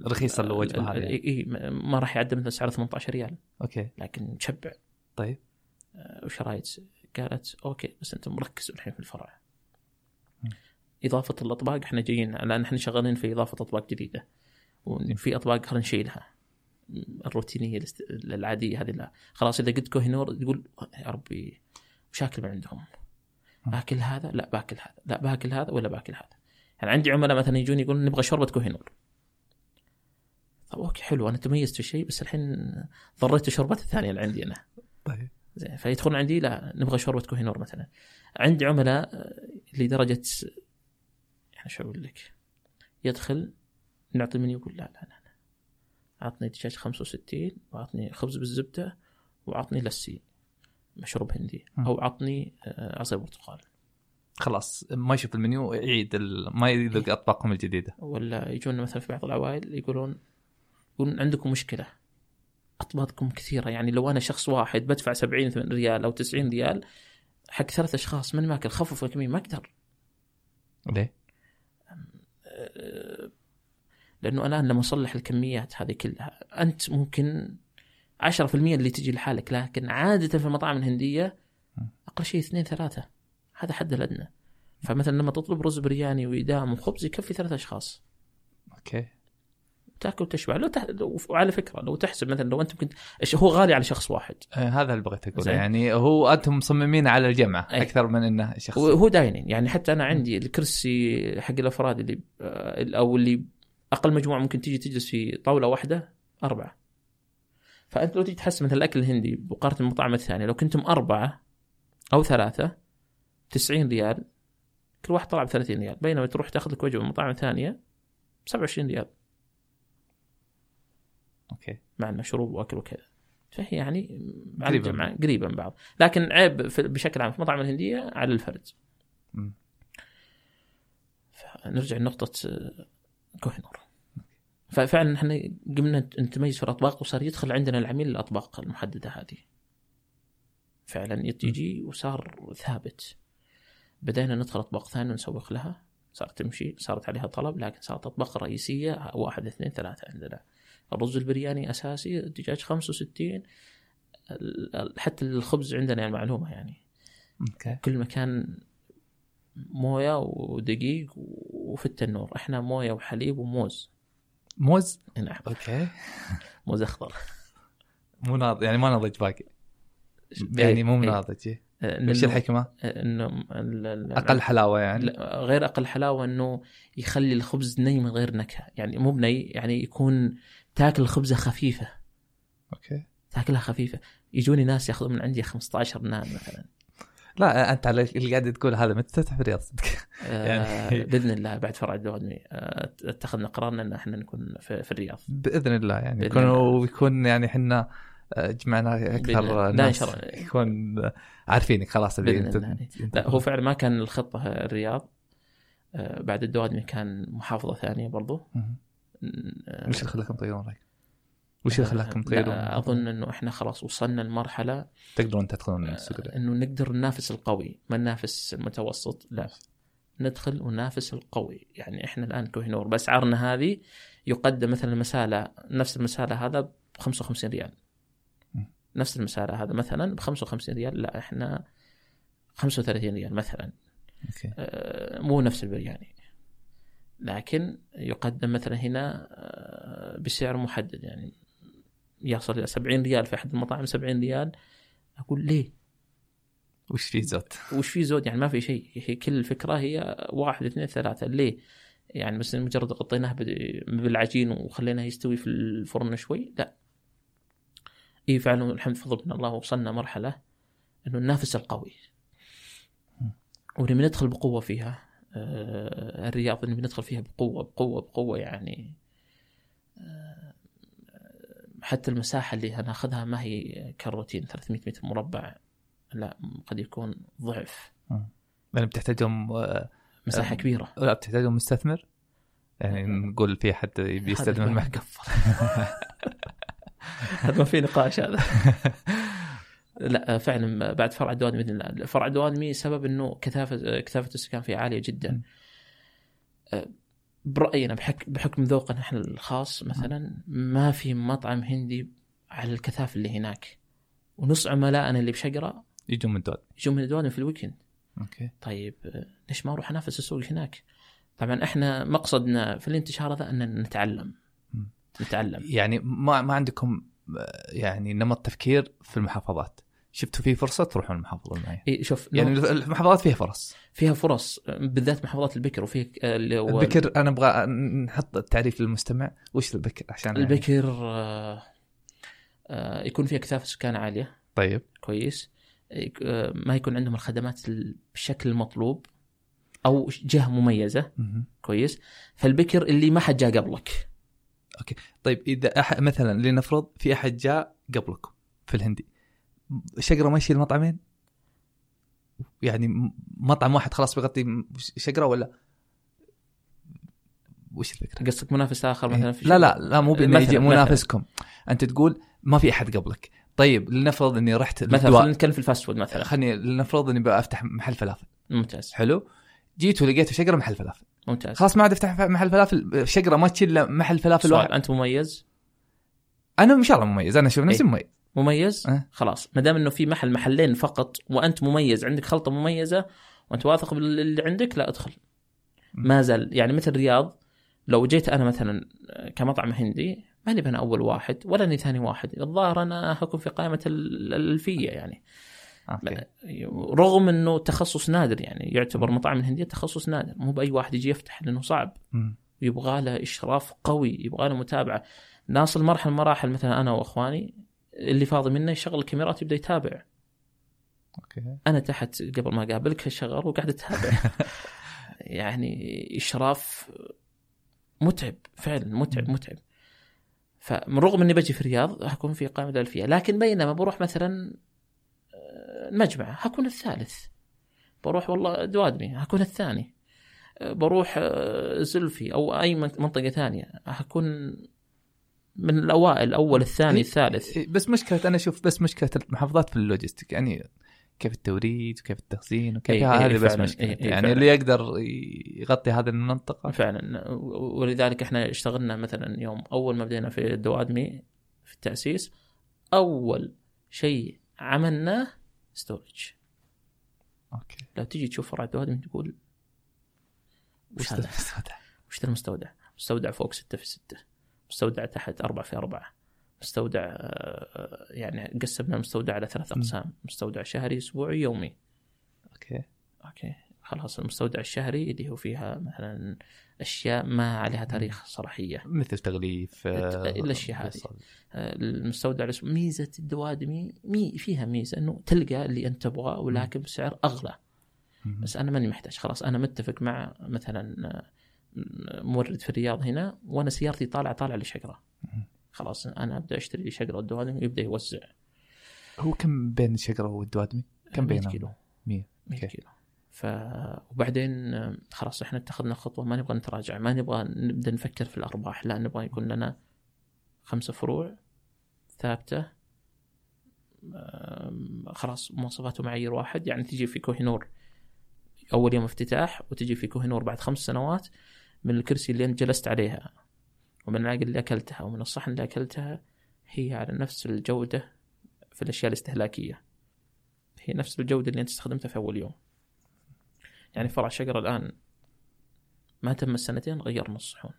Speaker 1: رخيصة الوجبة هذه.
Speaker 2: اي ما راح يعدي مثلا سعر 18 ريال
Speaker 1: أوكي
Speaker 2: لكن تشبع
Speaker 1: طيب
Speaker 2: آه، وش رأيك؟ قالت أوكي بس أنتم ركزوا الحين في الفرع. إضافة الأطباق إحنا جايين الان إحنا شغالين في إضافة أطباق جديدة. وفي أطباق خلينا نشيلها. الروتينية العادية هذه لا خلاص إذا قلت كوهينور تقول يا ربي وش اكل من عندهم؟ باكل هذا؟ لا باكل هذا، لا باكل هذا ولا باكل هذا. يعني عندي عملاء مثلا يجون يقولون نبغى شوربة كوهينور. طب أوكي حلو أنا تميزت في الشيء بس الحين ضريت الشوربات الثانية اللي عندي أنا.
Speaker 1: طيب
Speaker 2: زين فيدخلون عندي لا نبغى شوربة كوهينور مثلا عندي عملاء لدرجة يعني شو أقول لك يدخل نعطي منيو يقول لا لا لا عطني دجاج 65 وعطني خبز بالزبدة وعطني لسي مشروب هندي. أو عطني آه، عصير برتقال.
Speaker 1: خلاص ما يشوف المنيو يعيد ال... ما يذوق اطباقهم الجديدة.
Speaker 2: ولا يجون مثلا في بعض العوائل يقولون يقولون عندكم مشكلة. أطباقكم كثيرة يعني لو أنا شخص واحد بدفع 70 ريال أو 90 ريال حق ثلاث أشخاص من ماكل خفف الكميه ما أقدر.
Speaker 1: ليه؟
Speaker 2: لأنه الآن لما اصلح الكميات هذه كلها أنت ممكن 10% اللي تجي لحالك لكن عادة في المطاعم الهندية أقل شيء اثنين ثلاثة. هذا حد الأدنى. فمثلا لما تطلب رز برياني وإدام وخبز يكفي ثلاث أشخاص.
Speaker 1: أوكي.
Speaker 2: تأكل وتشبع. لو تح... وعلى فكرة لو تحسب مثلا لو أنت كنت هو غالي على شخص واحد.
Speaker 1: آه هذا اللي بغيت
Speaker 2: أقوله.
Speaker 1: يعني هو أنتم مصممين على الجمعه
Speaker 2: أي.
Speaker 1: أكثر من إنه شخص.
Speaker 2: وهو dine in. يعني حتى أنا عندي الكرسي حق الأفراد اللي آه، أو اللي أقل مجموعة ممكن تيجي تجلس في طاولة واحدة أربعة. فأنت لو تيجي تحسب مثلا الأكل الهندي مقارنه بالمطاعم الثانية لو كنتم أربعة أو ثلاثة 90 ريال كل واحد طلع ب 30 ريال. بينما تروح تأخذ لك وجبة من مطاعم ثانية ب 27 ريال.
Speaker 1: أوكي.
Speaker 2: مع المشروب وأكل وكذا. فهي يعني قريبه قريبه من بعض. لكن عيب بشكل عام في المطاعم الهندية على الفرد. نرجع لنقطة آه، كوهينور. ففعلا إحنا قمنا نتميز في الأطباق وصار يدخل عندنا العميل الأطباق المحددة هذه. فعلا يجي وصار ثابت. بدينا ندخل أطباق ثانية ونسوق لها. صارت تمشي صارت عليها طلب لكن صارت أطباق رئيسية واحد اثنين ثلاثة عندنا. الرز البرياني أساسي الدجاج 65 ال- ال- حتى الخبز عندنا المعلومة يعني.
Speaker 1: أوكي.
Speaker 2: كل مكان موية ودقيق وفي التنور إحنا موية وحليب وموز.
Speaker 1: موز.
Speaker 2: نعم
Speaker 1: أوكي. [laughs]
Speaker 2: موز أخضر.
Speaker 1: مو ناضج يعني ما نضج باقي. يعني مو
Speaker 2: إيه.
Speaker 1: ناضج إيه.
Speaker 2: لأنه- الحكمة؟ إنه
Speaker 1: أقل حلاوة يعني.
Speaker 2: غير أقل حلاوة إنه يخلي الخبز ني من غير نكهة. يعني مو بني يعني يكون تاكل الخبزه خفيفة.
Speaker 1: أوكي.
Speaker 2: تاكلها خفيفة. يجوني ناس ياخذون من عندي 15 نان مثلا.
Speaker 1: لا أنت على اللي قاعد تقول هذا متى تفتح في الرياض صدق
Speaker 2: آه،
Speaker 1: يعني-
Speaker 2: بإذن الله بعد فرع الدوادمي آه، اتخذنا قرارنا إن إحنا نكون في, في الرياض
Speaker 1: بإذن الله يعني يكون. ويكون يعني إحنا آه، جمعنا
Speaker 2: أكثر
Speaker 1: ناس. يكون عارفينك خلاص اللي
Speaker 2: أنت يعني.
Speaker 1: انت-
Speaker 2: لا هو فعلا ما كان الخطة الرياض بعد الدوادمي كان محافظة ثانية برضو
Speaker 1: وش اللي خلاكم تغيرون رايك؟ وش اللي خلاكم تغيرون؟
Speaker 2: أظن إنه إحنا خلاص وصلنا لمرحله
Speaker 1: تقدرون تدخلون السوق
Speaker 2: آه، إنه نقدر ننافس القوي ما ننافس المتوسط لا. ندخل وننافس القوي. يعني إحنا الآن كوهنور باسعارنا هذه يقدم مثلا المسالا نفس المسالا هذا ب 55 ريال. نفس المسالا هذا مثلا ب 55 ريال لا إحنا 35 ريال مثلا.
Speaker 1: أوكي.
Speaker 2: آه، مو نفس البرياني. لكن يقدم مثلا هنا آه، بسعر محدد يعني. يصل إلى 70 ريال في أحد المطاعم 70 ريال. أقول ليه؟
Speaker 1: وش في زود؟
Speaker 2: وش في زود؟ يعني ما في شيء. هي كل الفكرة هي واحد اثنين ثلاثة. ليه؟ يعني بس مجرد غطيناه بال- بالعجين وخليناه يستوي في الفرن شوي؟ لا. اي فعلا الحمد فضل من الله وصلنا مرحلة إنه ننافس القوي. ونبي ندخل بقوة فيها. آه، الرياض نبي ندخل فيها بقوة بقوة بقوة يعني. آه، حتى المساحة اللي هناخذها ما هي كالروتين 300 متر مربع. لا قد يكون ضعف.
Speaker 1: يعني بتحتاجهم آه،
Speaker 2: مساحة
Speaker 1: أم.
Speaker 2: كبيرة.
Speaker 1: لا بتحتاجهم مستثمر؟ يعني نقول في حد يبي يستثمر معك [laughs]
Speaker 2: هذا ما في نقاش هذا. [laughs] لا فعلا بعد فرع الدوادمي بإذن الله. فرع الدوادمي سبب إنه كثافة كثافة السكان فيه عالية جدا. برأينا بحكم بحكم ذوقنا إحنا الخاص مثلا ما في مطعم هندي على الكثافة اللي هناك. ونص عملائنا اللي بشقره
Speaker 1: يجون من دول
Speaker 2: يجون من الدوادمي في ال
Speaker 1: weekend.
Speaker 2: Okay. طيب ليش ما أروح انافس السوق هناك؟ طبعا إحنا مقصدنا في الانتشار هذا أن نتعلم. نتعلم.
Speaker 1: يعني ما ما عندكم يعني نمط تفكير في المحافظات؟ شفتوا في فرصة تروحون المحافظة المعينه
Speaker 2: إيه شوف
Speaker 1: يعني
Speaker 2: يعني
Speaker 1: المحافظات فيها فرص.
Speaker 2: فيها فرص بالذات محافظات البكر وفي آه، اللي هو
Speaker 1: البكر أنا أبغى نحط التعريف للمستمع. وش البكر؟ عشان يعني-
Speaker 2: البكر آه، يكون فيها كثافة سكان عالية.
Speaker 1: طيب.
Speaker 2: كويس. آه، ما يكون عندهم الخدمات ال- بالشكل المطلوب أو جهة
Speaker 1: مميزة.
Speaker 2: كويس. فالبكر اللي ما حد جاء قبلك.
Speaker 1: طيب إذا أح... مثلا لنفرض في أحد جاء قبلكم في الهندي. شقرة ماشي المطعمين يعني م- مطعم واحد خلاص بيغطي شقرة ولا؟ وش الفكرة؟
Speaker 2: قصدك منافس آخر مثلا في
Speaker 1: لا لا لا مو بانه يجي. منافسكم. أنت تقول ما في أحد قبلك. طيب لنفرض إني رحت
Speaker 2: مثلا. خلينا نتكلم في ال fast food مثلا.
Speaker 1: خليني لنفرض إني بفتح محل فلافل.
Speaker 2: ممتاز.
Speaker 1: حلو. جيت ولقيته شقرة محل فلافل.
Speaker 2: ممتاز.
Speaker 1: خلاص ما عاد أفتح محل فلافل. شقرة ما تشيل محل فلافل واحد.
Speaker 2: أنت مميز؟
Speaker 1: أنا إن شاء الله مميز. أنا أشوف نفسي
Speaker 2: إيه.
Speaker 1: مميز.
Speaker 2: مميز؟
Speaker 1: أه.
Speaker 2: خلاص. ما دام إنه في محل محلين فقط وأنت مميز عندك خلطة مميزة وأنت واثق باللي عندك لا ادخل. ما زال يعني مثل الرياض لو جيت أنا مثلا كمطعم هندي ماني أنا أول واحد ولا أني ثاني واحد الظاهر أنا حكون في قائمة ال- الالفيه يعني.
Speaker 1: أوكي.
Speaker 2: رغم إنه تخصص نادر يعني يعتبر مطاعم الهندية تخصص نادر. مو بأي واحد يجي يفتح لأنه صعب. يبغى له إشراف قوي يبغى له متابعة. ناصل مرحله مراحل مثلا أنا وإخواني اللي فاضي منه يشغل الكاميرات يبدا يتابع.
Speaker 1: Okay.
Speaker 2: أنا تحت قبل ما أقابلك شغال وقاعد أتابع. [laughs] يعني إشراف متعب فعلا متعب متعب. فمن رغم إني بجي في الرياض حكون في قائمه الالفيه لكن بينما بروح مثلا آه، المجمع حكون الثالث. بروح والله دوادمي حكون الثاني. آه، بروح آه، زلفي أو أي من- منطقة ثانية حكون من الأوائل الأول الثاني
Speaker 1: إيه.
Speaker 2: الثالث
Speaker 1: إيه، بس مشكلة أنا أشوف بس مشكلة المحافظات في ال logistic يعني كيف التوريد وكيف التخزين وكيف
Speaker 2: إيه، إيه،
Speaker 1: هذه بس
Speaker 2: فعلاً.
Speaker 1: مشكلة
Speaker 2: إيه، إيه،
Speaker 1: يعني
Speaker 2: فعلاً.
Speaker 1: اللي يقدر يغطي هذه المنطقة
Speaker 2: فعلا ولذلك إحنا اشتغلنا مثلا يوم أول ما بدينا في الدوادمي في التأسيس أول شيء عملناه storage
Speaker 1: okay
Speaker 2: لو تجي تشوف فرع الدوادمي تقول وش؟
Speaker 1: المستودع؟
Speaker 2: وش المستودع؟ مستودع فوق 6 في 6 مستودع تحت 4 في 4 مستودع آه، يعني قسمنا المستودع على ثلاث أقسام. مستودع شهري أسبوعي يومي.
Speaker 1: Okay.
Speaker 2: Okay. خلاص المستودع الشهري اللي هو فيها مثلا أشياء ما عليها تاريخ صلاحية.
Speaker 1: مثل تغليف آه،
Speaker 2: الأشياء هذه.
Speaker 1: بصل.
Speaker 2: آه، المستودع ميزة الدوادمي مي فيها ميزة إنه تلقى اللي أنت تبغاه ولكن بسعر
Speaker 1: أغلى.
Speaker 2: بس أنا ماني محتاج. خلاص أنا متفق مع مثلا آه، مورد في الرياض هنا وأنا سيارتي طالعه طالعة
Speaker 1: لشقرة.
Speaker 2: خلاص أنا أبدأ أشتري لي شقرة الدوادم ويبدأ يوزع
Speaker 1: هو كم بين الشقره والدوادمي؟ كم
Speaker 2: 100
Speaker 1: بينهم؟
Speaker 2: كيلو
Speaker 1: 100
Speaker 2: 100
Speaker 1: Okay.
Speaker 2: كيلو ف وبعدين خلاص إحنا اتخذنا خطوه ما نبغى نتراجع ما نبغى نبدأ نفكر في الأرباح لا نبغى يكون لنا خمسه فروع ثابتة خلاص مواصفات ومعايير واحد يعني تجي في كوهينور أول يوم افتتاح وتجي في كوهينور بعد خمس سنوات من الكرسي اللي انت جلست عليها ومن الأكل اللي أكلتها ومن الصحن اللي أكلتها هي على نفس الجودة في الأشياء الاستهلاكية. هي نفس الجودة اللي أنت استخدمتها في أول يوم. يعني فرع شقر الآن ما تم السنتين غيرنا الصحون.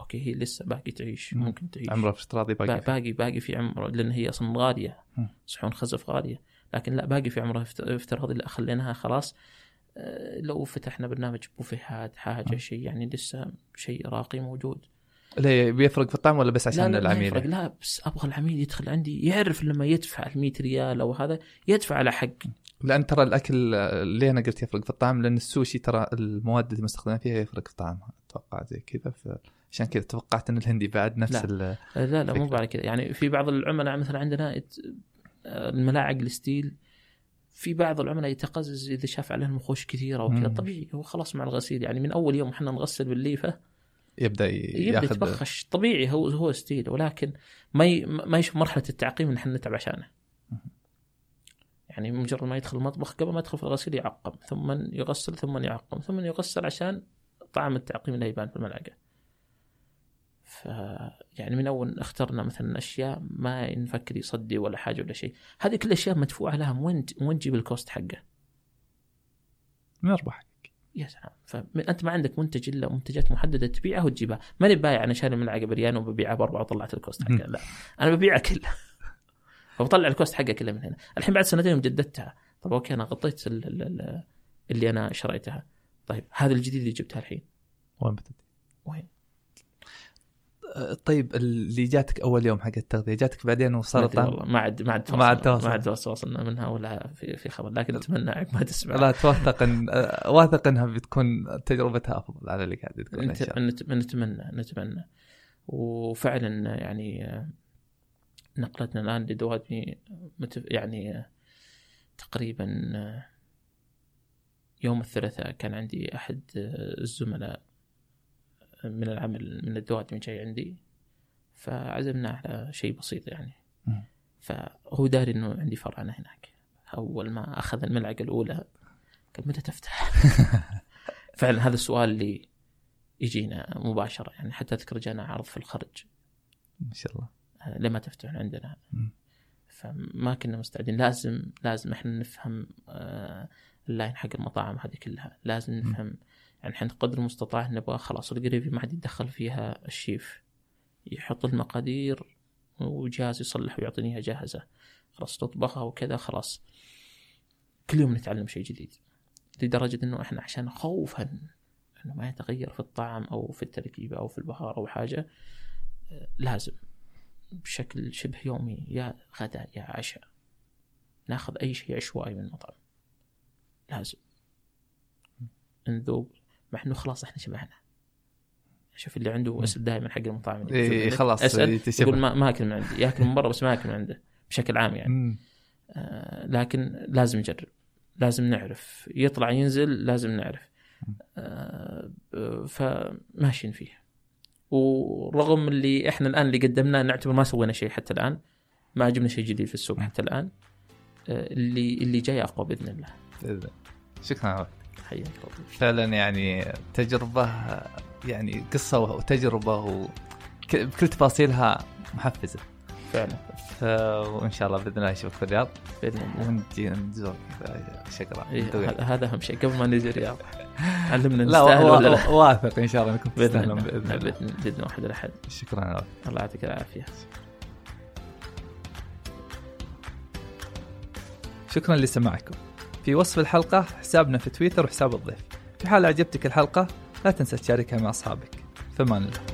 Speaker 2: Okay هي لسه باقي تعيش
Speaker 1: مم.
Speaker 2: ممكن تعيش.
Speaker 1: عمره افتراضي باقي
Speaker 2: با- باقي باقي في عمره لأن هي أصلا
Speaker 1: غالية.
Speaker 2: صحون خزف غالية. لكن لا باقي في عمره افت- افتراضي لا خليناها خلاص. لو فتحنا برنامج بوفيهات
Speaker 1: حاجة.
Speaker 2: شيء يعني لسه شيء راقي موجود
Speaker 1: ليه بيفرق في الطعم ولا بس
Speaker 2: لا
Speaker 1: عشان
Speaker 2: لا ما
Speaker 1: العميل؟
Speaker 2: لا بس أبغى العميل يدخل عندي يعرف لما يدفع ال 100 ريال أو هذا يدفع على حق
Speaker 1: لأن ترى الأكل ليه أنا قلت يفرق في الطعم لأن السوشي ترى المواد اللي مستخدمة فيها يفرق في طعمها أتوقع زي كذا عشان كذا توقعت إن الهندي بعد نفس
Speaker 2: لا. لا لا مو. بعد كذا يعني في بعض العملاء مثلا عندنا آه، الملاعق ال steel في بعض العملاء يتقزز إذا شاف عليها المخوش كثيرة وكذا. طبيعي هو خلاص مع الغسيل. يعني من أول يوم إحنا نغسل
Speaker 1: بالليفة
Speaker 2: يبدأ
Speaker 1: يبدأ
Speaker 2: يتبخش. طبيعي هو هو steel. ولكن ما ي... ما يشوف مرحلة التعقيم إن إحنا نتعب عشانه. يعني مجرد ما يدخل المطبخ قبل ما يدخل في الغسيل يعقم ثم يغسل ثم يعقم ثم يغسل عشان طعم التعقيم اللي يبان في الملعقة. ف يعني من أول اخترنا مثلا أشياء ما نفكر يصدي ولا حاجة ولا شيء. هذه كل الاشياء مدفوعة لها من وين وين تجيب ال cost حقه.
Speaker 1: من أرباح.
Speaker 2: يا سلام. فانت ما عندك منتج إلا منتجات محددة تبيعها وتجيبها. ماني بايع أنا شاري ملعقه بريال وببيعها بأربعة وطلعت ال cost حقها لا أنا ببيعها كلها [laughs] فبطلع ال cost حقها كلها من هنا. الحين بعد سنتين جددتها طب أوكي أنا غطيت ال- ال- ال- اللي أنا شريتها. طيب هذا الجديد اللي جبتها الحين.
Speaker 1: وين بتبدي؟
Speaker 2: وين؟
Speaker 1: طيب اللي جاتك أول يوم حق التغذية جاتك بعدين
Speaker 2: ما
Speaker 1: وصار
Speaker 2: أدري
Speaker 1: طعم
Speaker 2: والله ما عاد ما عاد
Speaker 1: ما عاد.
Speaker 2: ما عاد تواصلنا منها ولا في في خبر لكن أتمنى عقب ما تسمع
Speaker 1: لا توثق ان واثق إنها بتكون تجربتها أفضل على اللي قاعد تقول
Speaker 2: إن
Speaker 1: شاء الله
Speaker 2: نت- نتمنى نتمنى وفعلا يعني نقلتنا الآن لدوادمي. يعني تقريبا يوم الثلاثاء كان عندي أحد الزملاء من العمل من الدوادمي جاي عندي. فعزمنا على شيء بسيط يعني. فهو داري إنه عندي فرع أنا هناك. أول ما أخذ الملعقة الأولى قال متى تفتح؟ [laughs] فعلا هذا السؤال اللي يجينا مباشرة يعني. حتى أذكر جانا عرض في الخرج.
Speaker 1: ما شاء الله.
Speaker 2: آه، لما تفتحون عندنا. فما كنا مستعدين. لازم لازم إحنا نفهم آه، اللاين حق المطاعم هذه كلها. لازم نفهم يعني إحنا قدر المستطاع نبغى خلاص القريبي ما حد يتدخل فيها الشيف. يحط المقادير وجهاز يصلح ويعطيني إياها جاهزة. خلاص تطبخها وكذا خلاص. كل يوم نتعلم شيء جديد. لدرجة إنه إحنا عشان خوفا إنه ما يتغير في الطعم أو في التركيبة أو في البهار أو حاجة آه، لازم بشكل شبه يومي يا غداء يا عشاء ناخذ أي شيء عشوائي من المطعم. لازم. نذوق مع إنه خلاص إحنا شبعنا شوف اللي عنده اسم دائما حق المطاعم اللي
Speaker 1: إيه، خلاص
Speaker 2: اسال
Speaker 1: يتشبع.
Speaker 2: يقول ما, ما أكل من عندي يأكل من برا بس ما أكل من عنده بشكل عام يعني. آه لكن لازم نجرب لازم نعرف يطلع ينزل لازم نعرف آه فماشيين فيه ورغم اللي إحنا الآن اللي قدمناه نعتبر ما سوينا شيء حتى الآن ما جبنا شيء جديد في السوق حتى الآن آه اللي اللي جاي أقوى بإذن الله
Speaker 1: بإذن الله. شكرا
Speaker 2: حياك الله.
Speaker 1: فعلا يعني تجربة يعني قصة وتجربة وك- بكل تفاصيلها محفزة.
Speaker 2: فعلا.
Speaker 1: ف... وإن شاء الله بإذن الله نشوفك في الرياض.
Speaker 2: بإذن الله.
Speaker 1: ونجي نزور شكرا.
Speaker 2: إيه، هذا- أهم شيء قبل ما نجي الرياض. علمنا
Speaker 1: لا
Speaker 2: نستاهل
Speaker 1: و-
Speaker 2: ولا لا.
Speaker 1: و- واثق إن شاء الله
Speaker 2: بإذن
Speaker 1: تستاهلون
Speaker 2: الله.
Speaker 1: بإذن الله.
Speaker 2: بإذن باذن واحد الأحد.
Speaker 1: شكرا لك
Speaker 2: الله يعطيك العافية.
Speaker 1: شكرا لسماعكم. في وصف الحلقة حسابنا في تويتر وحساب الضيف. في حال أعجبتك الحلقة لا تنسى تشاركها مع أصحابك. فمان الله.